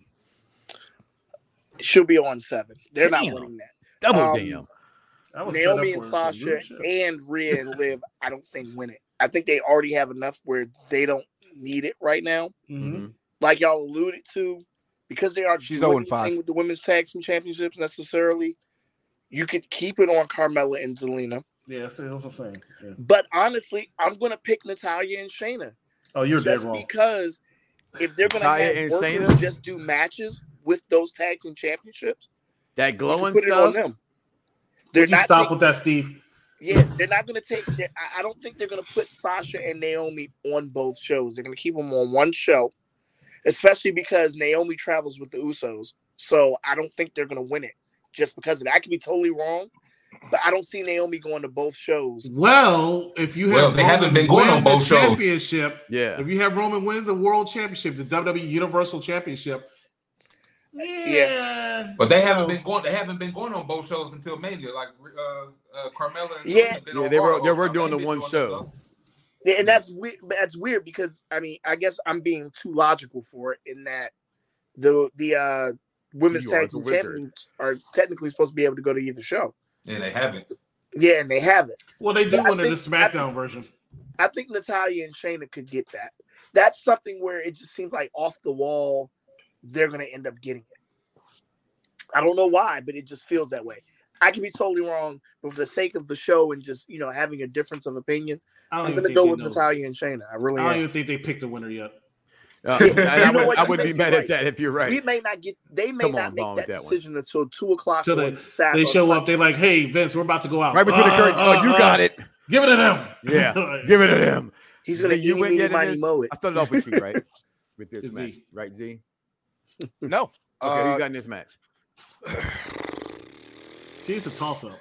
Speaker 5: She'll be on seven. They're
Speaker 3: Damn.
Speaker 5: not winning that.
Speaker 3: Double
Speaker 5: Um,
Speaker 3: damn.
Speaker 7: That was set up
Speaker 5: Naomi and Sasha and Rhea and Liv, I don't think win it. I think they already have enough where they don't need it right now.
Speaker 7: Mm-hmm.
Speaker 5: Like y'all alluded to, because they aren't
Speaker 4: She's
Speaker 5: doing
Speaker 4: 0-5.
Speaker 5: anything with the women's tag team championships necessarily. You could keep it on Carmella and Zelina.
Speaker 7: Yeah, that's what I'm saying. Yeah.
Speaker 5: But honestly, I'm gonna pick Natalya and Shayna.
Speaker 7: Oh, you're dead wrong.
Speaker 5: because if they're gonna have workers
Speaker 3: Shayna?
Speaker 5: just do matches with those tag team championships,
Speaker 3: That
Speaker 5: you can
Speaker 3: glowing
Speaker 5: put on
Speaker 3: stuff.
Speaker 5: them. They're
Speaker 7: Would you
Speaker 5: not
Speaker 7: stop
Speaker 5: taking-
Speaker 7: with that, Steve?
Speaker 5: Yeah, they're not going to take. I I don't think they're going to put Sasha and Naomi on both shows. They're going to keep them on one show, especially because Naomi travels with the Usos. So I don't think they're going to win it just because of that. I could be totally wrong, but I don't see Naomi going to both shows.
Speaker 7: Well, if you have
Speaker 6: Well, they
Speaker 7: Roman
Speaker 6: haven't been going on both
Speaker 7: the
Speaker 6: shows.
Speaker 7: championship,
Speaker 3: Yeah.
Speaker 7: if you have Roman win the world championship, the WWE Universal Championship, yeah,
Speaker 6: But they haven't been going. They haven't been going on both shows until Mania. Like uh, uh, Carmella. And
Speaker 5: Yeah.
Speaker 6: Been
Speaker 3: Yeah,
Speaker 6: on
Speaker 3: they were they were doing the one
Speaker 6: doing
Speaker 3: show.
Speaker 5: Yeah, and that's weird. That's weird because I mean, I guess I'm being too logical for it in that the the uh women's
Speaker 3: You
Speaker 5: tag team champions are technically supposed to be able to go to either show.
Speaker 6: And they haven't.
Speaker 5: Yeah, and they haven't.
Speaker 7: well, they do
Speaker 5: But I
Speaker 7: under the
Speaker 5: think- I think-
Speaker 7: SmackDown version.
Speaker 5: I think Natalya and Shayna could get that. That's something where it just seems like off the wall, they're going to end up getting it. I don't know why, but it just feels that way. I could be totally wrong, but for the sake of the show and just you know having a difference of opinion,
Speaker 7: I don't
Speaker 5: I'm
Speaker 7: even
Speaker 5: going to go with
Speaker 7: know.
Speaker 5: Natalya and Shayna. I really
Speaker 7: I don't
Speaker 5: am.
Speaker 7: even think they picked a winner yet.
Speaker 3: Uh, *laughs*
Speaker 5: You
Speaker 3: I, would,
Speaker 5: what?
Speaker 3: I wouldn't be
Speaker 5: be
Speaker 3: mad at that if you're right.
Speaker 5: We may not get. They may
Speaker 3: Come
Speaker 5: not
Speaker 3: on,
Speaker 5: make that,
Speaker 3: that
Speaker 5: decision until two o'clock.
Speaker 7: Until they,
Speaker 5: Saturday.
Speaker 7: they show up. they're like, hey, Vince, we're about to go out.
Speaker 3: Right between the
Speaker 7: Uh.
Speaker 3: Oh,
Speaker 7: uh,
Speaker 3: you
Speaker 7: uh,
Speaker 3: got it.
Speaker 7: Give it to them. *laughs*
Speaker 3: Yeah, *laughs* give it to them.
Speaker 5: He's going to
Speaker 3: Z, you
Speaker 5: eat
Speaker 3: went yet in
Speaker 5: money,
Speaker 3: this?
Speaker 5: mow it.
Speaker 3: I started off with you, right? With this
Speaker 7: Z.
Speaker 3: match, right, Z?
Speaker 4: No. *laughs*
Speaker 3: Okay,
Speaker 4: Uh,
Speaker 3: you got in this match.
Speaker 7: See, it's a toss up.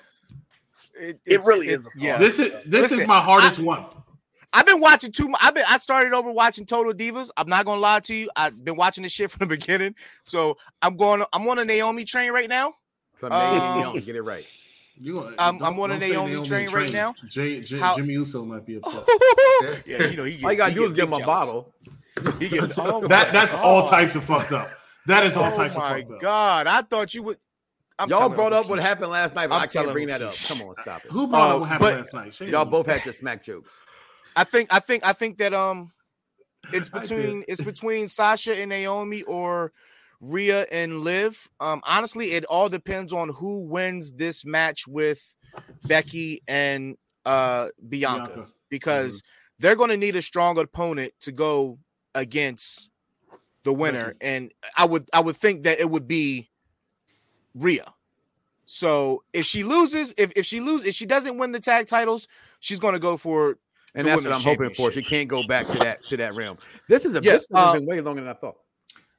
Speaker 4: It,
Speaker 5: It really
Speaker 4: it-
Speaker 5: is a
Speaker 4: Yeah.
Speaker 7: This is this is my hardest one.
Speaker 4: I've been watching too. mu- I've been. I started over watching Total Divas. I'm not gonna lie to you. I've been watching this shit from the *laughs* beginning. So I'm going. I'm on a Naomi train right now.
Speaker 3: From
Speaker 4: Um,
Speaker 3: Young, get it right. *laughs*
Speaker 7: You gonna-
Speaker 4: I'm- I'm on a
Speaker 7: don't
Speaker 4: Naomi train right now.
Speaker 7: J, J,
Speaker 4: How-
Speaker 7: Jimmy Uso might be upset.
Speaker 4: yeah, you know, he
Speaker 3: All you gotta
Speaker 4: he
Speaker 3: do
Speaker 4: get
Speaker 3: is give him a
Speaker 4: jealous.
Speaker 3: bottle.
Speaker 4: He get, oh
Speaker 7: that that's all types of fucked up. That is all
Speaker 4: Oh
Speaker 7: types of
Speaker 4: my
Speaker 7: fucked up.
Speaker 4: god! I thought you would. I'm
Speaker 3: Y'all brought up what happened last night, but
Speaker 4: I'm
Speaker 3: I can't bring that up. Come on, stop it.
Speaker 7: Who brought
Speaker 4: Uh,
Speaker 7: up what happened last night? Shame
Speaker 3: Y'all
Speaker 7: on
Speaker 3: both had your smack jokes.
Speaker 4: I think. I think. I think that um, it's between it's between Sasha and Naomi or Rhea and Liv. Um, honestly, it all depends on who wins this match with Becky and uh Bianca,
Speaker 7: Bianca.
Speaker 4: because
Speaker 3: Mm-hmm.
Speaker 4: they're going to need a strong opponent to go against the winner, and I would I would think that it would be Rhea. So if she loses, if, if she loses, if she doesn't win the tag titles, she's going to go for
Speaker 3: And that's what I'm hoping for. She can't go back to that to that realm. This is a
Speaker 4: Yeah,
Speaker 3: this has
Speaker 4: uh,
Speaker 3: been way longer than I thought.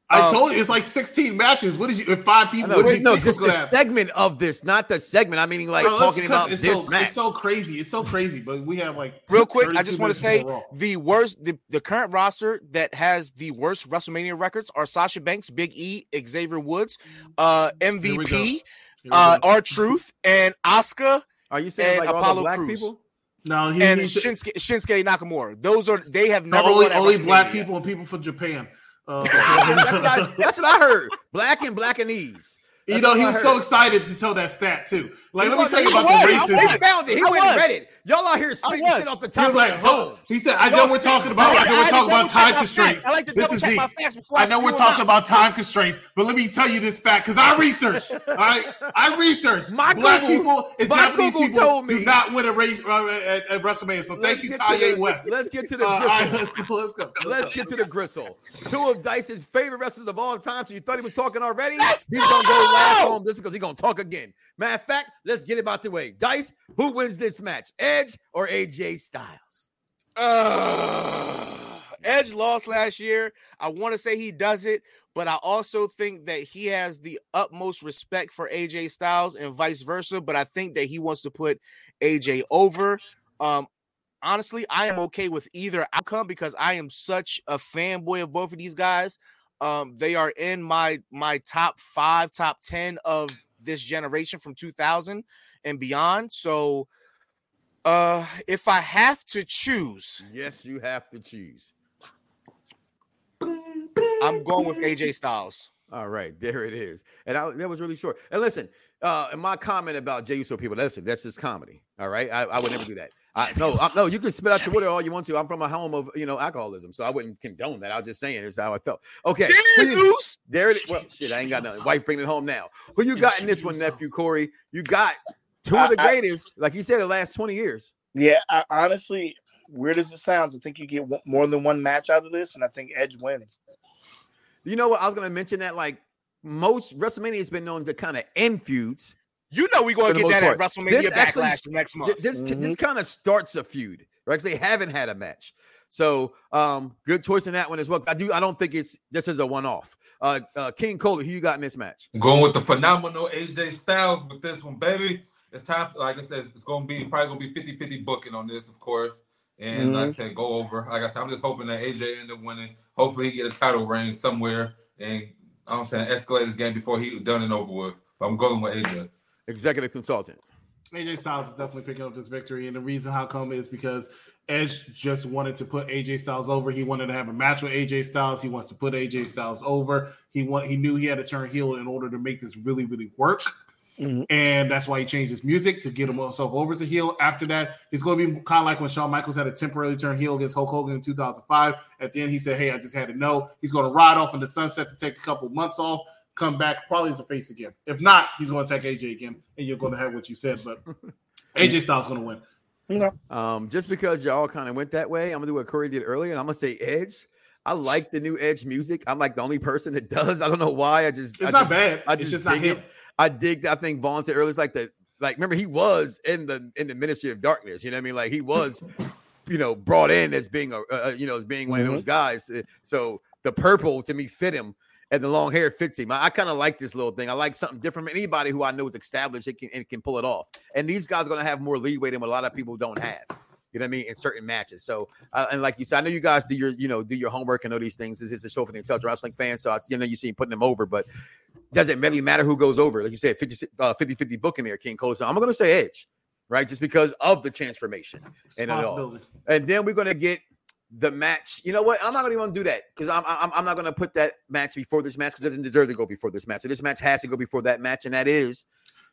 Speaker 7: I
Speaker 4: Um,
Speaker 7: told you it's like 16 matches. What did you? If five people,
Speaker 3: know,
Speaker 7: what did
Speaker 3: wait,
Speaker 7: you
Speaker 3: no, just the
Speaker 7: happen?
Speaker 3: segment of this, not the segment. I mean, like
Speaker 7: Bro,
Speaker 3: talking about
Speaker 7: it's
Speaker 3: this
Speaker 7: so,
Speaker 3: match.
Speaker 7: It's so crazy. It's so crazy. But we have like
Speaker 4: Real quick, I just want to say the worst, the, the current roster that has the worst WrestleMania records are Sasha Banks, Big E, Xavier Woods, uh,
Speaker 7: Here we go.
Speaker 4: MVP,
Speaker 7: Here
Speaker 4: uh,
Speaker 7: go.
Speaker 4: R Truth, and Asuka,
Speaker 3: Are you saying
Speaker 4: and
Speaker 3: like all the black
Speaker 4: Crews.
Speaker 3: people?
Speaker 7: no, he,
Speaker 4: and
Speaker 7: he's
Speaker 4: Shinsuke, Shinsuke Nakamura. Those are they have
Speaker 7: no,
Speaker 4: never
Speaker 7: only,
Speaker 4: won at
Speaker 7: only black
Speaker 4: WrestleMania.
Speaker 7: people and people from Japan. Uh, *laughs*
Speaker 3: that's, what I, that's what I heard. Black and black and ease.
Speaker 7: You know, he was so excited to tell that stat too. Like,
Speaker 3: He
Speaker 7: let me
Speaker 3: was-
Speaker 7: tell you about
Speaker 3: was.
Speaker 7: the
Speaker 3: He found it. He
Speaker 4: I
Speaker 3: went and read it. Y'all out here spitting
Speaker 4: was.
Speaker 3: shit off the
Speaker 7: He
Speaker 3: top
Speaker 7: was like,
Speaker 3: your
Speaker 7: "Hold-" he said, I know
Speaker 3: Y'all
Speaker 7: we're talking about, I know
Speaker 4: I
Speaker 7: we're talking about time constraints.
Speaker 4: I like to
Speaker 7: This
Speaker 4: double check my facts before I
Speaker 7: I know we're talking about time constraints, but let me tell you this fact because I researched. *laughs* All right, I researched.
Speaker 3: My
Speaker 7: Black people and Japanese people
Speaker 3: told
Speaker 7: do
Speaker 3: me-
Speaker 7: not win a race uh, at, at WrestleMania. So thank you,
Speaker 3: to
Speaker 7: Kanye West.
Speaker 3: Let's get to the
Speaker 7: Uh, all right,
Speaker 3: gristle.
Speaker 7: let's go. Let's go.
Speaker 3: Let's get to the gristle. Two of Dice's favorite wrestlers of all time. So you thought he was talking already? He's gonna go last on this because he's gonna talk again. Matter of fact, let's get it out the way. Dice, who wins this match? Edge or AJ Styles?
Speaker 4: Uh, Edge lost last year. I want to say he does it, but I also think that he has the utmost respect for AJ Styles and vice versa. But I think that he wants to put AJ over. Um, honestly, I am okay with either outcome because I am such a fanboy of both of these guys. Um, they are in my my top five, top ten of this generation from 2000 and beyond. So, uh, if I have to choose,
Speaker 3: Yes, you have to choose.
Speaker 4: I'm going with AJ Styles.
Speaker 3: All right, there it is. And I, that was really short. And listen, uh, and my comment about Jay Uso people, listen, that's just comedy. All right, I, I would never do that. I, no, I, no, you can spit out your water all you want to. I'm from a home of you know alcoholism, so I wouldn't condone that. I was just saying it's how I felt. Okay,
Speaker 4: Jesus!
Speaker 3: there it is. Well, shit, I ain't got nothing. Wife bringing it home now. Who you got in this one, nephew Corey? You got two of the
Speaker 5: I-
Speaker 3: greatest, like you said, the last 20 years.
Speaker 5: Yeah, I, honestly, weird as it sounds, I think you get more than one match out of this, and I think Edge wins.
Speaker 3: You know what? I was gonna mention that like most WrestleMania has been known to kind of end feuds.
Speaker 4: You know we're gonna get
Speaker 3: most
Speaker 4: that at
Speaker 3: part.
Speaker 4: WrestleMania
Speaker 3: This actually-
Speaker 4: Backlash next month.
Speaker 3: This
Speaker 5: Mm-hmm.
Speaker 3: this kind of starts a feud, right? Because they haven't had a match. So um, good choice in that one as well. I do. I don't think it's this is a one off. Uh, uh, King Cole, who you got in this match?
Speaker 6: I'm going with the phenomenal AJ Styles with this one, baby. It's time, like I said, it's going to be probably going to be 50 50 booking on this, of course. And like I said, go over. Like I said, I'm just hoping that AJ end up winning. Hopefully, he get a title reign somewhere and I'm saying escalate this game before he done and over with. But I'm going with AJ.
Speaker 3: Executive consultant.
Speaker 7: AJ Styles is definitely picking up this victory, and the reason how come is because Edge just wanted to put AJ Styles over. He wanted to have a match with AJ Styles. He wants to put AJ Styles over. He want he knew he had to turn heel in order to make this really really work, mm-hmm. and that's why he changed his music to get himself over as a heel. After that, it's going to be kind of like when Shawn Michaels had a temporarily turn heel against Hulk Hogan in 2005. At the end, he said, "Hey, I just had to know." He's going to ride off in the sunset to take a couple months off. Come back, probably as a face again. If not, he's going to attack AJ again, and you're going to have what you said. But *laughs* AJ Styles going to win. You know.
Speaker 3: Um, just because y'all kind of went that way, I'm gonna do what Corey did earlier, and I'm gonna say Edge. I like the new Edge music. I'm like the only person that does. I don't know why. I just
Speaker 7: It's
Speaker 3: I
Speaker 7: not
Speaker 3: just,
Speaker 7: bad.
Speaker 3: I
Speaker 7: It's
Speaker 3: just,
Speaker 7: just not
Speaker 3: dig
Speaker 7: him.
Speaker 3: it. I dig. I think Vaughn said earlier. It's like the like. Remember, he was in the in the Ministry of Darkness. You know what I mean? Like he was, *laughs* you know, brought in as being a uh, you know as being one of
Speaker 7: Mm-hmm.
Speaker 3: those guys. Uh, So the purple to me fit him. And the long hair fits him. I, I kind of like this little thing. I like something different. Anybody who I know is established, it can and can pull it off. And these guys are going to have more leeway than what a lot of people don't have. You know what I mean? In certain matches. So, uh, and like you said, I know you guys do your, you know, do your homework and know these things. This is a show for the intelligent wrestling fans. So, I, you know, you see him putting them over, but doesn't really matter who goes over. Like you said, 50 uh, 50 50 booking there, King Cole. So, I'm going to say Edge, right? Just because of the transformation and it all. And then we're going to get the match. You know what? I'm not going to even do that because I'm, I'm, I'm not going to put that match before this match because it doesn't deserve to go before this match. So, this match has to go before that match. And that is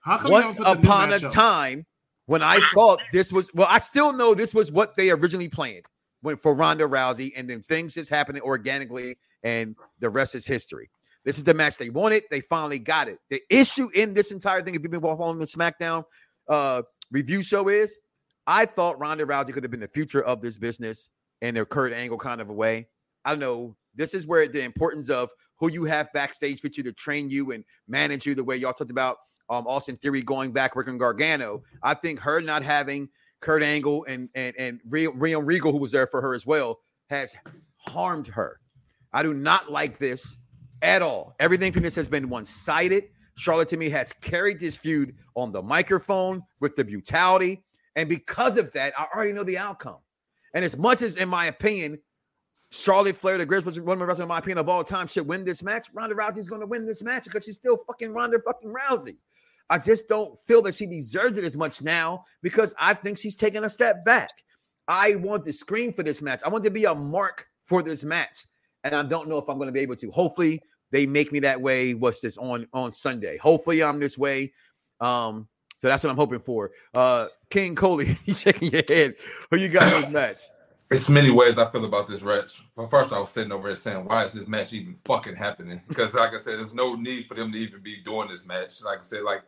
Speaker 3: once
Speaker 7: haven't put the new
Speaker 3: upon a
Speaker 7: up?
Speaker 3: time when I thought this was well, I still know this was what they originally planned when for Ronda Rousey, and then things just happening organically, and the rest is history. This is the match they wanted. They finally got it. The issue in this entire thing, if you've been following the SmackDown uh, review show, is I thought Ronda Rousey could have been the future of this business in a Kurt Angle kind of a way. I don't know. This is where the importance of who you have backstage with you to train you and manage you the way y'all talked about um, Austin Theory going back working Gargano. I think her not having Kurt Angle and and and Rio Regal, who was there for her as well, has harmed her. I do not like this at all. Everything from this has been one sided. Charlotte to me has carried this feud on the microphone with the brutality. And because of that, I already know the outcome. And as much as, in my opinion, Charlotte Flair, the greatest woman wrestler, in my opinion, of all time, should win this match, Ronda Rousey's going to win this match because she's still fucking Ronda fucking Rousey. I just don't feel that she deserves it as much now because I think she's taking a step back. I want to scream for this match. I want to be a mark for this match. And I don't know if I'm going to be able to. Hopefully, they make me that way. What's this on on Sunday? Hopefully, I'm this way. Um, so that's what I'm hoping for. Uh, King Coley, *laughs* you shaking your head. Who you got in this match? *coughs*
Speaker 6: It's many ways I feel about this match. First, I was sitting over here saying, "Why is this match even fucking happening?" Because, like I said, there's no need for them to even be doing this match. Like I said, like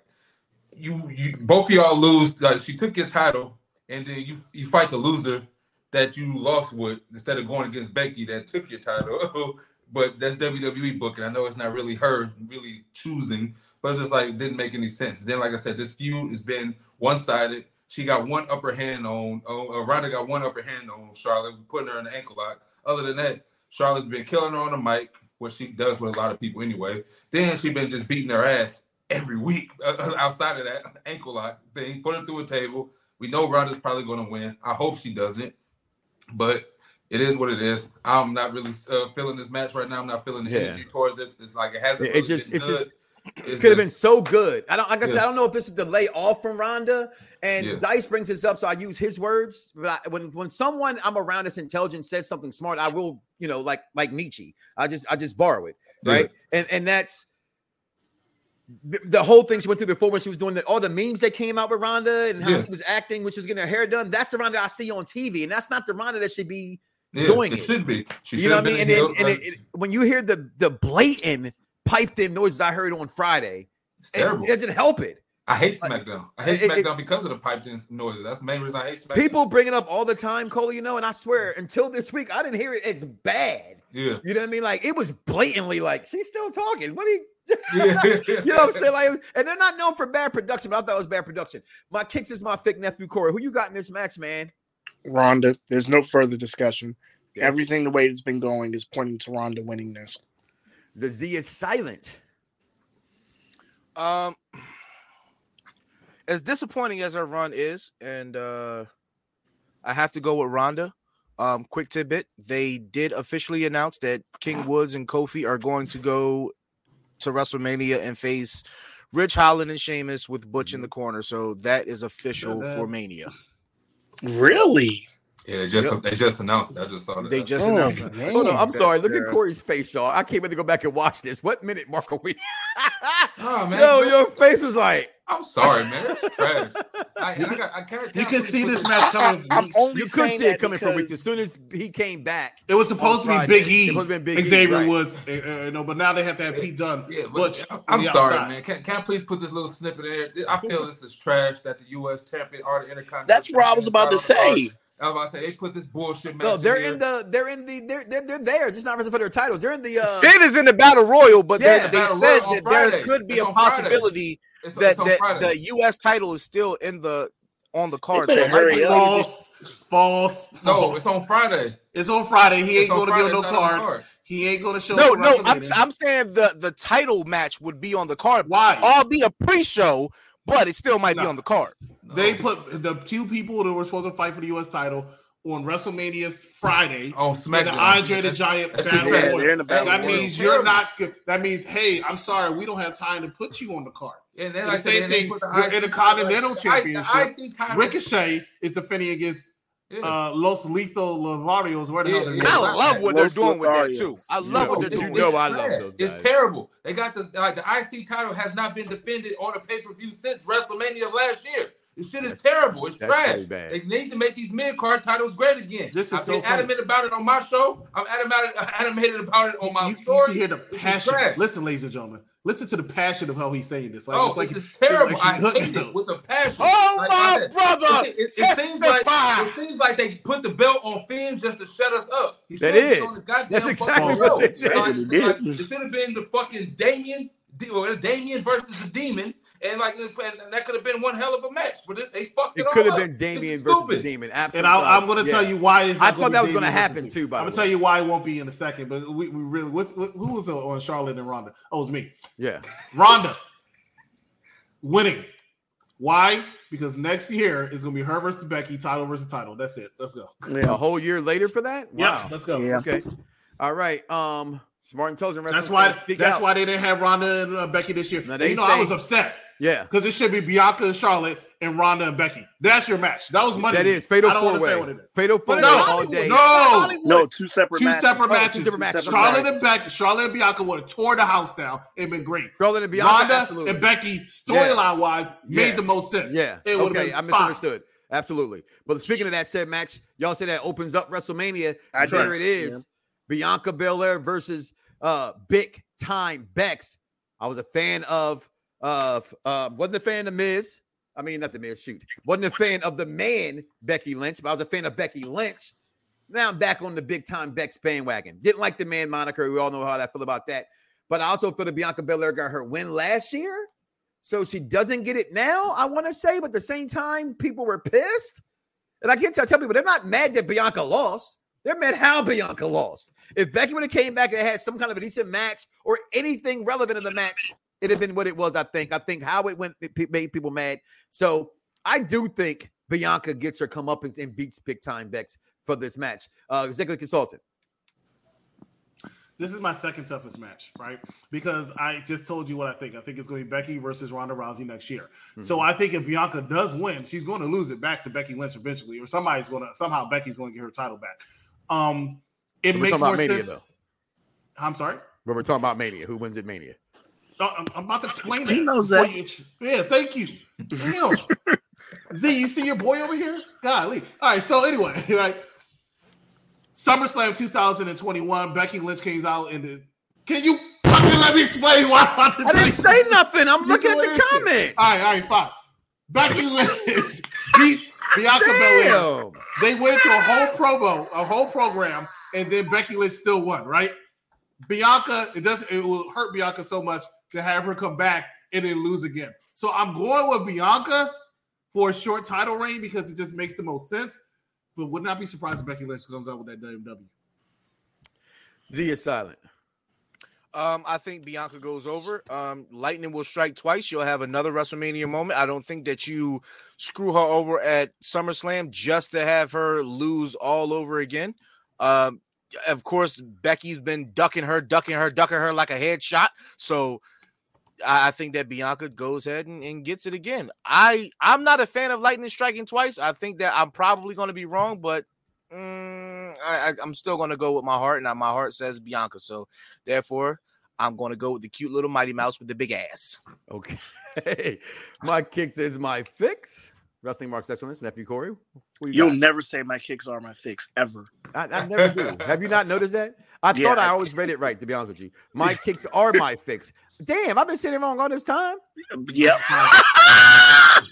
Speaker 6: you, you both y'all lose. Like she took your title, and then you you fight the loser that you lost with instead of going against Becky that took your title. *laughs* but that's WWE booking. I know it's not really her really choosing, but it's just like it didn't make any sense. Then, like I said, this feud has been one sided. She got one upper hand on, on uh, Ronda got one upper hand on Charlotte, putting her in the ankle lock. other than that, Charlotte's been killing her on the mic, what she does with a lot of people anyway. Then she been just beating her ass every week uh, outside of that *laughs* ankle lock thing. Put her through a table. We know Ronda's probably going to win. I hope she doesn't, but it is what it is. I'm not really uh, feeling this match right now. I'm not feeling the
Speaker 3: Yeah.
Speaker 6: energy towards it. It's like it hasn't.
Speaker 3: It
Speaker 6: really
Speaker 3: just-
Speaker 6: been
Speaker 3: it's just-
Speaker 6: good.
Speaker 3: It
Speaker 6: It's
Speaker 3: could have been so good. I don't like I said, I don't know if this is the lay off from Ronda. And
Speaker 6: Yeah.
Speaker 3: Dice brings this up, so I use his words. But I, when when someone I'm around that's intelligent says something smart, I will, you know, like like Nietzsche. I just I just borrow it, right? And and that's the- whole thing she went through before when she was doing the, all the memes that came out with Ronda and how
Speaker 6: Yeah.
Speaker 3: she was acting, when she was getting her hair done. That's the Ronda I see on TV, and that's not the Ronda that should be
Speaker 6: Yeah,
Speaker 3: doing
Speaker 6: it
Speaker 3: it.
Speaker 6: should be. She
Speaker 3: you know what I mean? And, then, and it, it- when you hear the the blatant piped in noises I heard on Friday,
Speaker 6: it's
Speaker 3: it,
Speaker 6: terrible.
Speaker 3: it doesn't help it.
Speaker 6: I hate SmackDown. I hate
Speaker 3: it- it-
Speaker 6: SmackDown because of the piped in noises. That's the main reason I hate SmackDown.
Speaker 3: People bring it up all the time, Cole. You know, and I swear, until this week, I didn't hear it. It's bad.
Speaker 6: Yeah.
Speaker 3: You know what I mean? Like it was blatantly like she's still talking. What do you? *laughs*
Speaker 6: Yeah. *laughs*
Speaker 3: you know what I'm saying? Like, and they're not known for bad production, but I thought it was bad production. My kicks is my fix nephew Corey. Who you got in this match, man?
Speaker 5: Ronda. There's no further discussion. Everything the way it's been going is pointing to Ronda winning this.
Speaker 3: The Z is silent.
Speaker 4: Um, as disappointing as our run is, and uh I have to go with Ronda. Um, quick tidbit: they did officially announce that King Woods and Kofi are going to go to WrestleMania and face Ridge Holland and Sheamus with Butch in the corner. So that is official
Speaker 7: Yeah.
Speaker 4: for Mania.
Speaker 5: Really?
Speaker 6: Yeah, they just
Speaker 4: Yep.
Speaker 6: they just announced. it. I just saw that.
Speaker 4: They just
Speaker 5: Oh,
Speaker 4: announced it.
Speaker 5: man.
Speaker 3: Hold on, I'm
Speaker 4: that
Speaker 3: sorry. Look
Speaker 4: they're-
Speaker 3: at Corey's face, y'all. I can't wait to go back and watch this. What minute mark are we? *laughs*
Speaker 6: Oh man,
Speaker 3: Yo, your face was like.
Speaker 6: I'm sorry, man. That's trash. I, and I got, I can't,
Speaker 7: You
Speaker 6: can't
Speaker 7: see this match *laughs* coming.
Speaker 5: I'm only
Speaker 3: You could
Speaker 5: saying
Speaker 3: see it coming for weeks. As soon as he came back,
Speaker 7: It was supposed to be
Speaker 3: Friday.
Speaker 7: Big E,
Speaker 3: It was supposed to be Big E,
Speaker 7: Xavier
Speaker 3: right.
Speaker 7: Woods, uh, uh, no, but now they have to have Pete Dunne.
Speaker 6: Yeah,
Speaker 7: Butch
Speaker 6: but
Speaker 7: on
Speaker 6: I'm sorry,
Speaker 7: outside.
Speaker 6: man. Can, can I please put this little snippet in there? I feel this is trash that the U.S. champion or the Intercontinental.
Speaker 5: That's what I was about to
Speaker 6: is not on the
Speaker 5: say.
Speaker 6: card. I was about to say they put this bullshit match.
Speaker 3: no, they're
Speaker 6: here.
Speaker 3: in the, they're in the, they're they're, they're there, just not wrestling for their titles. They're in the. uh
Speaker 4: Finn is in the battle royal, but
Speaker 3: Yeah,
Speaker 4: they, they
Speaker 6: Battle
Speaker 4: said
Speaker 6: Royal on
Speaker 4: that there could be
Speaker 6: It's
Speaker 4: a possibility
Speaker 6: It's,
Speaker 4: that,
Speaker 6: it's
Speaker 4: that the U.S. title is still in the on the card.
Speaker 5: better
Speaker 4: it
Speaker 5: hurry
Speaker 4: be-
Speaker 7: False, false,
Speaker 6: no,
Speaker 7: false.
Speaker 6: it's on Friday.
Speaker 7: It's on Friday. He
Speaker 6: It's
Speaker 7: ain't going to be on no
Speaker 6: it's not on
Speaker 7: card. He ain't going to show.
Speaker 4: No, no, I'm, I'm saying the the title match would be on the card.
Speaker 7: Why?
Speaker 4: All be a pre-show, but it still might be on the card.
Speaker 6: No.
Speaker 7: They put the two people that were supposed to fight for the U.S. title on WrestleMania's Friday.
Speaker 6: on
Speaker 7: in
Speaker 6: SmackDown.
Speaker 7: the Andre the Giant
Speaker 6: that's
Speaker 7: battle.
Speaker 6: too.
Speaker 5: Yeah, in the battle
Speaker 7: that
Speaker 5: royal.
Speaker 7: means you're not. That means, hey, I'm sorry, we don't have time to put you on the card.
Speaker 6: And then
Speaker 7: The
Speaker 6: like I
Speaker 7: same
Speaker 6: then
Speaker 7: thing
Speaker 6: put the
Speaker 7: with
Speaker 6: IC
Speaker 7: Intercontinental
Speaker 6: the I-
Speaker 7: Championship.
Speaker 6: The IC title.
Speaker 7: Ricochet is defending against
Speaker 6: Yeah.
Speaker 7: uh, Los Lethal Lotharios. Where the hell
Speaker 6: Yeah,
Speaker 7: they're
Speaker 6: yeah.
Speaker 4: I love what they're
Speaker 5: Los
Speaker 4: doing with that
Speaker 5: Lotharios.
Speaker 4: too. I love
Speaker 3: Yeah.
Speaker 4: what they're
Speaker 6: It's-
Speaker 4: doing.
Speaker 3: You
Speaker 6: it's
Speaker 3: know I love
Speaker 6: trash.
Speaker 3: those
Speaker 6: It's terrible. They got the like the IC title has not been defended on a pay per view since WrestleMania of last year. This shit is
Speaker 3: That's-
Speaker 6: terrible. It's trash. They need to make these mid card titles great again.
Speaker 7: This is
Speaker 6: I've
Speaker 7: so
Speaker 6: been
Speaker 7: funny.
Speaker 6: adamant about it on my show. I'm adamant, animated about it on my
Speaker 7: you, you
Speaker 6: story.
Speaker 7: can hear the passion. Listen, ladies and gentlemen, listen to the passion of how he's saying this. Like,
Speaker 6: oh,
Speaker 7: it's like
Speaker 6: this is terrible.
Speaker 7: like
Speaker 6: I hate it with a passion.
Speaker 4: Oh
Speaker 6: Like
Speaker 4: my
Speaker 6: said,
Speaker 4: brother,
Speaker 6: It, it, it seems like it seems like they put the belt on Finn just to shut us up. He
Speaker 3: That is.
Speaker 6: on the goddamn
Speaker 3: That's exactly
Speaker 6: fucking
Speaker 3: what they said.
Speaker 6: Like, it's
Speaker 5: did.
Speaker 6: like, it should have been the fucking Damian, or Damian versus the Demon, and like and that could have been one hell of a match, but it, they fucked it,
Speaker 3: It
Speaker 6: all
Speaker 3: could have
Speaker 6: up.
Speaker 3: been
Speaker 6: This
Speaker 3: Damian
Speaker 6: is
Speaker 3: versus the
Speaker 6: stupid.
Speaker 3: Demon.
Speaker 7: And
Speaker 3: Absolutely.
Speaker 7: I, I'm going to tell you why. It's
Speaker 3: I thought that was going to happen too. By
Speaker 7: I'm gonna tell you why it won't be in a second. But we, we really, what's, who was on Charlotte and Ronda? Oh, it was me.
Speaker 3: Yeah.
Speaker 7: Ronda winning. Why? Because next year is going to be her versus Becky, title versus title. That's it. Let's go.
Speaker 5: Yeah, a
Speaker 3: whole year later for that.
Speaker 7: Yes, let's go.
Speaker 5: Yeah.
Speaker 3: Okay. All right. Um. Smart intelligent.
Speaker 7: That's why. That's
Speaker 3: out.
Speaker 7: why they didn't have Ronda and uh, Becky this year.
Speaker 3: Now, they
Speaker 7: you know, I was upset
Speaker 3: Yeah.
Speaker 7: because it should be Bianca and Charlotte and Ronda and Becky. That's your match. That was money.
Speaker 3: That is fatal four way.
Speaker 7: what.
Speaker 3: Fatal four way
Speaker 7: No,
Speaker 3: all day.
Speaker 7: no,
Speaker 5: No, two separate
Speaker 7: two
Speaker 5: matches.
Speaker 7: separate
Speaker 3: Oh, two
Speaker 7: matches.
Speaker 3: separate matches.
Speaker 7: Charlotte
Speaker 3: Okay.
Speaker 7: and Becky, Charlotte and Bianca would have tore the house down. It'd been great.
Speaker 3: Charlotte and Bianca.
Speaker 7: Ronda
Speaker 3: absolutely.
Speaker 7: and Becky, storyline wise, made
Speaker 3: Yeah.
Speaker 7: the most sense.
Speaker 3: Yeah.
Speaker 7: it would
Speaker 3: okay.
Speaker 7: have
Speaker 3: I
Speaker 7: been fine.
Speaker 3: misunderstood. Absolutely. But speaking of that said match, y'all say that opens up WrestleMania.
Speaker 5: I
Speaker 3: there
Speaker 5: did,
Speaker 3: it is. Bianca Belair versus uh big time Bex. I was a fan of of uh wasn't a fan of Miz. I mean, not the Miz, shoot. Wasn't a fan of the man Becky Lynch, but I was a fan of Becky Lynch. Now I'm back on the big time Bex bandwagon. Didn't like the man moniker. We all know how I feel about that. But I also feel that Bianca Belair got her win last year. So she doesn't get it now, I want to say, but at the same time, people were pissed. And I can't tell, tell people they're not mad that Bianca lost. They're mad how Bianca lost. If Becky would have came back and had some kind of a decent match or anything relevant in the match, it'd have been what it was. I think. I think how it went it made people mad. So I do think Bianca gets her come up and beats big time Bex for this match. Uh, executive consultant.
Speaker 7: This is my second toughest match, right? Because I just told you what I think. I think it's going to be Becky versus Ronda Rousey next year. So
Speaker 3: Mm-hmm.
Speaker 7: I think if Bianca does win, she's going to lose it back to Becky Lynch eventually, or somebody's going to somehow Becky's going to get her title back. Um, it makes more
Speaker 3: Mania,
Speaker 7: sense.
Speaker 3: though.
Speaker 7: I'm sorry.
Speaker 3: But we're talking about Mania. Who wins at Mania?
Speaker 7: I'm, I'm about to explain
Speaker 5: it.
Speaker 7: He
Speaker 5: knows that.
Speaker 7: yeah, thank you. Damn. *laughs* Z, you see your boy over here? Golly. All right, so anyway, *laughs* right. SummerSlam 2021, Becky Lynch came out in the. Can you fucking let me explain why I'm about to
Speaker 3: I didn't say nothing. I'm
Speaker 7: You
Speaker 3: looking at the comment.
Speaker 7: All right, all right, fine. Becky Lynch *laughs* beats Bianca Belair. They went to a whole promo, a whole program, and then Becky Lynch still won, right? Bianca, it doesn't it will hurt Bianca so much to have her come back and then lose again. So I'm going with Bianca for a short title reign because it just makes the most sense. But would not be surprised if Becky Lynch comes out with that WWE.
Speaker 3: Z is silent.
Speaker 4: Um, I think Bianca goes over. Um, Lightning will strike twice. You'll have another WrestleMania moment. I don't think that you screw her over at SummerSlam just to have her lose all over again. Um, of course, Becky's been ducking her, ducking her, ducking her like a headshot. So I, I think that Bianca goes ahead and, and gets it again. I I'm not a fan of Lightning striking twice. I think that I'm probably going to be wrong, but mm, I, I, I'm still going to go with my heart, and my heart says Bianca. So therefore, I'm going to go with the cute little Mighty Mouse with the big ass.
Speaker 3: Okay. *laughs* my kicks is my fix. Wrestling Marks Excellence, nephew Corey. You
Speaker 5: You'll
Speaker 3: got?
Speaker 5: never say my kicks are my fix ever.
Speaker 3: I, I never do. Have you not noticed that? I *laughs*
Speaker 5: Yeah,
Speaker 3: thought I
Speaker 5: I-
Speaker 3: always read it right, to be honest with you. My kicks are my fix. Damn, I've been sitting wrong all this time.
Speaker 5: Yep.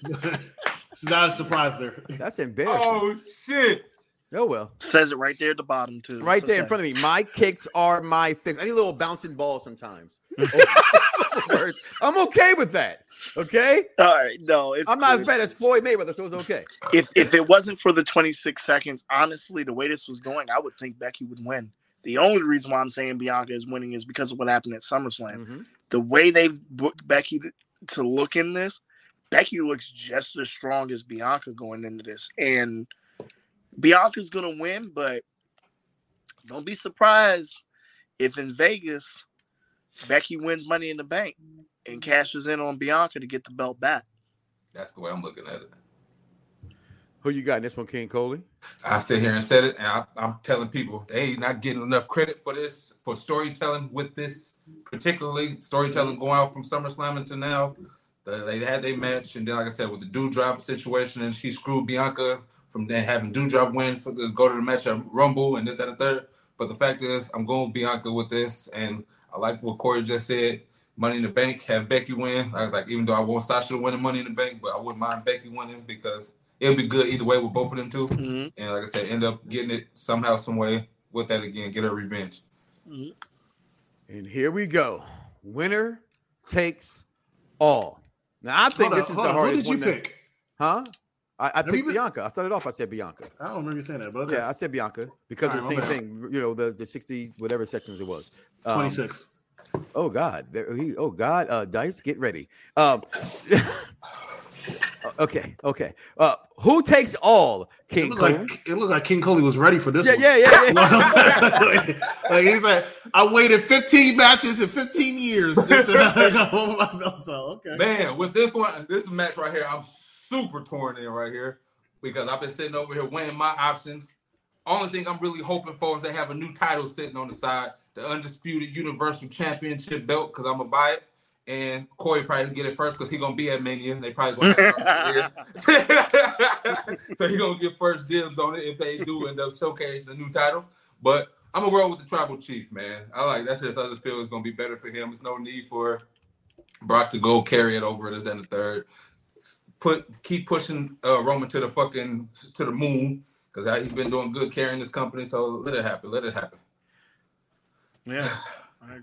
Speaker 5: *laughs*
Speaker 7: it's not a surprise there.
Speaker 3: That's embarrassing.
Speaker 6: Oh shit!
Speaker 3: Oh well.
Speaker 5: Says it right there at the bottom too.
Speaker 3: Right there in front of me. My kicks are my fix. I need a little bouncing ball sometimes. *laughs* I'm okay with that. Okay.
Speaker 5: All right, no, it's
Speaker 3: I'm not as bad as Floyd Mayweather, so it's okay.
Speaker 5: if if it wasn't for the 26 seconds, honestly, the way this was going, I would think Becky would win. The only reason why I'm saying Bianca is winning is because of what happened at SummerSlam.
Speaker 3: Mhm.
Speaker 5: The way they've booked Becky to, to look in this, Becky looks just as strong as Bianca going into this, and Bianca's gonna win. But don't be surprised if in Vegas Becky wins Money in the Bank and cashes in on Bianca to get the belt back.
Speaker 6: That's the way I'm looking at it.
Speaker 3: Who you got in this one, King Coley?
Speaker 6: I sit here and said it, and I, I'm telling people they not getting enough credit for this for storytelling with this, particularly storytelling going out from SummerSlam until now. The, they had their match, and then like I said, with the Doudrop situation, and she screwed Bianca from then having Doudrop win for the go to the match at Rumble and this that and third. But the fact is, I'm going with Bianca with this, and I like what Corey just said. Money in the Bank, have Becky win. Like, like even though I want Sasha to win the Money in the Bank, but I wouldn't mind Becky winning because it'll be good either way with both of them too.
Speaker 5: Mhm.
Speaker 6: And like I said, end up getting it somehow, some way with that again, get her revenge.
Speaker 3: And here we go. Winner takes all. Now I think
Speaker 7: Hold
Speaker 3: this
Speaker 7: on,
Speaker 3: is the
Speaker 7: on. Who did you
Speaker 3: one. to-
Speaker 7: pick?
Speaker 3: Huh? I, I picked
Speaker 7: been-
Speaker 3: Bianca. I started off. I said Bianca.
Speaker 7: I don't remember you saying that, but okay.
Speaker 3: Yeah, I said Bianca because of the
Speaker 7: All
Speaker 3: same
Speaker 7: right, my
Speaker 3: thing. You know, the the sixty whatever sections it was. Um,
Speaker 7: 26.
Speaker 3: Oh God! There, he, oh God! Uh, Dice, get ready. Um, *laughs* okay, okay. Uh, who takes all?
Speaker 7: It
Speaker 3: King
Speaker 7: looked,
Speaker 3: Cole.
Speaker 7: like, it looked like King Coley was ready for this
Speaker 3: Yeah,
Speaker 7: one.
Speaker 3: yeah, yeah, yeah.
Speaker 7: like, *laughs* like he said, I waited 15 matches in 15 years. Just to hold my belt out. Okay.
Speaker 6: Man, with this one, this match right here, I'm super torn in right here because I've been sitting over here weighing my options. Only thing I'm really hoping for is they have a new title sitting on the side, the undisputed Universal Championship belt, because I'm gonna buy it. And Corey probably get it first because he gonna be at Mania. They probably gonna have something here. *laughs* *laughs* so he gonna get first dibs on it if they do end up showcasing the new title. But I'm gonna roll with the tribal chief, man. I like that's just I just feel it's gonna be better for him. There's no need for Brock to go carry it over this then the third. Put keep pushing uh, Roman to the fucking to the moon because he's been doing good carrying this company. So let it happen. Let it happen.
Speaker 5: Yeah. *sighs*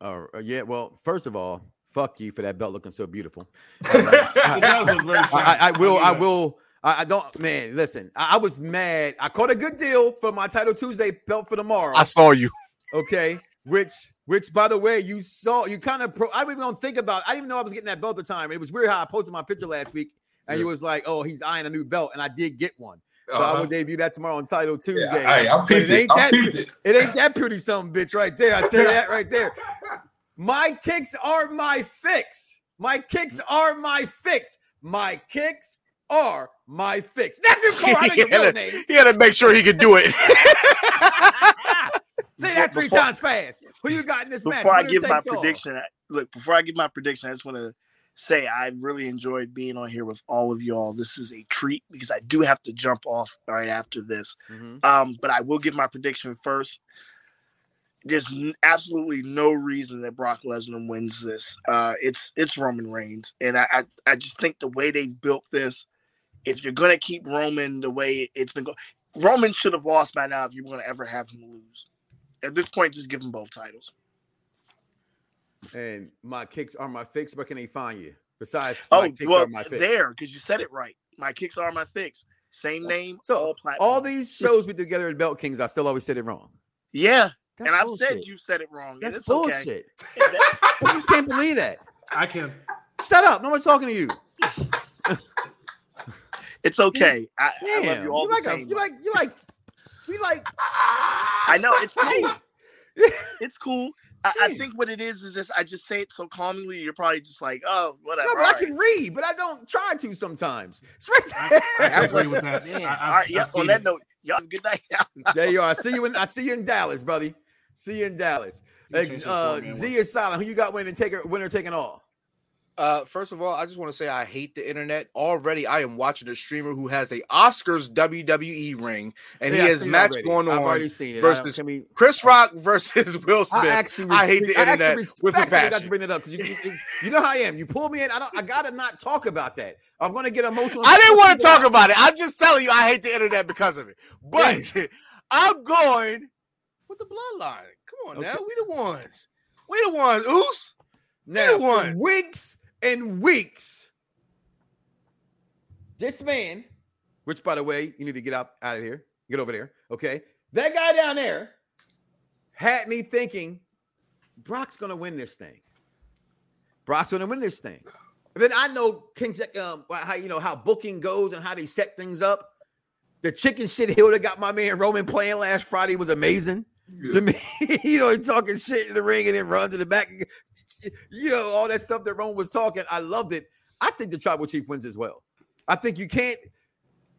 Speaker 3: Uh, yeah. Well, first of all, fuck you for that belt looking so beautiful. *laughs*
Speaker 7: It does look very
Speaker 3: I, I, I will. I will. I, I don't, man. Listen, I, I was mad. I caught a good deal for my Title Tuesday belt for tomorrow.
Speaker 4: I saw you.
Speaker 3: Okay, which, which, by the way, you saw. You kind of. Pro, I didn't even don't think about. I didn't even know I was getting that belt at the time. It was weird how I posted my picture last week, and
Speaker 6: Yeah.
Speaker 3: you was like, "Oh, he's eyeing a new belt," and I did get one. So I
Speaker 6: Uh-huh.
Speaker 3: will debut that tomorrow on Title Tuesday.
Speaker 6: hey, I
Speaker 3: But
Speaker 6: peeped
Speaker 3: it
Speaker 6: it.
Speaker 3: ain't
Speaker 6: I
Speaker 3: that.
Speaker 6: it.
Speaker 3: It ain't that pretty something, bitch, right there. I tell you that right there. *laughs* My kicks are my fix. My kicks are my fix. My kicks are my fix. Nephew Cole, I know your *laughs*
Speaker 4: he, had
Speaker 3: real
Speaker 4: to,
Speaker 3: name.
Speaker 4: he had to make sure he could do it. *laughs*
Speaker 3: Say that three
Speaker 5: Before-
Speaker 3: times fast. Who you got in this match?
Speaker 5: before I give my prediction, I- look, before I give my prediction, I just want to say I really enjoyed being on here with all of y'all. This is a treat because I do have to jump off right after this.
Speaker 3: Mhm.
Speaker 5: Um, but I will give my prediction first. There's absolutely no reason that Brock Lesnar wins this. Uh, it's it's Roman Reigns, and I, I I just think the way they built this, if you're gonna keep Roman the way it's been going, Roman should have lost by now if you're gonna ever have him lose. At this point, just give him both titles.
Speaker 3: And my kicks are my fix. Where can they find you? Besides,
Speaker 5: Oh, well,
Speaker 3: are my fix.
Speaker 5: there, because you said it right. My kicks are my fix. Same name,
Speaker 3: So
Speaker 5: all
Speaker 3: all these shows we do together at Belt Kings, I still always said it wrong.
Speaker 5: yeah.
Speaker 3: That's
Speaker 5: and I've
Speaker 3: bullshit.
Speaker 5: said you said it wrong.
Speaker 3: That's
Speaker 5: it's okay.
Speaker 3: bullshit. *laughs* I just can't believe that.
Speaker 7: I can.
Speaker 3: Shut up. No one's talking to you.
Speaker 5: It's okay. I, I love you all
Speaker 3: you
Speaker 5: the
Speaker 3: like a,
Speaker 5: same.
Speaker 3: you like you like we like
Speaker 5: I know it's *laughs* cool. *laughs* it's cool. I, I think what it is is just I just say it so calmly. You're probably just like, oh, whatever.
Speaker 3: No, but I
Speaker 5: right.
Speaker 3: can read, but I don't try to sometimes. It's right there.
Speaker 7: I agree with that.
Speaker 5: Man,
Speaker 7: I, I've,
Speaker 5: all right. Yeah. On that
Speaker 7: it.
Speaker 5: note, y'all good night.
Speaker 3: there you are. I see you in I see you in Dallas, buddy. See you in Dallas.
Speaker 7: You
Speaker 3: Uh,
Speaker 7: for
Speaker 3: Z is silent. Who you got winning take winner taking all?
Speaker 4: Uh, first of all, I just want to say I hate the internet. Already, I am watching a streamer who has a Oscars WWE ring, and
Speaker 3: Yeah,
Speaker 4: he
Speaker 3: I've
Speaker 4: has match
Speaker 3: already.
Speaker 4: going
Speaker 3: I've
Speaker 4: on
Speaker 3: already seen it.
Speaker 4: Versus
Speaker 3: don't- we-
Speaker 4: Chris Rock versus *laughs* Will Smith.
Speaker 3: I actually,
Speaker 4: I hate the
Speaker 3: I actually
Speaker 4: internet with a
Speaker 3: respect that you got to bring it up because you, you know how I am. You pull me in. I don't. I gotta not talk about that. I'm gonna get emotional.
Speaker 4: I didn't want to talk
Speaker 3: about.
Speaker 4: about it. I'm just telling you, I hate the internet because of it. But *laughs* I'm going with the bloodline. Come on now,
Speaker 3: Okay.
Speaker 4: we the ones. We the ones. Oos.
Speaker 3: Now,
Speaker 4: Either one.
Speaker 3: for weeks and weeks, this man, which by the way, you need to get out, out of here, get over there. Okay. That guy down there had me thinking Brock's gonna win this thing. Brock's gonna win this thing. And then I know King um, how you know how booking goes and how they set things up. The chicken shit hill that got my man Roman playing last Friday was amazing. To me, *laughs* you know, he's talking shit in the ring and then runs in the back. *laughs* You know, all that stuff that Roman was talking. I loved it. I think the tribal chief wins as well. I think you can't.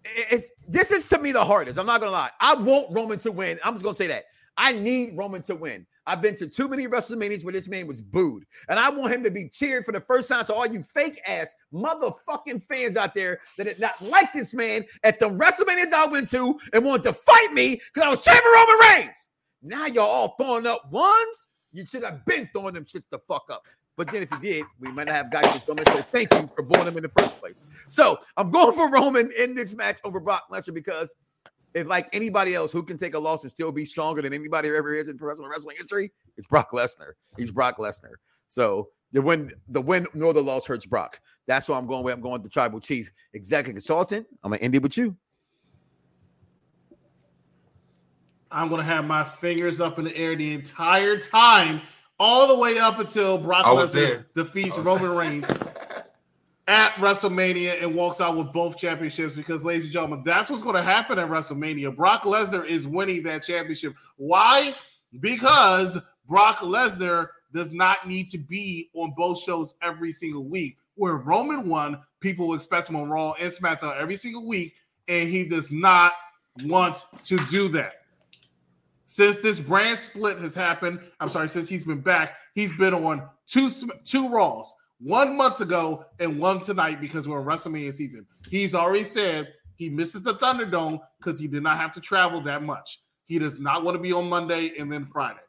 Speaker 3: It's this is to me the hardest. I'm not gonna lie. I want Roman to win. I'm just gonna say that. I need Roman to win. I've been to too many WrestleManias where this man was booed, and I want him to be cheered for the first time. So all you fake ass motherfucking fans out there that did not like this man at the WrestleManias I went to and wanted to fight me because I was cheering for Roman Reigns. Now y'all all throwing up ones. You should have been throwing them shits the fuck up. But then if you did, we might not have guys just coming. So thank you for booing them in the first place. So I'm going for Roman in this match over Brock Lesnar because if like anybody else who can take a loss and still be stronger than anybody ever is in professional wrestling history, it's Brock Lesnar. He's Brock Lesnar. So the win, the win nor the loss hurts Brock. That's why I'm going with. I'm going the tribal chief, executive consultant. I'm gonna end it with you.
Speaker 7: I'm gonna have my fingers up in the air the entire time, all the way up until Brock Lesnar defeats Roman Reigns *laughs* at WrestleMania and walks out with both championships. Because, ladies and gentlemen, that's what's gonna happen at WrestleMania. Brock Lesnar is winning that championship. Why? Because Brock Lesnar does not need to be on both shows every single week. Where Roman won, people expect him on Raw and SmackDown every single week, and he does not want to do that. Since this brand split has happened, I'm sorry, since he's been back, he's been on two two Raws, one month ago and one tonight because we're in WrestleMania season. He's already said he misses the Thunderdome because he did not have to travel that much. He does not want to be on Monday and then Friday.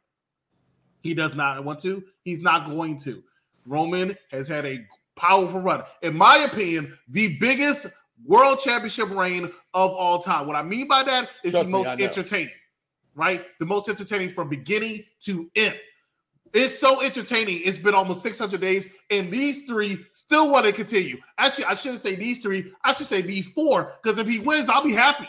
Speaker 7: He does not want to. He's not going to. Roman has had a powerful run. In my opinion, the biggest world championship reign of all time. What I mean by that is
Speaker 3: Trust
Speaker 7: the most
Speaker 3: know.
Speaker 7: entertaining, right? The most entertaining from beginning to end. It's so entertaining. It's been almost 600 days, and these three still want to continue. Actually, I shouldn't say these three. I should say these four, because if he wins, I'll be happy.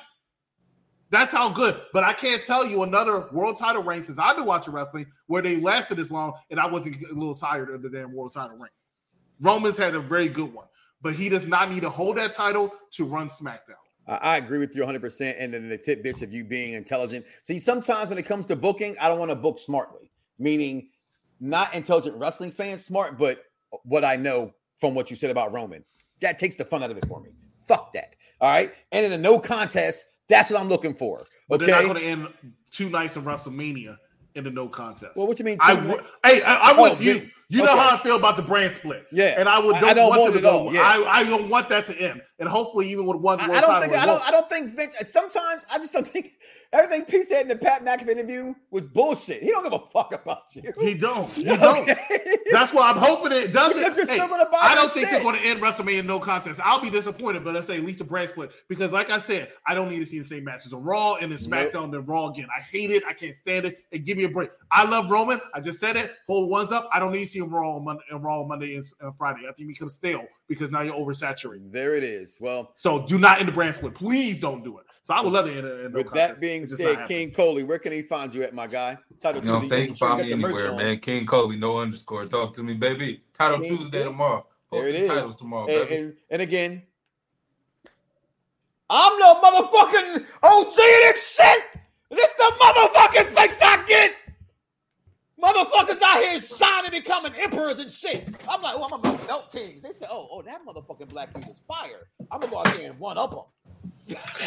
Speaker 7: That's how good. But I can't tell you another world title reign since I've been watching wrestling where they lasted this long, and I wasn't a little tired of the damn world title reign. Roman's had a very good one, but he does not need to hold that title to run SmackDown.
Speaker 3: I I agree with you 100%. And then the tidbits of you being intelligent. See, sometimes when it comes to booking, I don't want to book smartly, meaning not intelligent wrestling fans smart, but what I know from what you said about Roman. That takes the fun out of it for me. Fuck that. All right. And in a no contest, that's what I'm looking for.
Speaker 7: But
Speaker 3: Okay.
Speaker 7: they're not going to end two nights of WrestleMania in the no contest.
Speaker 3: well, what you mean?
Speaker 7: I
Speaker 3: two
Speaker 7: Hey, I, I'm
Speaker 3: Oh,
Speaker 7: with you.
Speaker 3: yeah.
Speaker 7: You know
Speaker 3: Okay.
Speaker 7: how I feel about the brand split.
Speaker 3: Yeah.
Speaker 7: and I would don't,
Speaker 3: I don't
Speaker 7: want
Speaker 3: want it
Speaker 7: to go.
Speaker 3: yeah.
Speaker 7: I, I don't want that to end. And hopefully, even with one
Speaker 3: I, I don't think I don't. I don't think Vince. Sometimes I just don't think everything Pete said in the Pat McAfee interview was bullshit. He don't give a fuck about you.
Speaker 7: He don't. He *laughs* don't. That's why I'm hoping it doesn't.
Speaker 3: Because you're
Speaker 7: Hey,
Speaker 3: still gonna buy
Speaker 7: I don't think they're going to end WrestleMania in no contest. I'll be disappointed, but let's say at least a brand split. Because, like I said, I don't need to see the same matches on Raw and then
Speaker 3: Nope.
Speaker 7: SmackDown, then Raw again. I hate it. I can't stand it. And give me a break. I love Roman. I just said it. Hold ones up. I don't need to see him Raw on Monday, and Raw on Monday and uh, Friday. I think he becomes stale because now you're oversaturated.
Speaker 3: There it is. Well,
Speaker 7: So do not end the brand split. Please don't do it. So I would love to end it. in no
Speaker 3: with
Speaker 7: contest.
Speaker 3: that being
Speaker 7: It's just not
Speaker 3: said. King Coley, where can he find you at, my guy? Title
Speaker 6: You know what I'm
Speaker 3: Tuesday,
Speaker 6: saying? You can find me anywhere, man. King Coley, no underscore. Talk to me, baby. Title
Speaker 3: King
Speaker 6: Tuesday
Speaker 3: Coley.
Speaker 6: tomorrow.
Speaker 3: There it
Speaker 6: Posting
Speaker 3: is.
Speaker 6: Titles tomorrow,
Speaker 3: And,
Speaker 6: baby.
Speaker 3: and, and again, I'm no motherfucking OG of this shit. This the motherfucking face I get. Motherfuckers out here shining, becoming emperors and shit. I'm like, oh, I'm gonna belt kings. They say, oh, oh, that motherfucking black dude is fire. I'm gonna go out there and one up them.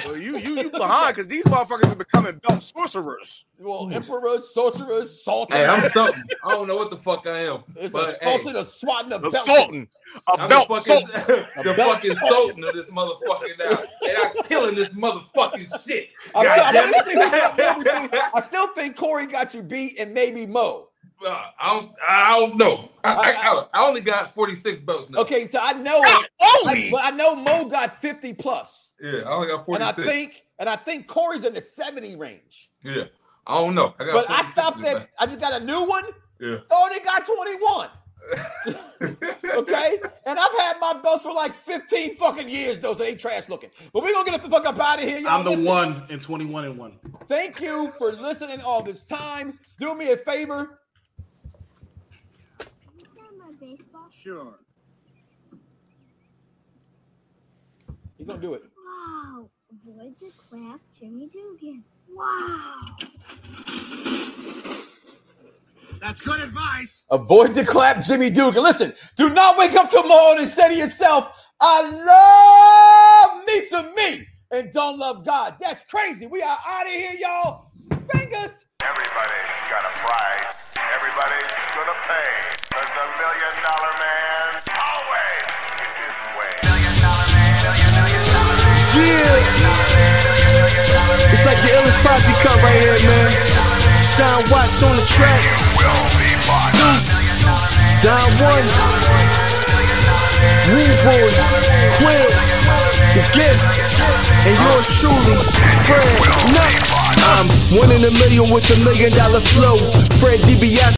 Speaker 4: Well, you you you behind because these motherfuckers are becoming belt sorcerers.
Speaker 3: Well, emperors, sorcerers, sultan.
Speaker 6: Hey, I'm something. I don't know what the fuck I am.
Speaker 3: It's
Speaker 6: but,
Speaker 3: a
Speaker 6: hey,
Speaker 3: sultan, a swatting, a
Speaker 4: The
Speaker 3: belt.
Speaker 4: Sultan, a
Speaker 6: I'm
Speaker 4: belt
Speaker 6: the fucking,
Speaker 4: sultan.
Speaker 6: the
Speaker 3: belt
Speaker 6: fucking *laughs*
Speaker 3: sultan.
Speaker 6: sultan of this motherfucking now. And I'm killing this motherfucking shit.
Speaker 3: I'm
Speaker 6: God
Speaker 3: tell-
Speaker 6: damn
Speaker 3: let me see who got
Speaker 6: it.
Speaker 3: everything. I still think Corey got you beat, and maybe Mo.
Speaker 6: Uh, I don't. I don't know. I, I, I, I only got 46 belts now.
Speaker 3: Okay, so I know, ah,
Speaker 4: Only.
Speaker 3: I, but I know Mo got 50 plus,
Speaker 6: Yeah, I only got
Speaker 3: and I think, and I think Corey's in the 70 range.
Speaker 6: yeah, I don't know. I got
Speaker 3: But I stopped
Speaker 6: in the
Speaker 3: at. I just got a new one.
Speaker 6: Yeah.
Speaker 3: Oh, only got 21. *laughs* Okay, and I've had my belts for like 15 fucking years, though, so they trash looking. But we're gonna get the fuck up out of here, y'all.
Speaker 7: I'm the
Speaker 3: Listen,
Speaker 7: one in 21 and one.
Speaker 3: Thank you for listening all this time. Do me a favor.
Speaker 8: Sure.
Speaker 3: You're gonna do it.
Speaker 13: Wow. Avoid the clap, Jimmy Dugan. Wow.
Speaker 8: That's good advice.
Speaker 3: Avoid the clap, Jimmy Dugan. Listen, do not wake up tomorrow and say to yourself, I love me some me and don't love God. That's crazy. We are out of here, y'all. Fingers.
Speaker 1: Everybody's got a price. Everybody's gonna pay.
Speaker 2: It's like the illest posse cut right here, man. Sean Watts on the track. Zeus. Don One. Rude. Quill. The Gift. And yours truly, Fred Nuts. I'm one in a million with a million dollar flow. Fred DiBiase.